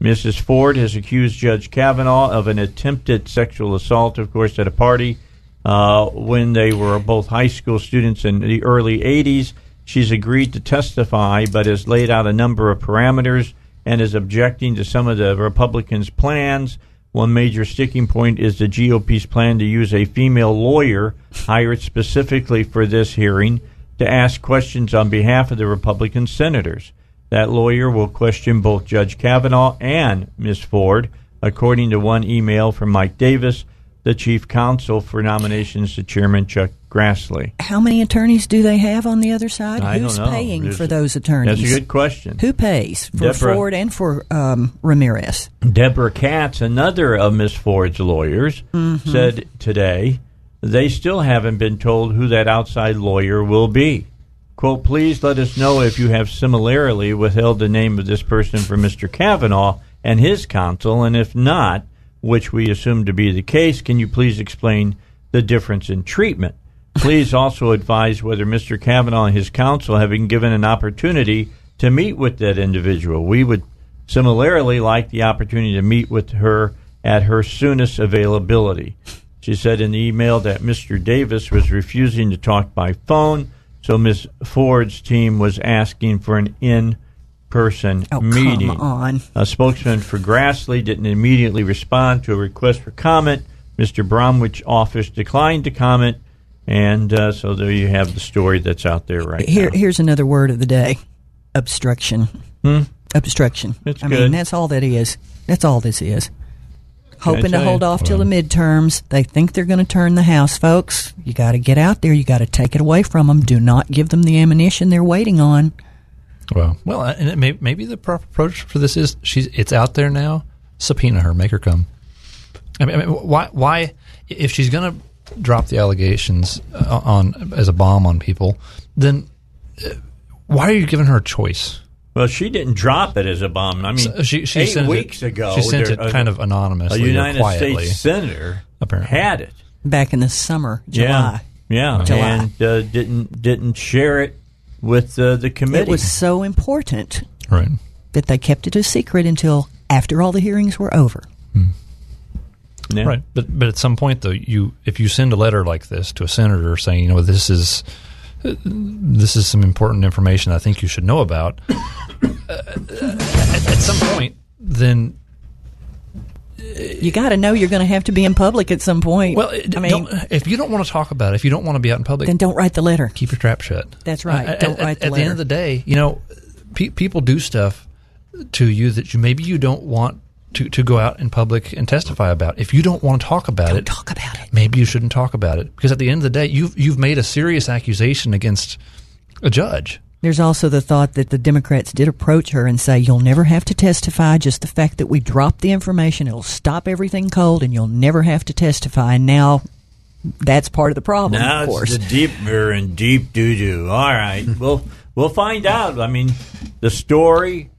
Mrs. Ford has accused Judge Kavanaugh of an attempted sexual assault, of course, at a party uh, when they were both high school students in the early 80s. She's agreed to testify, but has laid out a number of parameters and is objecting to some of the Republicans' plans. One major sticking point is the GOP's plan to use a female lawyer hired specifically for this hearing to ask questions on behalf of the Republican senators. That lawyer will question both Judge Kavanaugh and Ms. Ford, according to one email from Mike Davis, the chief counsel for nominations to Chairman Chuck Grassley.
How many attorneys do they have on the other side?
I
Who's paying
There's-
for those attorneys?
That's a good question.
Who pays for
Deborah-
Ford and for um, Ramirez?
Deborah Katz, another of Miss Ford's lawyers,
Mhm.
said today they still haven't been told who that outside lawyer will be. Quote, please let us know if you have similarly withheld the name of this person from Mr. Kavanaugh and his counsel, and if not, which we assume to be the case, can you please explain the difference in treatment? Please also advise whether Mr. Kavanaugh and his counsel have been given an opportunity to meet with that individual. We would similarly like the opportunity to meet with her at her soonest availability. She said in the email that Mr. Davis was refusing to talk by phone So Ms. Ford's team was asking for an in-person
Oh, come
meeting.
on.
A spokesman for Grassley didn't immediately respond to a request for comment. Mr. Bromwich office declined to comment, and uh, so there you have the story that's out there right
Here,
now.
here's another word of the day: obstruction.
Hmm?
Obstruction.
That's
I
good.
mean, that's all that is. That's all this is. Hoping to hold
you?
off till the midterms. They think they're going to turn the House, folks. You got to get out there. You got to take it away from them. Do not give them the ammunition they're waiting on.
Well, well, and it may, maybe the proper approach for this is she's it's out there now. Subpoena her, make her come. I mean, I mean why? Why, if she's going to drop the allegations uh, on as a bomb on people, then uh, why are you giving her a choice?
Well, she didn't drop it as a bomb. I mean,
So she, she
eight
sent it-
weeks ago,
she sent
there-
it kind of anonymously,
A United
quietly,
States senator
apparently.
had it.
Back in the summer,
Yeah,
July.
yeah,
July.
and uh, didn't didn't share it with uh, the committee.
It was so important
right.
that they kept it a secret until after all the hearings were over.
Yeah.
Right, but but at some point though, you if you send a letter like this to a senator saying, you know, this is uh, this is some important information I think you should know about. uh, at, at some point, then
You got to know you're going to have to be in public at some point.
well,
I mean,
don't, if you don't want to talk about it, if you don't want to be out in public,
then don't write the letter.
keep your trap shut.
That's right.
Uh,
Don't
at,
write
at,
the
at the end of the day, you know, pe- people do stuff to you that you maybe you don't want to, to go out in public and testify about. If you don't want to talk about it,
talk about it.
Maybe you shouldn't talk about it because at the end of the day, you've you've made a serious accusation against a judge.
There's also the thought that the Democrats did approach her and say, You'll never have to testify. Just the fact that we dropped the information, it'll stop everything cold and you'll never have to testify. And now that's part of the problem,
Now
of course.
it's the deep we're in deep doo doo. All right, we'll we'll find out. I mean, the story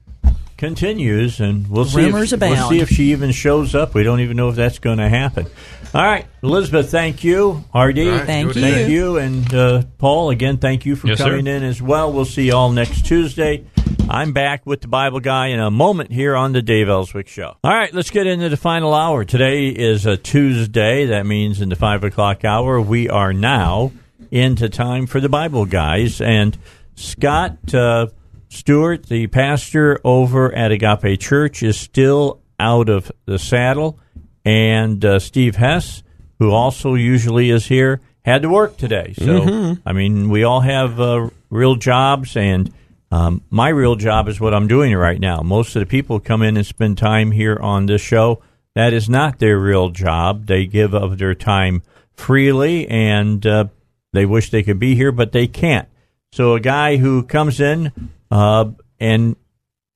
continues, and we'll see.
Rumors
if, We'll see if she even shows up. We don't even know if that's going to happen. All right, Elizabeth, thank you. RD,
right, Thank do it
thank you, and uh, Paul again. Thank you for
Yes, sir.
coming in as well. We'll see you all next Tuesday. I'm back with the Bible guy in a moment here on the Dave Elswick Show. All right, let's get into the final hour. Today is a Tuesday. That means in the five o'clock hour, we are now into time for the Bible guys. And Scott uh, Stewart, the pastor over at Agape Church, is still out of the saddle. And uh, Steve Hess, who also usually is here, had to work today. So,
Mhm.
I mean, we all have uh, real jobs, and um, my real job is what I'm doing right now. Most of the people come in and spend time here on this show. That is not their real job. They give of their time freely, and uh, they wish they could be here, but they can't. So, a guy who comes in uh, and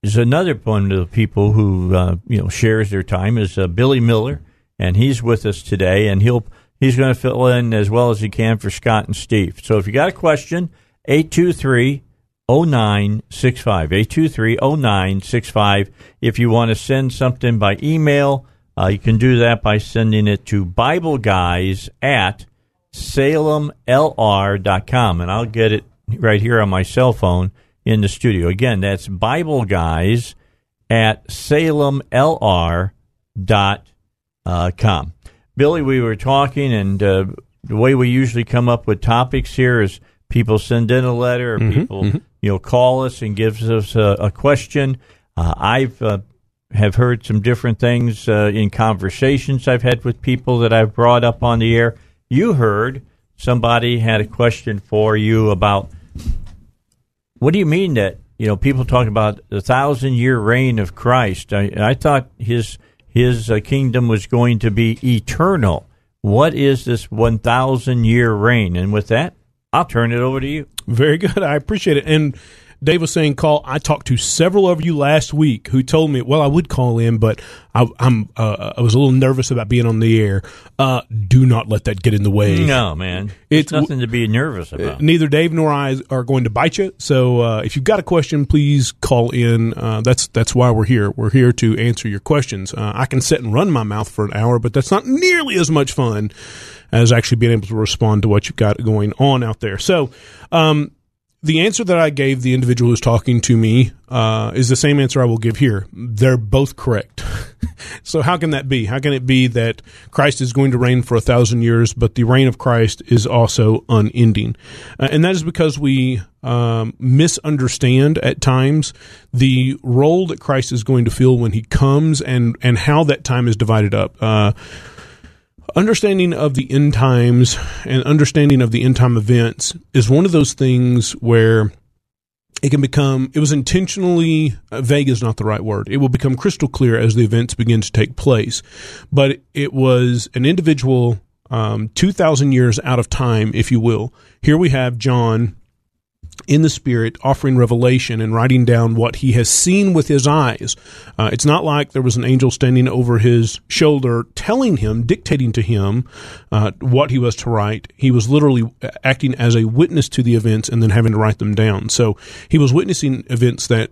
is another one of the people who uh, you know shares their time is uh, Billy Miller, and he's with us today, and he'll he's going to fill in as well as he can for Scott and Steve. So if you got a question, 823-0965, 823-0965. If you want to send something by email, uh, you can do that by sending it to Bible Guys at salemlr.com, and I'll get it right here on my cell phone in the studio. Again, that's Bible Guys at salemlr.com. Billy, we were talking, and uh, the way we usually come up with topics here is people send in a letter, or
Mhm,
people
mhm.
you know call us and gives us a, a question. Uh, I've uh, have heard some different things uh, in conversations I've had with people that I've brought up on the air. You heard somebody had a question for you about what do you mean that you know people talk about the thousand year reign of Christ? I, I thought his his uh, kingdom was going to be eternal. What is this one thousand year reign? And with that, I'll turn it over to you.
Very good. I appreciate it. And Dave was saying, call. I talked to several of you last week who told me, well, I would call in, but I, I'm uh, I was a little nervous about being on the air. Uh, do not let that get in the way.
No, man, it's nothing to be nervous about.
Neither Dave nor I are going to bite you. So uh, if you've got a question, please call in. Uh, that's that's why we're here. We're here to answer your questions. Uh, I can sit and run my mouth for an hour, but that's not nearly as much fun as actually being able to respond to what you've got going on out there. So. Um, the answer that I gave the individual who's talking to me uh, is the same answer I will give here. They're both correct. so how can that be? How can it be that Christ is going to reign for a thousand years, but the reign of Christ is also unending? Uh, and that is because we um, misunderstand at times the role that Christ is going to fill when He comes, and and how that time is divided up. Uh, understanding of the end times and understanding of the end time events is one of those things where it can become it was intentionally uh, vague is not the right word. It will become crystal clear as the events begin to take place. But it was an individual um, 2000 years out of time if you will. Here we have john in the Spirit, offering revelation and writing down what he has seen with his eyes. Uh, it's not like there was an angel standing over his shoulder telling him, dictating to him uh, what he was to write. He was literally acting as a witness to the events and then having to write them down. So he was witnessing events that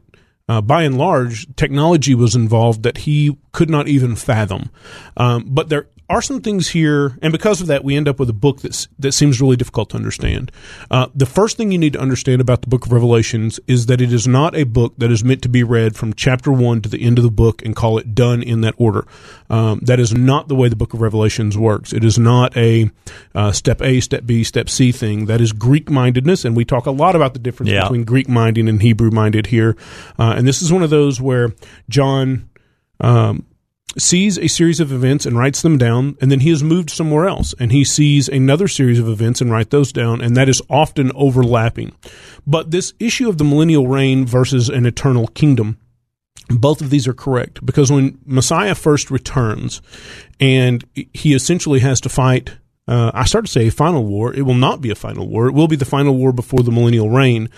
uh, by and large, technology was involved that he could not even fathom. Um, but there are some things here, and because of that, we end up with a book that's, that seems really difficult to understand. Uh, the first thing you need to understand about the book of Revelations is that it is not a book that is meant to be read from chapter one to the end of the book and call it done in that order. Um, that is not the way the book of Revelations works. It is not a uh, step A, step B, step C thing. That is Greek mindedness, and we talk a lot about the difference
Yeah.
between Greek minded and Hebrew minded here. Uh, and this is one of those where John. Um, sees a series of events and writes them down, and then he is moved somewhere else, and he sees another series of events and write those down, and that is often overlapping. But this issue of the millennial reign versus an eternal kingdom, both of these are correct because when Messiah first returns, and he essentially has to fight. Uh, I start to say a final war. It will not be a final war. It will be the final war before the millennial reign.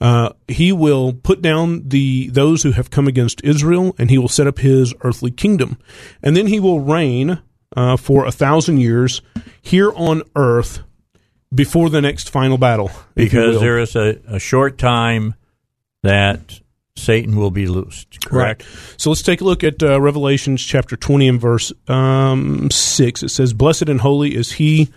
Uh, he will put down the those who have come against Israel, and he will set up his earthly kingdom, and then he will reign uh, for a thousand years here on earth before the next final battle.
because there is a, a short time that Satan will be loosed. Correct.
Right. So let's take a look at uh, Revelations chapter 20 and verse um, 6. It says, Blessed and holy is he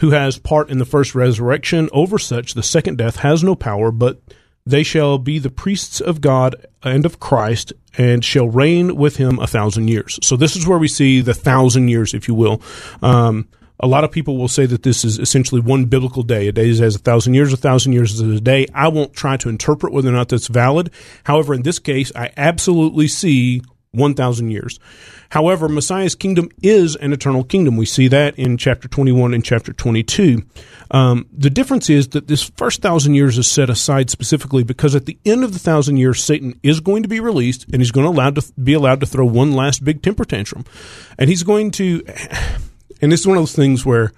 who has part in the first resurrection. Over such, the second death has no power, but they shall be the priests of God and of Christ and shall reign with him a thousand years. So this is where we see the thousand years, if you will. Um, a lot of people will say that this is essentially one biblical day. A day as a thousand years, a thousand years is a day. I won't try to interpret whether or not that's valid. However, in this case, I absolutely see 1,000 years. However, Messiah's kingdom is an eternal kingdom. We see that in chapter 21 and chapter 22. Um, the difference is that this first thousand years is set aside specifically because at the end of the thousand years, Satan is going to be released and he's going to allowed to be allowed to throw one last big temper tantrum, and he's going to. And this is one of those things where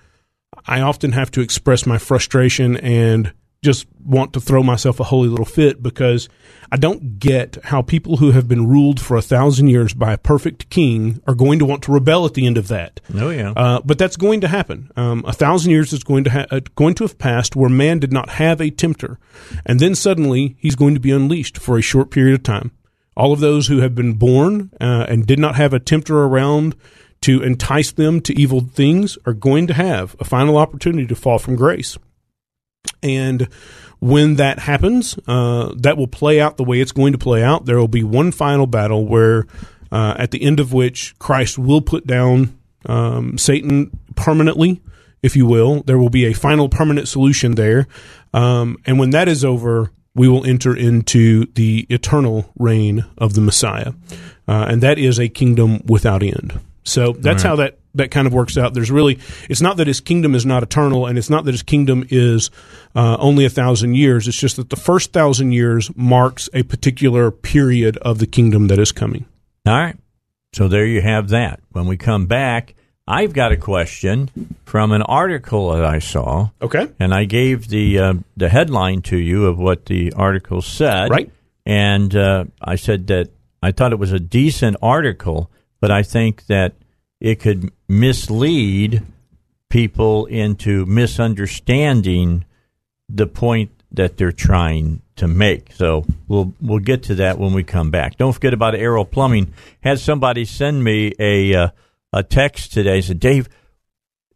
I often have to express my frustration and just want to throw myself a holy little fit because I don't get how people who have been ruled for a thousand years by a perfect king are going to want to rebel at the end of that.
Oh, yeah.
Uh, but that's going to happen. Um, a thousand years is going to ha- uh, going to have passed where man did not have a tempter, and then suddenly he's going to be unleashed for a short period of time. All of those who have been born uh, and did not have a tempter around to entice them to evil things are going to have a final opportunity to fall from grace. And when that happens, uh, that will play out the way it's going to play out. There will be one final battle where, uh, at the end of which, Christ will put down um, Satan permanently, if you will. There will be a final permanent solution there. Um, and when that is over, we will enter into the eternal reign of the Messiah. Uh, and that is a kingdom without end. So that's
Right.
how that, that kind of works out. There's really, it's not that his kingdom is not eternal, and it's not that his kingdom is uh, only a thousand years. It's just that the first thousand years marks a particular period of the kingdom that is coming.
All right. So there you have that. When we come back, I've got a question from an article that I saw.
Okay.
And I gave the uh, the headline to you of what the article said.
Right.
And uh, I said that I thought it was a decent article, but I think that it could mislead people into misunderstanding the point that they're trying to make. So we'll we'll get to that when we come back. Don't forget about Arrow Plumbing. Had somebody send me a uh, a text today. Said Dave,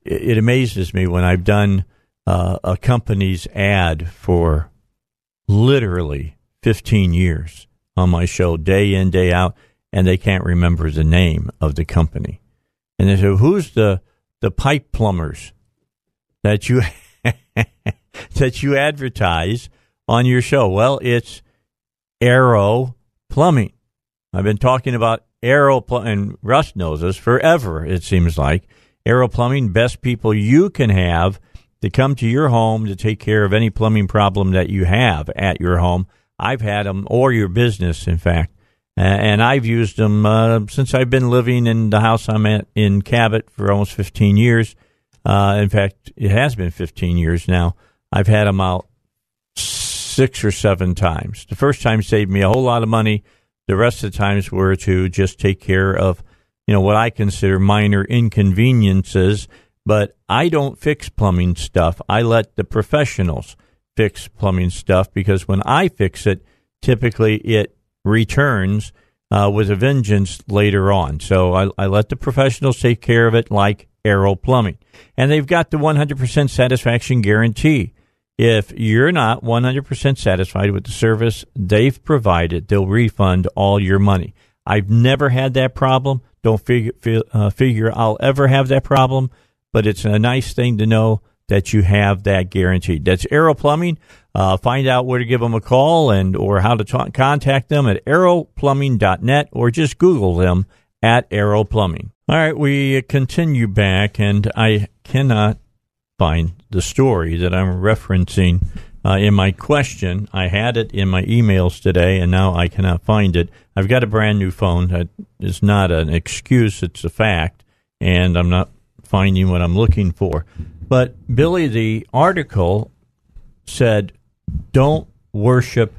it, it amazes me when I've done uh, a company's ad for literally 15 years on my show, day in, day out, and they can't remember the name of the company. And they say, "Who's the the pipe plumbers that you that you advertise on your show?" Well, it's Arrow Plumbing. I've been talking about Arrow Plumbing, and Russ knows this forever. It seems like Arrow Plumbing, best people you can have to come to your home to take care of any plumbing problem that you have at your home. I've had them, or your business, in fact, and I've used them uh, since I've been living in the house I'm at in Cabot for almost 15 years. Uh, in fact, it has been 15 years now. I've had them out six or seven times. The first time saved me a whole lot of money. The rest of the times were to just take care of, you know, what I consider minor inconveniences. But I don't fix plumbing stuff. I let the professionals fix plumbing stuff because when I fix it, typically it returns uh, with a vengeance later on. So I, I let the professionals take care of it, like Arrow Plumbing, and they've got the 100% satisfaction guarantee. If you're not 100% satisfied with the service they've provided, they'll refund all your money. I've never had that problem. Don't figure, uh, figure I'll ever have that problem, but it's a nice thing to know that you have that guaranteed. That's Arrow Plumbing. Uh, find out where to give them a call and or how to ta- contact them at arrowplumbing.net or just Google them at Arrow Plumbing. All right, we continue back, and I cannot find the story that I'm referencing uh, in my question. I had it in my emails today, and now I cannot find it. I've got a brand new phone. That is not an excuse; it's a fact, and I'm not finding what I'm looking for. But Billy, the article said, "Don't worship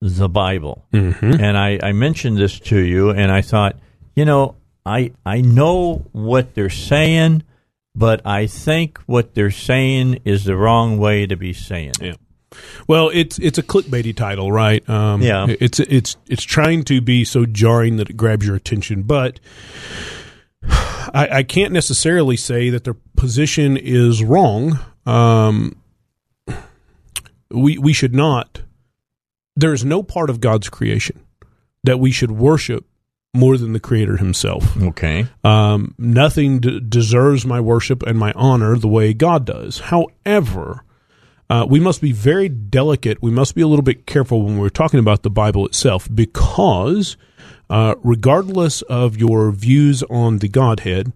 the Bible,"
Mhm.
and I, I mentioned this to you, and I thought, you know, I I know what they're saying, but I think what they're saying is the wrong way to be saying. it.
Yeah. Well, it's it's a clickbaity title, right? Um,
Yeah.
It's it's it's trying to be so jarring that it grabs your attention, but I, I can't necessarily say that their position is wrong. Um, we we should not. There is no part of God's creation that we should worship more than the Creator Himself.
Okay.
Um, nothing d- deserves my worship and my honor the way God does. However, uh, we must be very delicate. We must be a little bit careful when we're talking about the Bible itself because, uh, regardless of your views on the Godhead,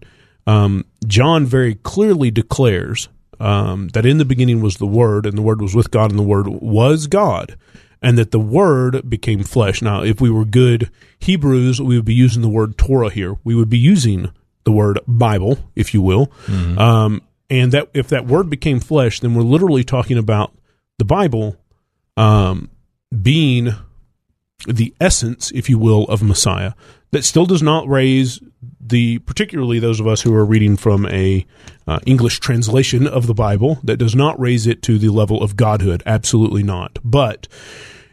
um, John very clearly declares um, that in the beginning was the Word, and the Word was with God, and the Word was God, and that the Word became flesh. Now, if we were good Hebrews, we would be using the word Torah here. We would be using the word Bible, if you will. Um, and that if that word became flesh, then we're literally talking about the Bible um, being the essence, if you will, of Messiah. That still does not raise the, particularly those of us who are reading from a uh, English translation of the Bible, that does not raise it to the level of godhood. Absolutely not. But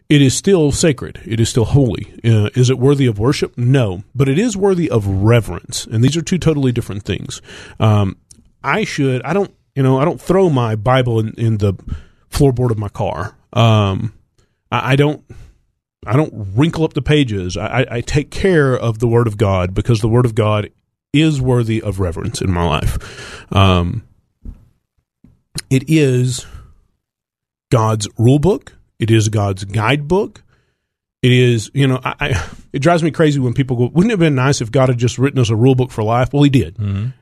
it is still sacred. It is still holy. Uh, is it worthy of worship? No, but it is worthy of reverence. And these are two totally different things. Um, I should. I don't. You know. I don't throw my Bible in, in the floorboard of my car. Um, I, I don't. I don't wrinkle up the pages. I, I, take care of the Word of God because the Word of God is worthy of reverence in my life. Um, it is God's rule book. It is God's guidebook. It is, you know, I, I, it drives me crazy when people go, wouldn't it have been nice if God had just written us a rule book for life? Well, he did.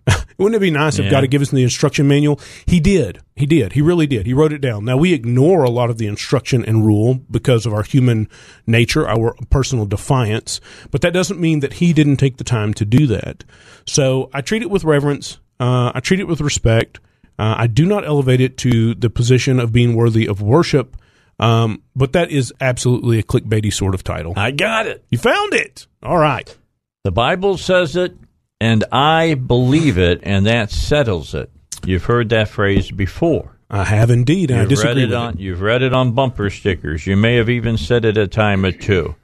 wouldn't it be nice if
Yeah.
God had given us the instruction manual? He did. He did. He really did. He wrote it down. Now, we ignore a lot of the instruction and rule because of our human nature, our personal defiance, but that doesn't mean that he didn't take the time to do that. So I treat it with reverence. Uh, I treat it with respect. Uh, I do not elevate it to the position of being worthy of worship. Um, but that is absolutely a clickbaity sort of title.
I got it.
You found it. All right.
The Bible says it, and I believe it, and that settles it. You've heard that phrase before.
I have indeed. I
read
disagree
it
with
on. You've read it on bumper stickers. You may have even said it a time or two.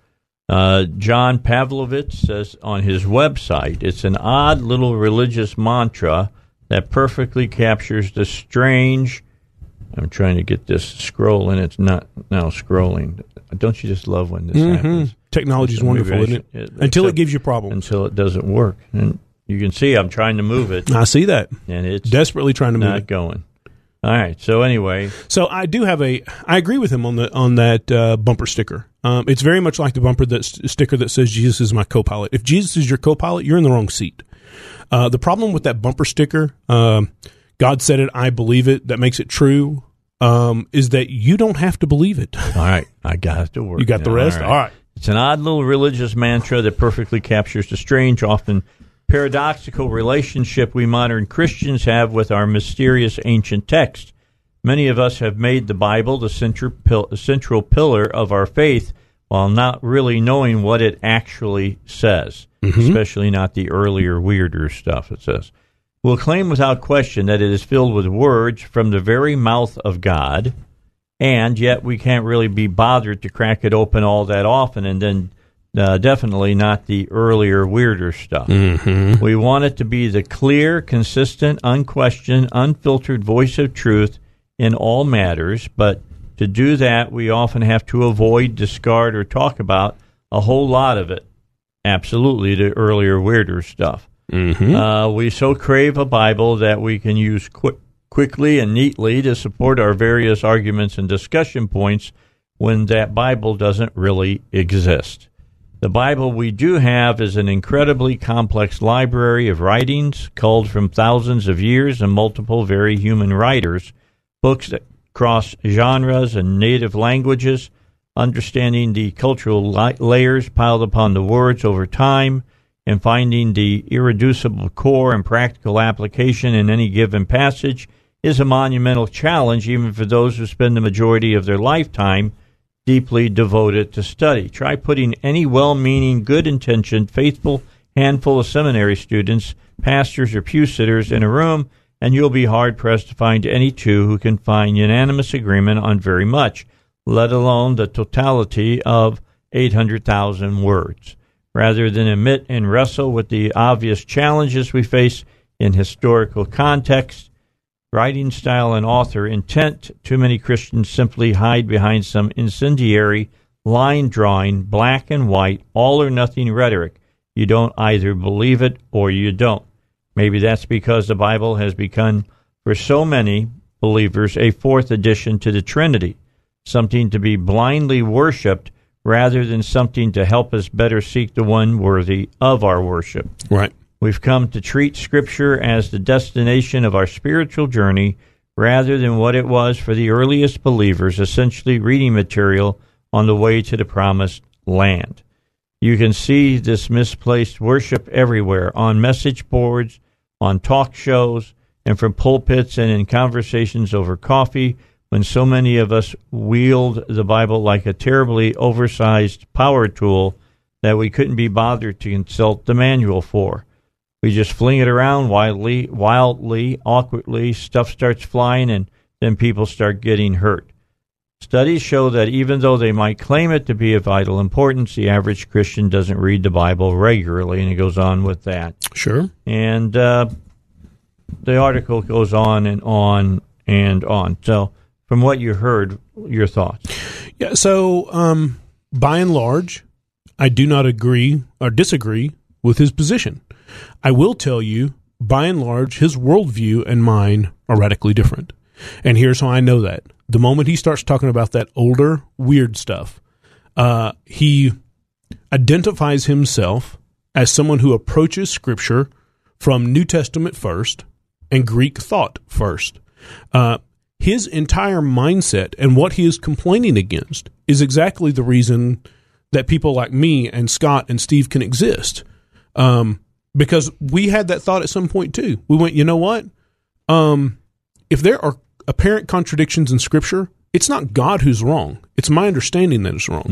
Uh, John Pavlovitz says on his website, it's an odd little religious mantra that perfectly captures the strange I'm trying to get this scroll, and it's not now scrolling. Don't you just love when this
Mhm.
happens?
Technology is wonderful, isn't it? Until it gives you problems.
Until it doesn't work, and you can see I'm trying to move it.
I see that.
and it's
Desperately trying to move
not
it.
going. All right. So anyway,
So I do have a. I agree with him on the on that uh, bumper sticker. Um, it's very much like the bumper that sticker that says Jesus is my co-pilot. If Jesus is your co-pilot, you're in the wrong seat. Uh, the problem with that bumper sticker, um, God said it, I believe it. That makes it true. Um, is that you don't have to believe it.
all right, I got it to work.
You got the
now.
rest? All right.
It's an odd little religious mantra that perfectly captures the strange, often paradoxical relationship we modern Christians have with our mysterious ancient text. Many of us have made the Bible the central, pil- the central pillar of our faith while not really knowing what it actually says, mm-hmm. especially not the earlier, weirder stuff it says. We'll claim without question that it is filled with words from the very mouth of God, and yet we can't really be bothered to crack it open all that often, and then uh, definitely not the earlier, weirder stuff.
Mm-hmm.
We want it to be the clear, consistent, unquestioned, unfiltered voice of truth in all matters, but to do that, we often have to avoid, discard, or talk about a whole lot of it. Absolutely, the earlier, weirder stuff.
Mm-hmm.
Uh, we so crave a Bible that we can use quick, quickly and neatly to support our various arguments and discussion points when that Bible doesn't really exist. The Bible we do have is an incredibly complex library of writings culled from thousands of years and multiple very human writers, books that cross genres and native languages, understanding the cultural layers piled upon the words over time, and finding the irreducible core and practical application in any given passage is a monumental challenge, even for those who spend the majority of their lifetime deeply devoted to study. Try putting any well meaning, good intentioned, faithful handful of seminary students, pastors, or pew sitters in a room, and you'll be hard pressed to find any two who can find unanimous agreement on very much, let alone the totality of 800,000 words. Rather than admit and wrestle with the obvious challenges we face in historical context, writing style and author intent, too many Christians simply hide behind some incendiary, line drawing, black and white, all or nothing rhetoric. You don't either believe it or you don't. Maybe that's because the Bible has become, for so many believers, a fourth addition to the Trinity, something to be blindly worshiped rather than something to help us better seek the one worthy of our worship.
Right.
We've come to treat Scripture as the destination of our spiritual journey rather than what it was for the earliest believers, essentially reading material on the way to the promised land. You can see this misplaced worship everywhere on message boards, on talk shows, and from pulpits and in conversations over coffee when so many of us wield the Bible like a terribly oversized power tool that we couldn't be bothered to consult the manual for. We just fling it around wildly, wildly, awkwardly. Stuff starts flying, and then people start getting hurt. Studies show that even though they might claim it to be of vital importance, the average Christian doesn't read the Bible regularly, and it goes on with that.
Sure.
And uh, the article goes on and on and on. So, from what you heard, your thoughts?
Yeah. So, um, by and large, I do not agree or disagree with his position. I will tell you, by and large, his worldview and mine are radically different. And here's how I know that. The moment he starts talking about that older, weird stuff, uh, he identifies himself as someone who approaches Scripture from New Testament first and Greek thought first. Uh, his entire mindset and what he is complaining against is exactly the reason that people like me and Scott and Steve can exist. Um, because we had that thought at some point too. We went, you know what? Um, if there are apparent contradictions in Scripture, it's not God who's wrong. It's my understanding that is wrong.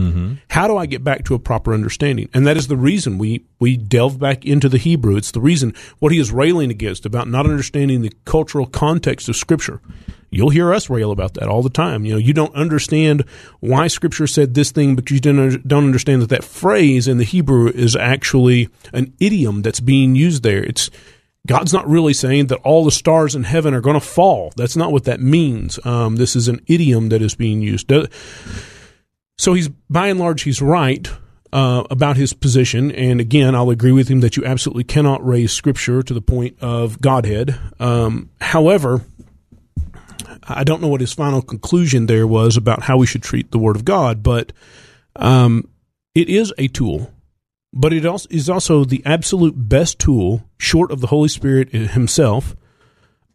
How do I get back to a proper understanding? And that is the reason we we delve back into the Hebrew. It's the reason what he is railing against about not understanding the cultural context of Scripture. You'll hear us rail about that all the time. You know, you don't understand why Scripture said this thing, but you don't understand that that phrase in the Hebrew is actually an idiom that's being used there. It's God's not really saying that all the stars in heaven are going to fall. That's not what that means. Um, this is an idiom that is being used. So he's by and large he's right uh, about his position, and again, I'll agree with him that you absolutely cannot raise Scripture to the point of Godhead. Um, however, I don't know what his final conclusion there was about how we should treat the Word of God, but um, it is a tool. But it also is also the absolute best tool, short of the Holy Spirit Himself,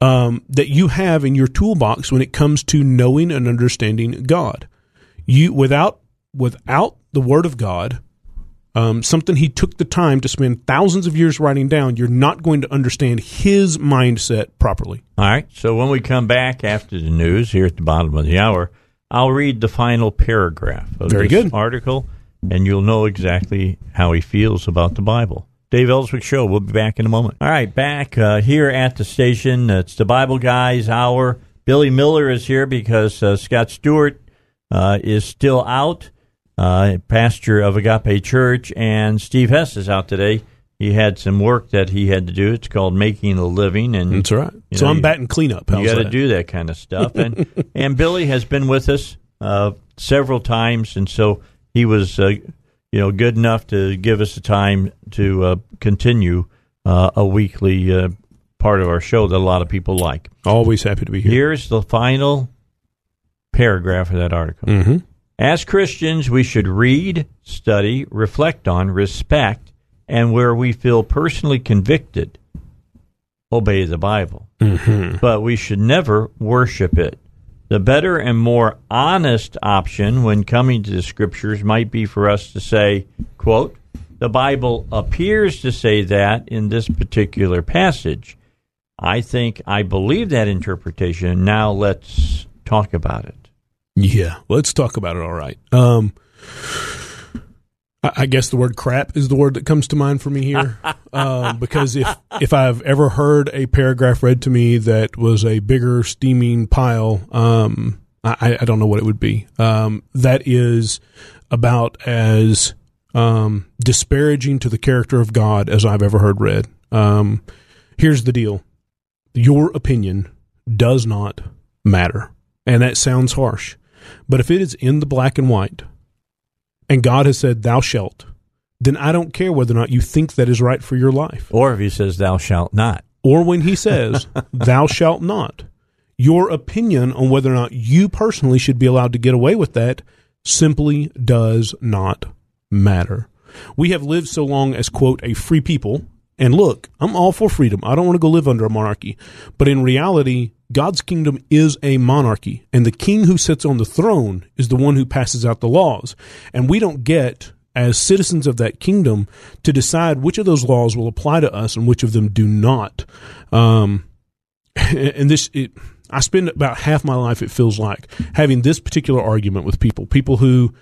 um, that you have in your toolbox when it comes to knowing and understanding God. You without without the Word of God, um, something He took the time to spend thousands of years writing down, you're not going to understand His mindset properly.
All right. So when we come back after the news here at the bottom of the hour, I'll read the final paragraph of
Very
this
good.
article, and you'll know exactly how he feels about the Bible. Dave Elswick Show. We'll be back in a moment. All right, back uh, here at the station. It's the Bible Guys Hour. Billy Miller is here because uh, Scott Stewart uh, is still out, uh, pastor of Agape Church, and Steve Hess is out today. He had some work that he had to do. It's called making a living, and
That's right. So
know,
I'm batting cleanup.
you got to do that kind of stuff. And and Billy has been with us uh, several times, and so he was uh, you know good enough to give us the time to uh, continue uh, a weekly uh, part of our show that a lot of people like.
Always happy to be here.
Here's the final paragraph of that article.
Mm-hmm.
As Christians, we should read, study, reflect on, respect, and where we feel personally convicted, obey the Bible.
Mm-hmm.
But we should never worship it. The better and more honest option when coming to the scriptures might be for us to say, quote, the Bible appears to say that in this particular passage. I think I believe that interpretation. Now let's talk about it.
Yeah, let's talk about it. All right. Um, I, I guess the word "crap" is the word that comes to mind for me here, um, because if if I've ever heard a paragraph read to me that was a bigger steaming pile, um, I, I don't know what it would be. Um, that is about as um, disparaging to the character of God as I've ever heard read. Um, here's the deal: your opinion does not matter. And that sounds harsh. But if it is in the black and white, and God has said, Thou shalt, then I don't care whether or not you think that is right for your life.
Or if he says, Thou shalt not.
Or when he says, Thou shalt not. Your opinion on whether or not you personally should be allowed to get away with that simply does not matter. We have lived so long as, quote, a free people. And look, I'm all for freedom. I don't want to go live under a monarchy. But in reality, God's kingdom is a monarchy. And the king who sits on the throne is the one who passes out the laws. And we don't get, as citizens of that kingdom, to decide which of those laws will apply to us and which of them do not. Um, and this, it, I spend about half my life, it feels like, having this particular argument with people, people who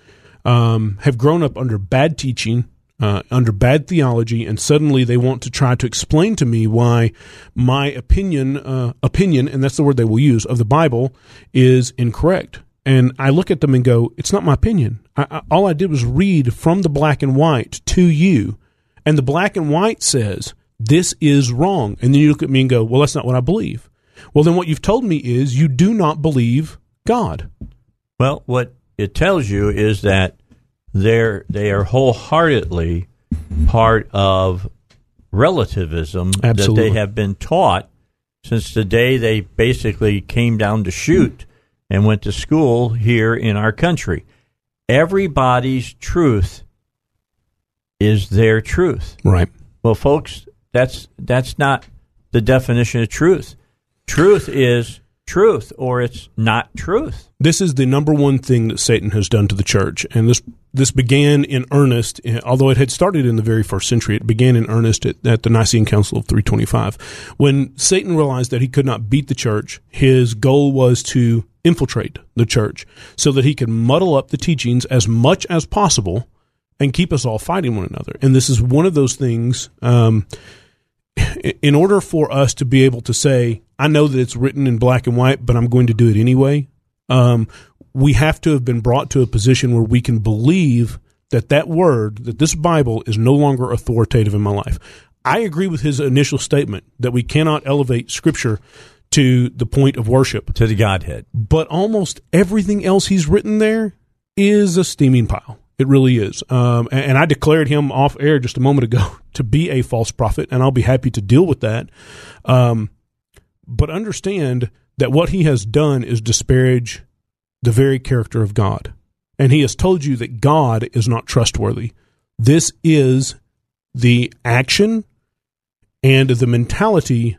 um, have grown up under bad teaching, uh, under bad theology, and suddenly they want to try to explain to me why my opinion, uh, opinion, and that's the word they will use of the Bible, is incorrect. And I look at them and go, "It's not my opinion. I, I, all I did was read from the black and white to you, and the black and white says this is wrong." And then you look at me and go, "Well, that's not what I believe." Well, then what you've told me is you do not believe God.
Well, what it tells you is that they're they are wholeheartedly part of relativism that they have been taught since the day they basically came down to shoot and went to school here in our country. Everybody's truth is their truth.
Right.
Well, folks, that's that's not the definition of truth. Truth is truth or it's not truth.
This is the number one thing that Satan has done to the church, and this this began in earnest. eh, Although it had started in the very first century, it began in earnest at, at the Nicene Council of 325, when Satan realized that he could not beat the church. His goal was to infiltrate the church so that he could muddle up the teachings as much as possible and keep us all fighting one another. And this is one of those things. Um, in order for us to be able to say, I know that it's written in black and white, but I'm going to do it anyway, um, we have to have been brought to a position where we can believe that that word, that this Bible is no longer authoritative in my life. I agree with his initial statement that we cannot elevate Scripture to the point of worship
to the Godhead.
But almost everything else he's written there is a steaming pile. It really is. Um, and, and I declared him off air just a moment ago to be a false prophet, and I'll be happy to deal with that. Um, but understand that what he has done is disparage the very character of God. And he has told you that God is not trustworthy. This is the action and the mentality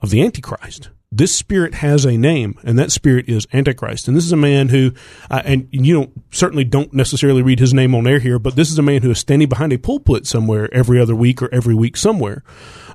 of the Antichrist. This spirit has a name, and that spirit is Antichrist. And this is a man who, uh, and you don't certainly don't necessarily read his name on air here, but this is a man who is standing behind a pulpit somewhere every other week or every week somewhere.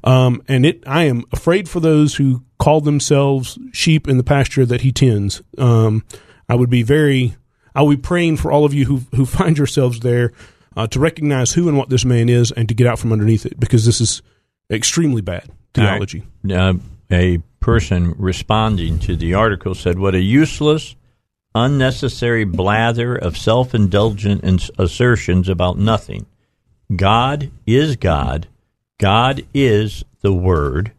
Um, and it, I am afraid for those who call themselves sheep in the pasture that he tends. Um, I would be very, I would be praying for all of you who who find yourselves there uh, to recognize who and what this man is, and to get out from underneath it because this is extremely bad theology.
Uh, a person responding to the article said, What a useless, unnecessary blather of self indulgent assertions about nothing. God is God. God is the Word.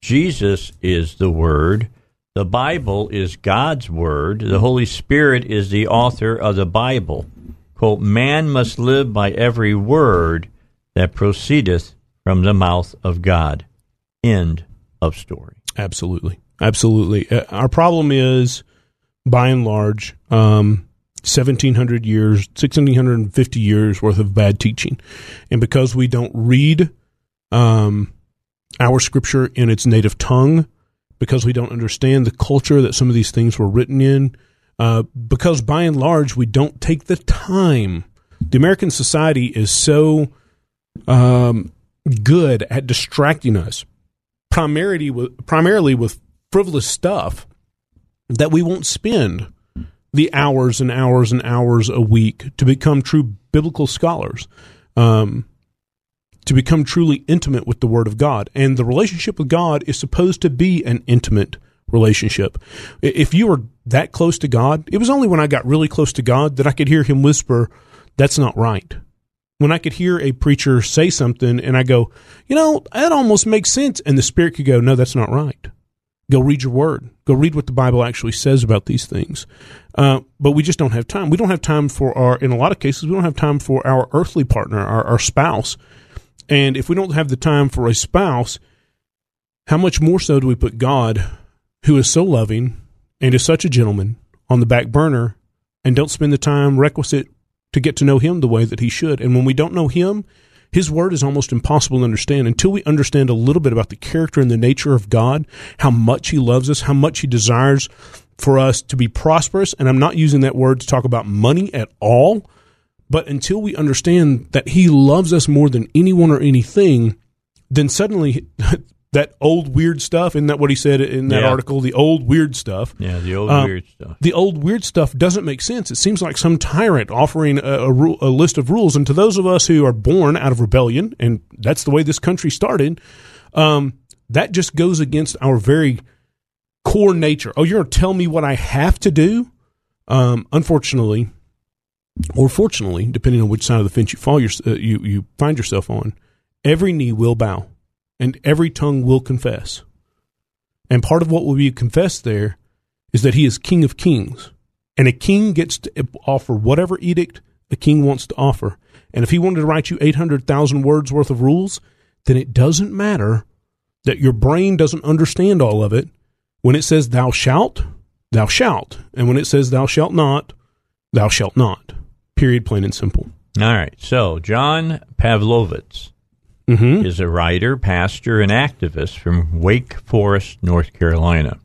Jesus is the Word. The Bible is God's Word. The Holy Spirit is the author of the Bible. Quote, Man must live by every word that proceedeth from the mouth of God. End of story.
Absolutely. Absolutely. Uh, our problem is, by and large, um, 1700 years, 1650 years worth of bad teaching. And because we don't read um, our scripture in its native tongue, because we don't understand the culture that some of these things were written in, uh, because by and large we don't take the time. The American society is so um, good at distracting us primarily with, primarily with frivolous stuff that we won't spend the hours and hours and hours a week to become true biblical scholars, um, to become truly intimate with the Word of God. And the relationship with God is supposed to be an intimate relationship. If you were that close to God, it was only when I got really close to God that I could hear Him whisper, That's not right when I could hear a preacher say something and I go, you know, that almost makes sense. And the Spirit could go, no, that's not right. Go read your word. Go read what the Bible actually says about these things. Uh, but we just don't have time. We don't have time for our, in a lot of cases, we don't have time for our earthly partner, our, our spouse. And if we don't have the time for a spouse, how much more so do we put God, who is so loving and is such a gentleman, on the back burner and don't spend the time requisite to get to know him the way that he should. And when we don't know him, his word is almost impossible to understand until we understand a little bit about the character and the nature of God, how much he loves us, how much he desires for us to be prosperous. And I'm not using that word to talk about money at all, but until we understand that he loves us more than anyone or anything, then suddenly that old weird stuff. Isn't that what he said in that
yeah.
article? The old weird stuff.
Yeah, the old um, weird stuff.
The old weird stuff doesn't make sense. It seems like some tyrant offering a, a, ru- a, list of rules. And to those of us who are born out of rebellion, and that's the way this country started, um, that just goes against our very core nature. Oh, you're going to tell me what I have to do? Um, unfortunately, or fortunately, depending on which side of the fence you fall, your, uh, you you find yourself on, every knee will bow and every tongue will confess. And part of what will be confessed there is that he is King of Kings. And a king gets to offer whatever edict a king wants to offer. And if he wanted to write you 800,000 words worth of rules, then it doesn't matter that your brain doesn't understand all of it. When it says thou shalt, thou shalt. And when it says thou shalt not, thou shalt not. Period, plain and simple.
All right. So, John Pavlovitz
mm-hmm.
is a writer, pastor, and activist from Wake Forest, North Carolina.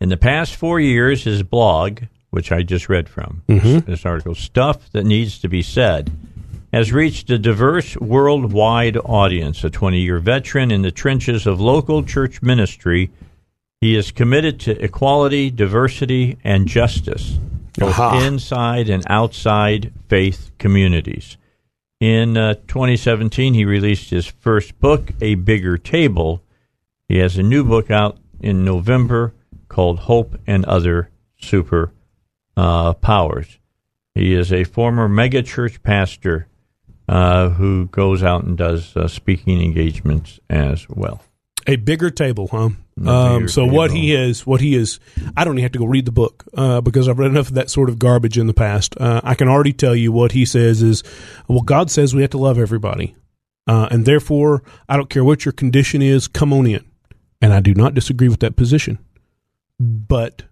In the past four years, his blog, which I just read from,
mm-hmm.
this article, Stuff That Needs to Be Said, has reached a diverse worldwide audience. A 20 year veteran in the trenches of local church ministry, he is committed to equality, diversity, and justice, both
Aha.
inside and outside faith communities. In uh, 2017, he released his first book, A Bigger Table. He has a new book out in November called Hope and Other Super uh, Powers. He is a former megachurch pastor uh, who goes out and does uh, speaking engagements as well.
A bigger table, huh? Um, so what he is, what he is, I don't even have to go read the book uh, because I've read enough of that sort of garbage in the past. Uh, I can already tell you what he says is, well, God says we have to love everybody, uh, and therefore I don't care what your condition is, come on in. And I do not disagree with that position, but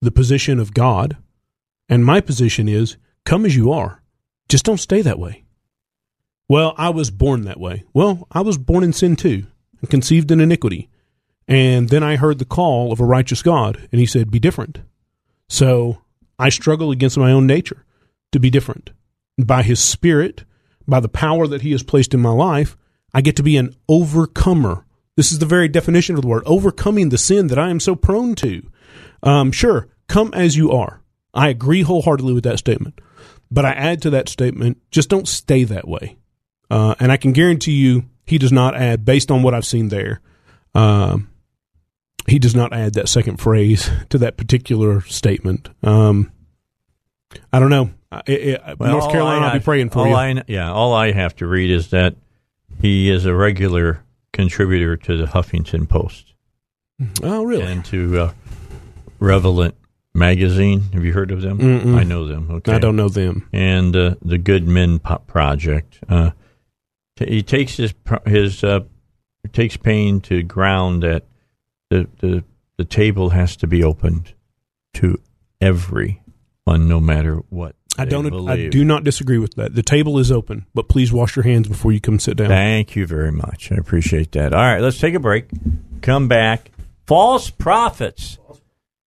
the position of God and my position is, come as you are, just don't stay that way. Well, I was born that way. Well, I was born in sin too, and conceived in iniquity. And then I heard the call of a righteous God, and he said, Be different. So I struggle against my own nature to be different. By his spirit, by the power that he has placed in my life, I get to be an overcomer. This is the very definition of the word overcoming the sin that I am so prone to. Um, sure, come as you are. I agree wholeheartedly with that statement. But I add to that statement, just don't stay that way. Uh, and I can guarantee you, he does not add, based on what I've seen there, um, he does not add that second phrase to that particular statement. Um, I don't know. I, I,
Well,
North Carolina,
I
I'll be praying for
all
you.
I, yeah, all I have to read is that he is a regular contributor to the Huffington Post
oh, really?
and to uh, Revelant magazine. Have you heard of them?
Mm-mm.
I know them. Okay,
I don't know them.
And uh, the Good Men Project. Uh, he takes his his uh, takes pain to ground that the the the table has to be opened to everyone, no matter what.
I don't. I do not disagree with that. The table is open, but please wash your hands before you come sit down.
Thank you very much. I appreciate that. All right, let's take a break. Come back. False prophets.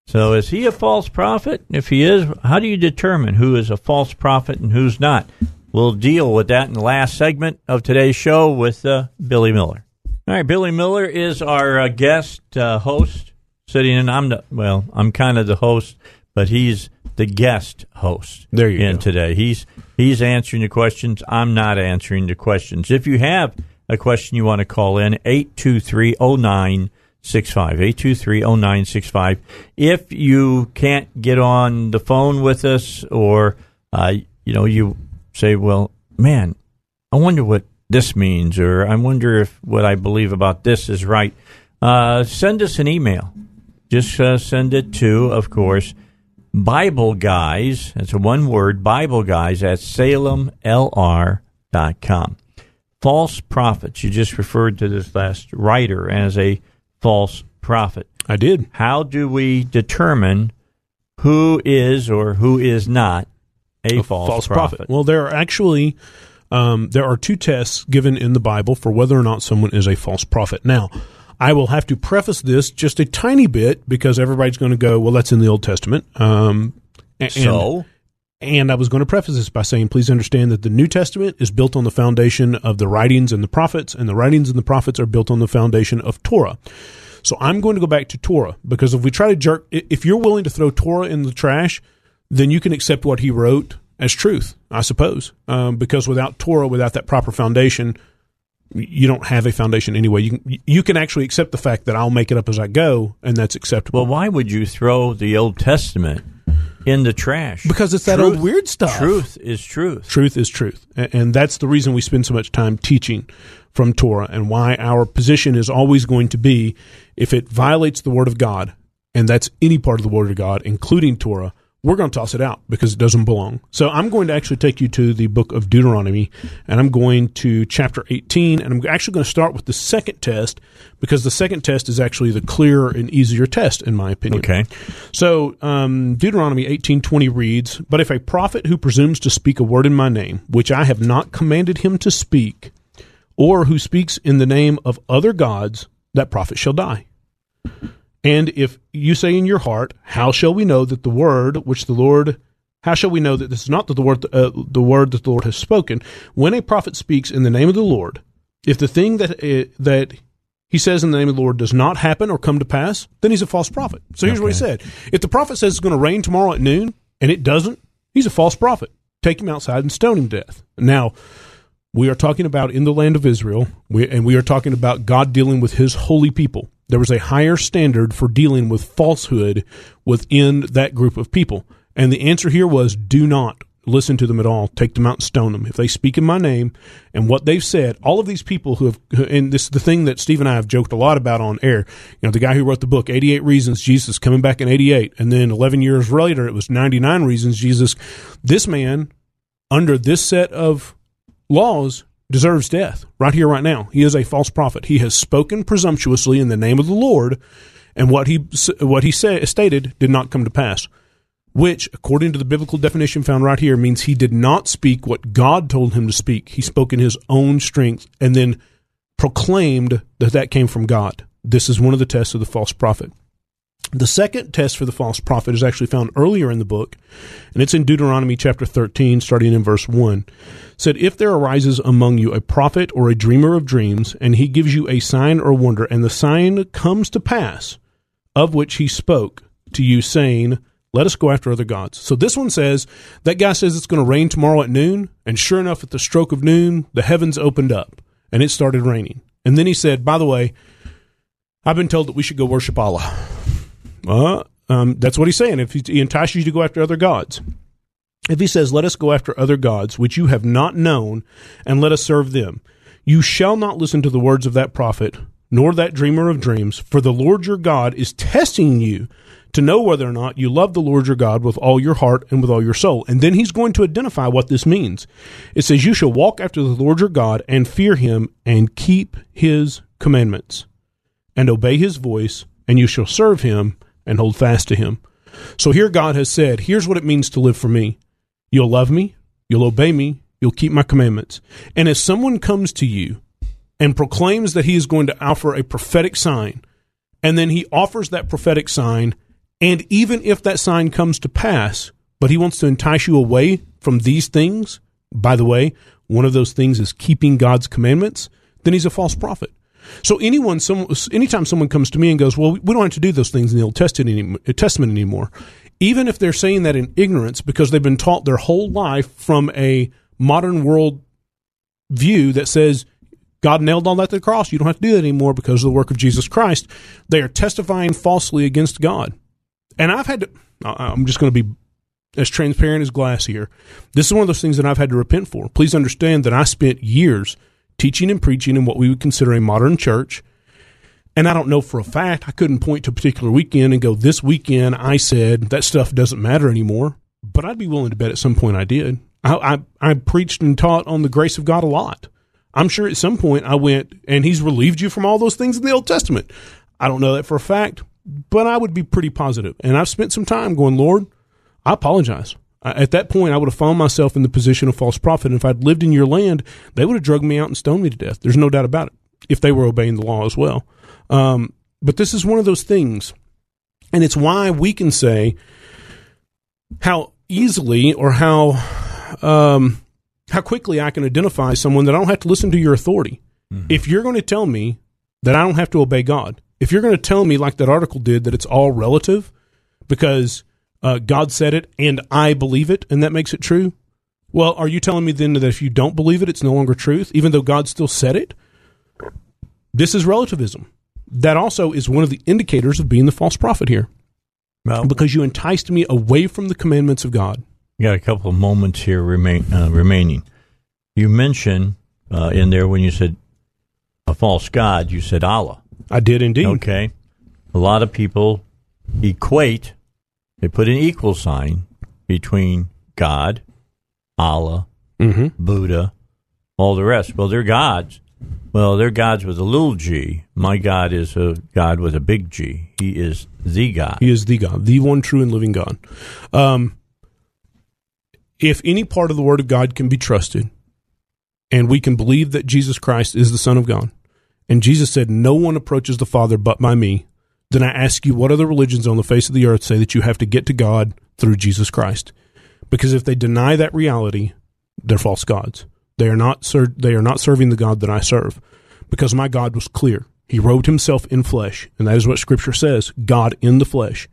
So, is he a false prophet? If he is, how do you determine who is a false prophet and who's not? We'll deal with that in the last segment of today's show with uh, Billy Miller. All right, Billy Miller is our uh, guest uh, host sitting in. I'm the, well, I'm kind of the host, but he's the guest host.
There you
in
go.
today. He's he's answering the questions. I'm not answering the questions. If you have a question you want to call in, 823-0965. 823-0965. If you can't get on the phone with us or uh, you know, you say, Well, man, I wonder what this means, or I wonder if what I believe about this is right. Uh, send us an email. Just uh, send it to, of course, Bible Guys. That's a one word, Bible Guys at salemlr.com. False prophets. You just referred to this last writer as a false prophet.
I did.
How do we determine who is or who is not a, false, prophet?
Well, there are actually um, there are two tests given in the Bible for whether or not someone is a false prophet. Now, I will have to preface this just a tiny bit because everybody's going to go, "Well, that's in the Old Testament." Um, and,
So?
and I was going to preface this by saying, please understand that the New Testament is built on the foundation of the writings and the prophets, and the writings and the prophets are built on the foundation of Torah. So I'm going to go back to Torah because if we try to jerk, if you're willing to throw Torah in the trash, then you can accept what he wrote as truth, I suppose. Um, because without Torah, without that proper foundation, you don't have a foundation anyway. You can, you can actually accept the fact that I'll make it up as I go, and that's acceptable.
Well, why would you throw the Old Testament in the trash?
Because it's that old weird stuff.
Truth is truth.
Truth is truth. And that's the reason we spend so much time teaching from Torah and why our position is always going to be if it violates the Word of God, and that's any part of the Word of God, including Torah, we're going to toss it out because it doesn't belong. So I'm going to actually take you to the book of Deuteronomy, and I'm going to chapter 18, and I'm actually going to start with the second test because the second test is actually the clearer and easier test, in my opinion.
Okay.
So um, Deuteronomy 18:20 reads, "But if a prophet who presumes to speak a word in my name, which I have not commanded him to speak, or who speaks in the name of other gods, that prophet shall die." And if you say in your heart, "How shall we know that the word which the Lord how shall we know that this is not the word uh, the word that the Lord has spoken? When a prophet speaks in the name of the Lord, if the thing that uh, that he says in the name of the Lord does not happen or come to pass, then he's a false prophet. So here's what he said: If the prophet says it's going to rain tomorrow at noon and it doesn't, he's a false prophet. Take him outside and stone him to death. Now, we are talking about in the land of Israel, we, and we are talking about God dealing with His holy people. There was a higher standard for dealing with falsehood within that group of people, and the answer here was: do not. listen to them at all. Take them out and stone them. If they speak in my name and what they've said, all of these people who have, and this is the thing that Steve and I have joked a lot about on air. You know, the guy who wrote the book, 88 Reasons Jesus, coming back in 88, and then 11 years later, it was 99 Reasons Jesus. This man, under this set of laws, deserves death right here, right now. He is a false prophet. He has spoken presumptuously in the name of the Lord, and what he what he say, stated did not come to pass. Which, according to the biblical definition found right here, means he did not speak what God told him to speak. He spoke in his own strength and then proclaimed that that came from God. This is one of the tests of the false prophet. The second test for the false prophet is actually found earlier in the book, and it's in Deuteronomy chapter 13, starting in verse 1. It said, If there arises among you a prophet or a dreamer of dreams, and he gives you a sign or wonder, and the sign comes to pass, of which he spoke to you, saying, Let us go after other gods. So this one says, That guy says it's going to rain tomorrow at noon, and sure enough, at the stroke of noon, the heavens opened up, and it started raining. And then he said, By the way, I've been told that we should go worship Allah. Uh, um, that's what he's saying. If he entices you to go after other gods, if he says, Let us go after other gods which you have not known, and let us serve them, you shall not listen to the words of that prophet, nor that dreamer of dreams, for the Lord your God is testing you to know whether or not you love the Lord your God with all your heart and with all your soul. And then he's going to identify what this means. It says, You shall walk after the Lord your God and fear him and keep his commandments and obey his voice, and you shall serve him and hold fast to him. So here God has said, here's what it means to live for me. You'll love me, you'll obey me, you'll keep my commandments. And if someone comes to you and proclaims that he is going to offer a prophetic sign, and then he offers that prophetic sign, and even if that sign comes to pass, but he wants to entice you away from these things, by the way, one of those things is keeping God's commandments, then he's a false prophet. So anyone, some, anytime someone comes to me and goes, "Well, we don't have to do those things in the Old Testament anymore," even if they're saying that in ignorance because they've been taught their whole life from a modern world view that says God nailed all that to the cross, you don't have to do that anymore because of the work of Jesus Christ, they are testifying falsely against God. And I've had to. I'm just going to be as transparent as glass here. This is one of those things that I've had to repent for. Please understand that I spent years teaching and preaching in what we would consider a modern church. And I don't know for a fact, I couldn't point to a particular weekend and go, this weekend I said that stuff doesn't matter anymore. But I'd be willing to bet at some point I did. I, I, I preached and taught on the grace of God a lot. I'm sure at some point I went, and He's relieved you from all those things in the Old Testament. I don't know that for a fact, but I would be pretty positive. And I've spent some time going, Lord, I apologize. At that point, I would have found myself in the position of false prophet. And if I'd lived in your land, they would have drugged me out and stoned me to death. There's no doubt about it, if they were obeying the law as well. Um, but this is one of those things. And it's why we can say how easily or how um, how quickly I can identify someone that I don't have to listen to your authority. Mm-hmm. If you're going to tell me that I don't have to obey God, if you're going to tell me, like that article did, that it's all relative because uh, God said it and I believe it and that makes it true, well, are you telling me then that if you don't believe it, it's no longer truth, even though God still said it? This is relativism. That also is one of the indicators of being the false prophet here.
Well,
because you enticed me away from the commandments of God.
You got a couple of moments here remain, uh, remaining. You mentioned uh, in there when you said a false god, you said Allah.
I did indeed.
Okay. A lot of people equate, they put an equal sign between God, Allah,
mm-hmm.
Buddha, all the rest. Well, they're gods. Well, they're gods with a little g. My God is a God with a big G. He is the God.
He is the God, the one true and living God. Um, if any part of the Word of God can be trusted, and we can believe that Jesus Christ is the Son of God, and Jesus said, No one approaches the Father but by me, then I ask you, what other religions on the face of the earth say that you have to get to God through Jesus Christ? Because if they deny that reality, they're false gods. They are not ser- they are not serving the God that I serve. Because my God was clear. He robed himself in flesh, and that is what scripture says, God in the flesh.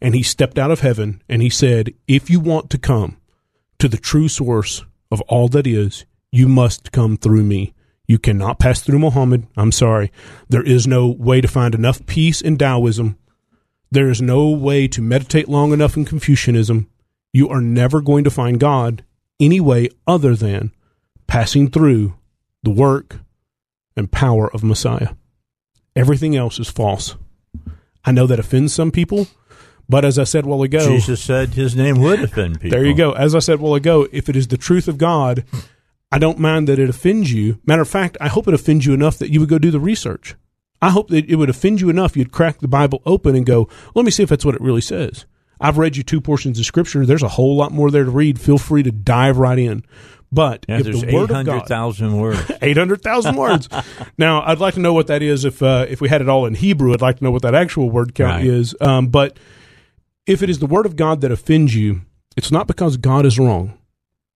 And he stepped out of heaven and he said, If you want to come to the true source of all that is, you must come through me. You cannot pass through Muhammad. I'm sorry. There is no way to find enough peace in Taoism. There is no way to meditate long enough in Confucianism. You are never going to find God any way other than passing through the work and power of Messiah. Everything else is false. I know that offends some people, but as I said a while ago,
Jesus said his name would offend people.
there you go. As I said a while ago, if it is the truth of God, I don't mind that it offends you. Matter of fact, I hope it offends you enough that you would go do the research. I hope that it would offend you enough you'd crack the Bible open and go, let me see if that's what it really says. I've read you two portions of Scripture. There's a whole lot more there to read. Feel free to dive right in. But
Yeah,
if
there's
the Word
eight
of God,
hundred thousand words.
eight hundred thousand words. now, I'd like to know what that is. If uh, if we had it all in Hebrew, I'd like to know what that actual word count
Right.
is. Um, but if it is the word of God that offends you, it's not because God is wrong,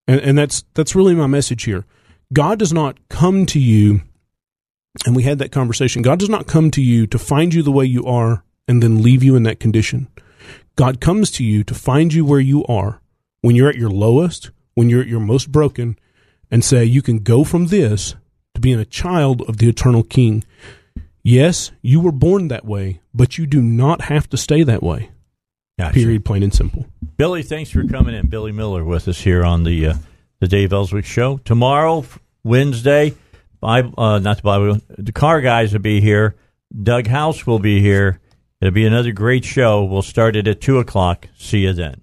and, and that's that's really my message here. God does not come to you, and we had that conversation. God does not come to you to find you the way you are and then leave you in that condition. God comes to you to find you where you are when you're at your lowest, when you're at your most broken, and say you can go from this to being a child of the eternal King. Yes, you were born that way, but you do not have to stay that way.
Gotcha.
Period, plain and simple.
Billy, thanks for coming in. Billy Miller with us here on the uh, the Dave Elswick Show. Tomorrow, Wednesday, Bible, uh, not the Bible, the car guys will be here. Doug House will be here. It'll be another great show. We'll start it at 2 o'clock. See you then.